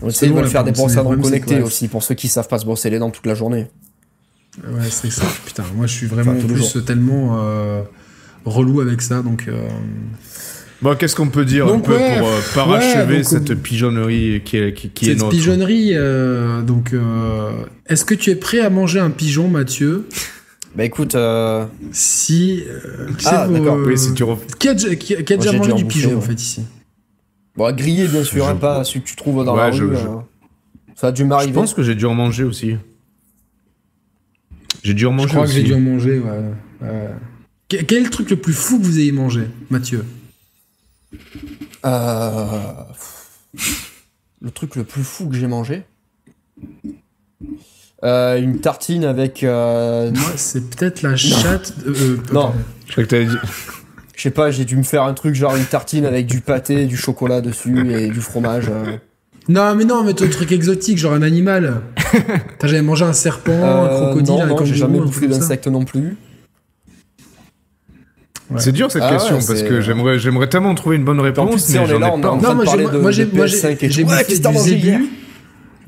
On essaie de faire des brosses à dents connectées aussi pour ceux qui savent pas se brosser les dents toute la journée. Ouais, c'est ça. Putain, moi je suis vraiment plus tellement euh, relou avec ça, donc. Euh... Bon, qu'est-ce qu'on peut dire un peu pour euh, parachever cette pigeonnerie qui est, qui, qui cette est notre? pigeonnerie, donc, est-ce que tu es prêt à manger un pigeon, Mathieu? Bah écoute, euh... si. Euh, ah d'accord. Oui, si tu Qui a, qui a, déjà mangé du pigeon en fait ici? Bon, grillé bien sûr, hein, pas celui que tu trouves dans la rue. Hein. Ça a dû m'arriver. Je pense que j'ai dû en manger aussi. J'ai dû en manger. Je crois que j'ai dû en manger. Ouais. Quel est le truc le plus fou que vous ayez mangé, Mathieu? Euh... Le truc le plus fou que j'ai mangé? Euh, une tartine avec. Euh... Moi, c'est peut-être la chatte. Euh, non. Je crois que t'avais dit. Je sais pas, j'ai dû me faire un truc genre une tartine avec du pâté, du chocolat dessus et du fromage. Euh. Non, mais non, mais ton truc exotique, genre un animal. T'as jamais mangé un serpent, un euh, crocodile, non, non, j'ai jamais bouffé d'insectes non plus. C'est dur cette ah question parce que j'aimerais j'aimerais tellement trouver une bonne réponse mais j'en ai pas. Non, moi j'ai moi j'ai j'ai bouffé du zébu.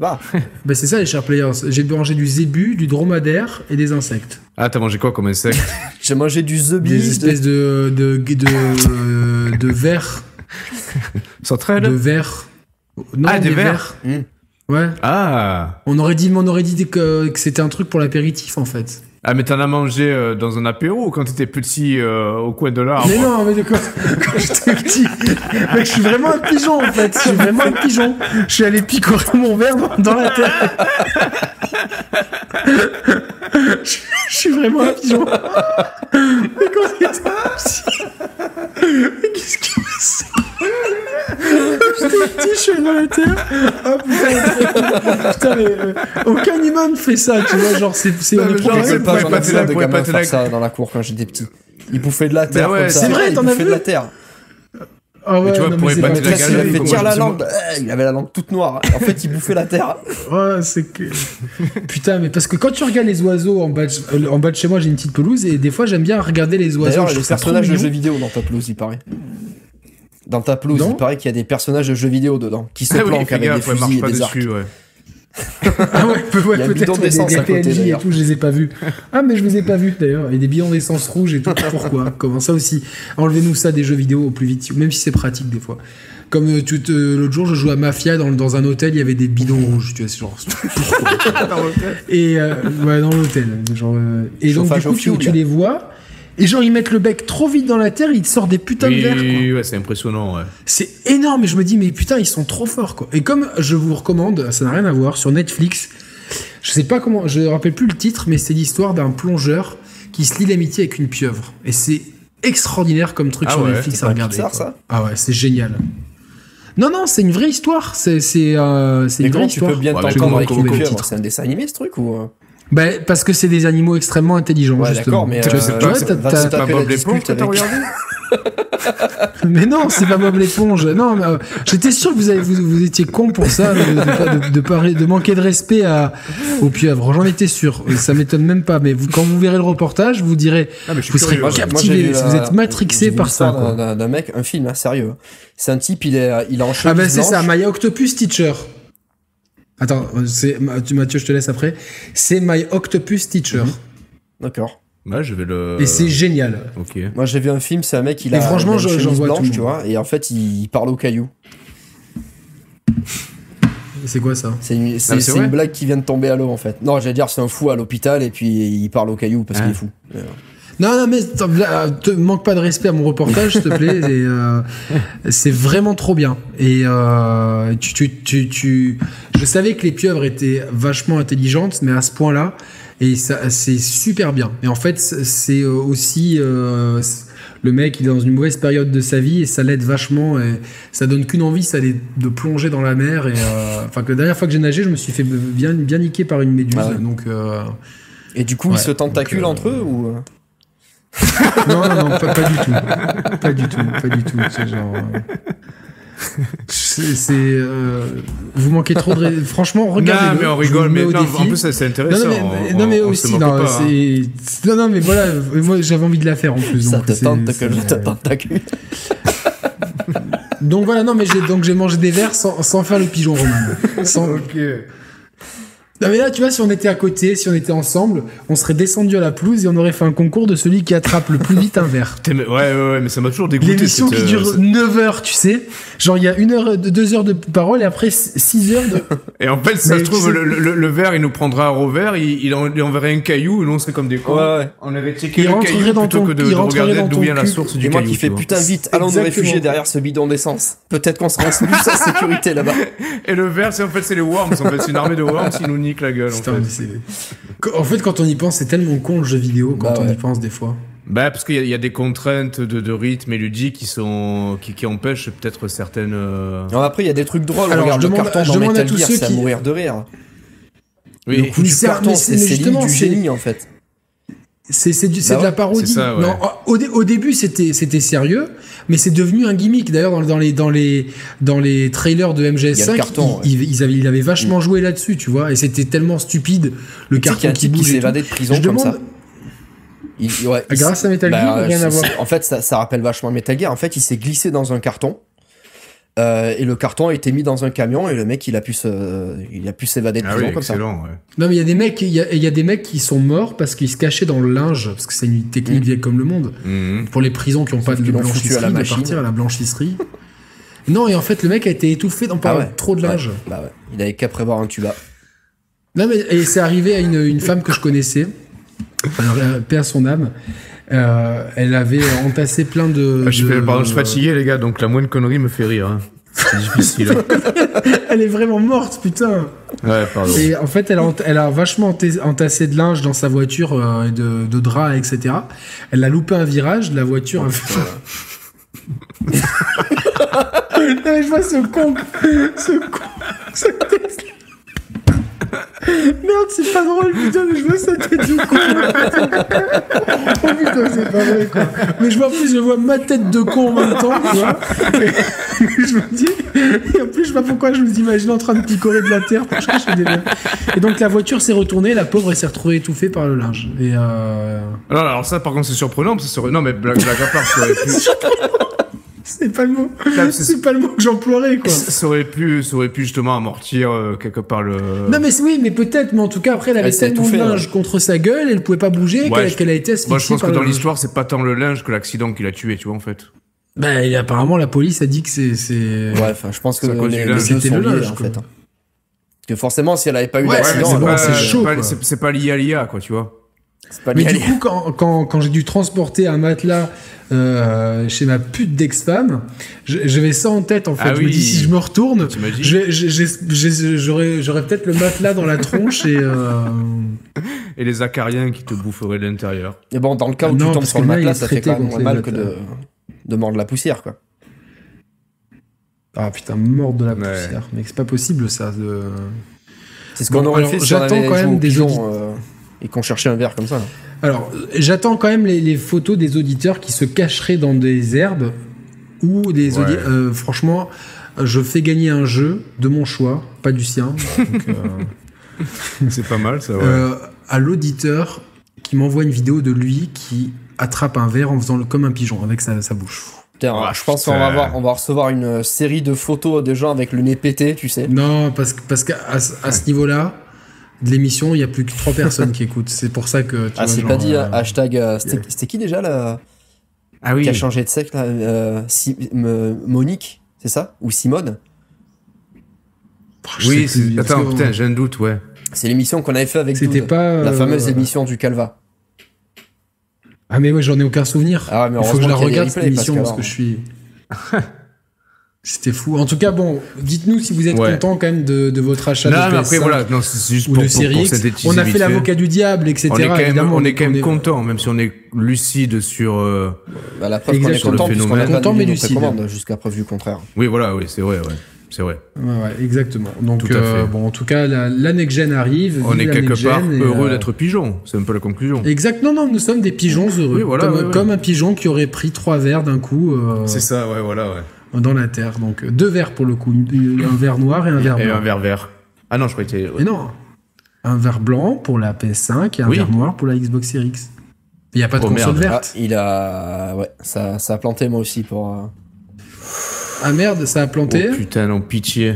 Bah. bah c'est ça les chers players. J'ai mangé du zébu, du dromadaire et des insectes. Ah, t'as mangé quoi comme insecte J'ai mangé du zebu. Des espèces de de de, de, de vers. Centrale De vers. Non, ah, des, vers. Mmh. Ouais. Ah. On aurait dit, on aurait dit que, que c'était un truc pour l'apéritif en fait. Ah, mais t'en as mangé euh, dans un apéro quand t'étais petit euh, au coin de l'arbre Mais non, mais quoi Quand j'étais petit. Mec, je suis vraiment un pigeon en fait. Je suis vraiment un pigeon. Je suis allé picorer mon verre dans, la terre. je, suis vraiment un pigeon. mais quand j'étais petit. Mais qu'est-ce qui me J'étais petit, je suis dans la terre. Oh putain, putain mais euh, aucun humain ne fait ça, tu vois. Genre, c'est c'est on est pas, j'en de gamins faire ça dans la cour quand j'étais petit. Ils bouffaient de la terre. Bah ouais, c'est vrai, t'en as vu de la terre. Ah ouais, tu vois, pour épater la gueule, il fait tirer la langue. Il avait la langue toute noire. En fait, il bouffait la terre. Ouais, c'est que. Putain, mais parce que quand tu regardes les oiseaux en bas de, euh, en bas de chez moi, j'ai une petite pelouse et des fois, j'aime bien regarder les oiseaux. D'ailleurs, les personnages de jeux vidéo dans ta pelouse, il paraît. Dans ta pelouse, il paraît qu'il y a des personnages de jeux vidéo dedans qui se ah planquent avec des fusils et des arcs. Dessus, ouais. ah ouais, peut-être des, des PNJ et tout, je les ai pas vus. Ah mais je les ai pas vus d'ailleurs. Et des bidons d'essence rouge et tout. Pourquoi? Comment ça aussi? Enlevez-nous ça des jeux vidéo au plus vite, même si c'est pratique des fois. Comme euh, tu l'autre jour, je jouais à Mafia dans, dans, un hôtel, il y avait des bidons rouges, tu vois, genre. dans l'hôtel. Et euh, ouais, dans l'hôtel, genre. Euh, et donc du coup, tu, tu les vois. Et genre, ils mettent le bec trop vite dans la terre, ils te sortent des putains de verres. Oui, ouais, c'est impressionnant, ouais. C'est énorme, et je me dis, mais putain, ils sont trop forts, quoi. Et comme je vous recommande, ça n'a rien à voir, sur Netflix, je sais pas comment, je me rappelle plus le titre, mais c'est l'histoire d'un plongeur qui se lie l'amitié avec une pieuvre. Et c'est extraordinaire comme truc ah sur Netflix à regarder. ça ah ouais, c'est génial. Non, non, c'est une vraie histoire. C'est c'est euh, une vraie histoire. tu peux bien t'entendre avec une pieuvre C'est un dessin animé, ce truc ou euh bah, parce que c'est des animaux extrêmement intelligents, ouais, justement. D'accord, mais euh, c'est pas, Bob l'éponge que t'as regardé mais non, c'est pas Bob l'éponge. Non, euh, j'étais sûr que vous, avez, vous, étiez con pour ça, de, de, de, manquer de respect à, au pieuvre. J'en étais sûr. Ça m'étonne même pas. Mais vous, quand vous verrez le reportage, vous direz, ah, vous serez captivé. vous êtes matrixé par ça. D'un mec, un film, hein, sérieux. C'est un type, il est, il a en Ah ben c'est ça, My Octopus Teacher. Attends, c'est Mathieu, je te laisse après. C'est My Octopus Teacher. Mhm. D'accord. Ouais, je vais le. Et c'est génial. Ok. Moi, j'ai vu un film, c'est un mec, il a. Et franchement, j'en vois blanche, tu vois, et en fait, il parle au caillou. C'est quoi ça? C'est une, une, blague qui vient de tomber à l'eau en fait. Non, j'allais dire c'est un fou à l'hôpital et puis il parle au caillou parce qu'il est fou. Non, non, mais te manque pas de respect à mon reportage, s'il te plaît. Euh, c'est vraiment trop bien. Et euh, tu, tu, tu, tu, je savais que les pieuvres étaient vachement intelligentes, mais à ce point-là, et ça, c'est super bien. Et en fait, c'est aussi euh, le mec, il est dans une mauvaise période de sa vie et ça l'aide vachement. Et ça donne qu'une envie, ça de plonger dans la mer. Et enfin, que la dernière fois que j'ai nagé, je me suis fait bien, bien niquer par une méduse. Ah donc. Et du coup, ils se tentaculent entre eux ou non, non, non, pas, du tout. Pas du tout, pas du tout. C'est genre. c'est euh, vous manquez trop de franchement regardez non mais on rigole mais non, en plus c'est intéressant non, mais, non, mais aussi non, hein. non non mais voilà moi j'avais envie de la faire en plus ça te tente que je te tentacule donc voilà non mais j'ai donc j'ai mangé des verres sans, sans faire le pigeon romain sans... ok non mais là, tu vois, si on était à côté, si on était ensemble, on serait descendu à la pelouse et on aurait fait un concours de celui qui attrape le plus vite un verre. Ouais, ouais, ouais, mais ça m'a toujours dégoûté. L'émission qui dure 9 euh, heures, tu sais. Genre, il y a une heure, deux heures de parole et après 6 heures de... Et en fait, ça se trouve, le, le, verre, il nous prendra un revers, il, il, enverrait un caillou et nous, on serait comme des cons. Ouais, ouais. On aurait checké le caillou dans plutôt que de, regarder d'où vient la source du caillou. moi qui fais putain vite, allons nous réfugier derrière ce bidon d'essence. Peut-être qu'on sera plus en sécurité là-bas. Et le verre, c'est en fait, c'est les worms. En fait, c'est une armée de worms qui nous nique la gueule. En fait. En fait, quand on y pense, c'est tellement con le jeu vidéo quand bah on y pense des fois. Bah, parce qu'il y, a des contraintes de, rythme et ludique qui sont qui, empêchent peut-être certaines. Euh, après, il y a des trucs drôles. Alors, Regarde, je demande, le carton dans Metal Gear, c'est à mourir de rire. Oui. Le coup du carton, c'est du génie en fait. C'est c'est bah de la parodie. non, au, au, début c'était c'était sérieux, mais c'est devenu un gimmick. D'ailleurs dans, dans, les dans les dans les trailers de MGS5, carton, ils, ils, avaient, ils avaient vachement mm. joué là-dessus, tu vois. Et c'était tellement stupide le carton qui bouge. Qui s'évadait de prison Je comme demande... ça. Il, ouais, Grâce à Metal Gear, bah, rien à voir. En fait, ça, ça rappelle vachement Metal Gear. En fait, il s'est glissé dans un carton euh, et le carton a été mis dans un camion et le mec il a pu se, il a pu s'évader de ah prison comme ça. Ouais. Non mais il y a des mecs, il y, y a, des mecs qui sont morts parce qu'ils se cachaient dans le linge parce que c'est une technique mmh. vieille comme le monde. Mmh. Pour les prisons qui ont pas de blanchisserie, à la de partir à la blanchisserie. non et en fait le mec a été étouffé dans ah trop de linge. Bah ouais. Il avait qu'à prévoir un tuba. Non mais et c'est arrivé à une, une femme que je connaissais. Alors, paix à son âme. Euh, elle avait entassé plein de. Ah, je, pardon, je suis fatigué, les gars, donc la moindre connerie me fait rire. Hein. C'est difficile. Hein. elle est vraiment morte, putain. Ouais, pardon. Et en fait, elle a, elle a vachement entassé de linge dans sa voiture, euh, et de, de draps, etc. Elle a loupé un virage, la voiture. non, mais je vois ce con, ce con, ce Merde, c'est pas drôle, putain, mais je vois sa tête de con. oh putain, c'est pas vrai, quoi. Mais je vois en plus, je vois ma tête de con en même temps, tu vois. Et, je me dis, et en plus, je sais pas pourquoi, je me imagine en train de picorer de la terre pour chercher des verres. Et donc, la voiture s'est retournée, la pauvre, elle s'est retrouvée étouffée par le linge. Et euh... Alors, alors ça, par contre, c'est surprenant, parce que Non, mais blague, blague à part, ça aurait pu. C'est pas le mot. C'est pas le mot que j'emploierais, quoi. Ça aurait pu, ça aurait pu justement amortir euh, quelque part le. Non, mais oui, mais peut-être, mais en tout cas, après, elle avait tellement de linge contre sa gueule, elle pouvait pas bouger, qu'elle a été asphyxiée. Moi, je pense que dans l'histoire, c'est pas tant le linge que l'accident qui l'a tué, tu vois, en fait. Bah, et apparemment, la police a dit que c'est. Ouais, enfin, je pense que c'était le linge, en fait. Hein. Parce que forcément, si elle avait pas eu d'accident, c'est chaud. C'est pas lié à l'IA, quoi, tu vois. Mais du coup, quand, quand, quand j'ai dû transporter un matelas euh, chez ma pute d'ex-femme, j'avais ça en tête en fait. Ah je me dis si je me retourne, j'aurais peut-être le matelas dans la tronche et. Euh... Et les acariens qui te boufferaient de l'intérieur. Et bon, dans le cas où tu tombes sur le matelas, ça fait quand même moins mal que de, de mordre la poussière quoi. Ah putain, mordre de la poussière. Mais c'est pas possible ça. De... C'est ce qu'on aurait fait si avait quand même des euh, et qu'on cherchait un verre comme ça. Alors, j'attends quand même les, photos des auditeurs qui se cacheraient dans des herbes ou des euh, franchement, je fais gagner un jeu de mon choix, pas du sien. C'est pas mal ça. à l'auditeur qui m'envoie une vidéo de lui qui attrape un verre en faisant le, comme un pigeon avec sa, bouche. je pense qu'on va, on va recevoir une série de photos de gens avec le nez pété, tu sais. Non, parce, parce qu'à à ce niveau-là, de l'émission, il n'y a plus que trois personnes qui écoutent. C'est pour ça que. Tu ah, c'est pas dit, euh, hashtag. Euh, c'était qui déjà là Ah oui. Qui a changé de sexe là euh, Monique, c'est ça? Ou Simone? Oui, attends, putain, j'ai un doute, ouais. C'est l'émission qu'on avait fait avec C'était pas. La fameuse émission du Calva. Ah, mais ouais, j'en ai aucun souvenir. Ah, mais il faut que je la regarde cette émission parce que je suis. C'était fou. En tout cas, bon, dites-nous si vous êtes content quand même de, votre achat non, de après, voilà, non, c'est juste pour, synthétiser On a fait l'avocat du diable, etc. On est quand même, on est quand même content, même si on est lucide sur, euh, bah, la preuve qu'on est content, le phénomène. content, mais lucide. Jusqu'à preuve du contraire. Oui, voilà, oui, c'est vrai, ouais. C'est vrai. Ouais, ouais, exactement. Donc, euh, bon, en tout cas, la, la next gen arrive. On est quelque part heureux euh, d'être pigeon. C'est un peu la conclusion. Exact. Non, non, nous sommes des pigeons heureux. Oui, voilà, comme, comme un pigeon qui aurait pris trois verres d'un coup. Euh, c'est ça, ouais, voilà, ouais dans la Terre. Donc deux verres pour le coup, un verre noir et un verre blanc. Et un verre vert. Ah non, je croyais que c'était... Mais non, un verre blanc pour la PS5 et un verre noir pour la Xbox Series X. Il n'y a pas de oh, console verte. Ah, il a, ouais, ça, ça a planté moi aussi pour. Euh, ah merde, ça a planté. Oh putain, non, pitié.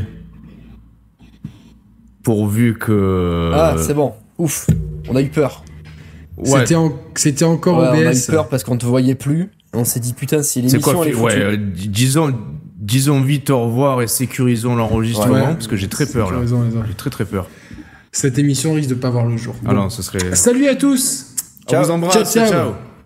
Pourvu que. Ah, c'est bon. Ouf, on a eu peur. Ouais. C'était, encore OBS. On a eu peur parce qu'on te voyait plus. On s'est dit putain si l'émission quoi, elle est ouais, euh, disons disons vite au revoir et sécurisons l'enregistrement parce que j'ai très peur là. J'ai très très peur. Cette émission risque de pas voir le jour. Ah non, ce serait Salut à tous. Ciao. On vous embrasse. ciao. ciao.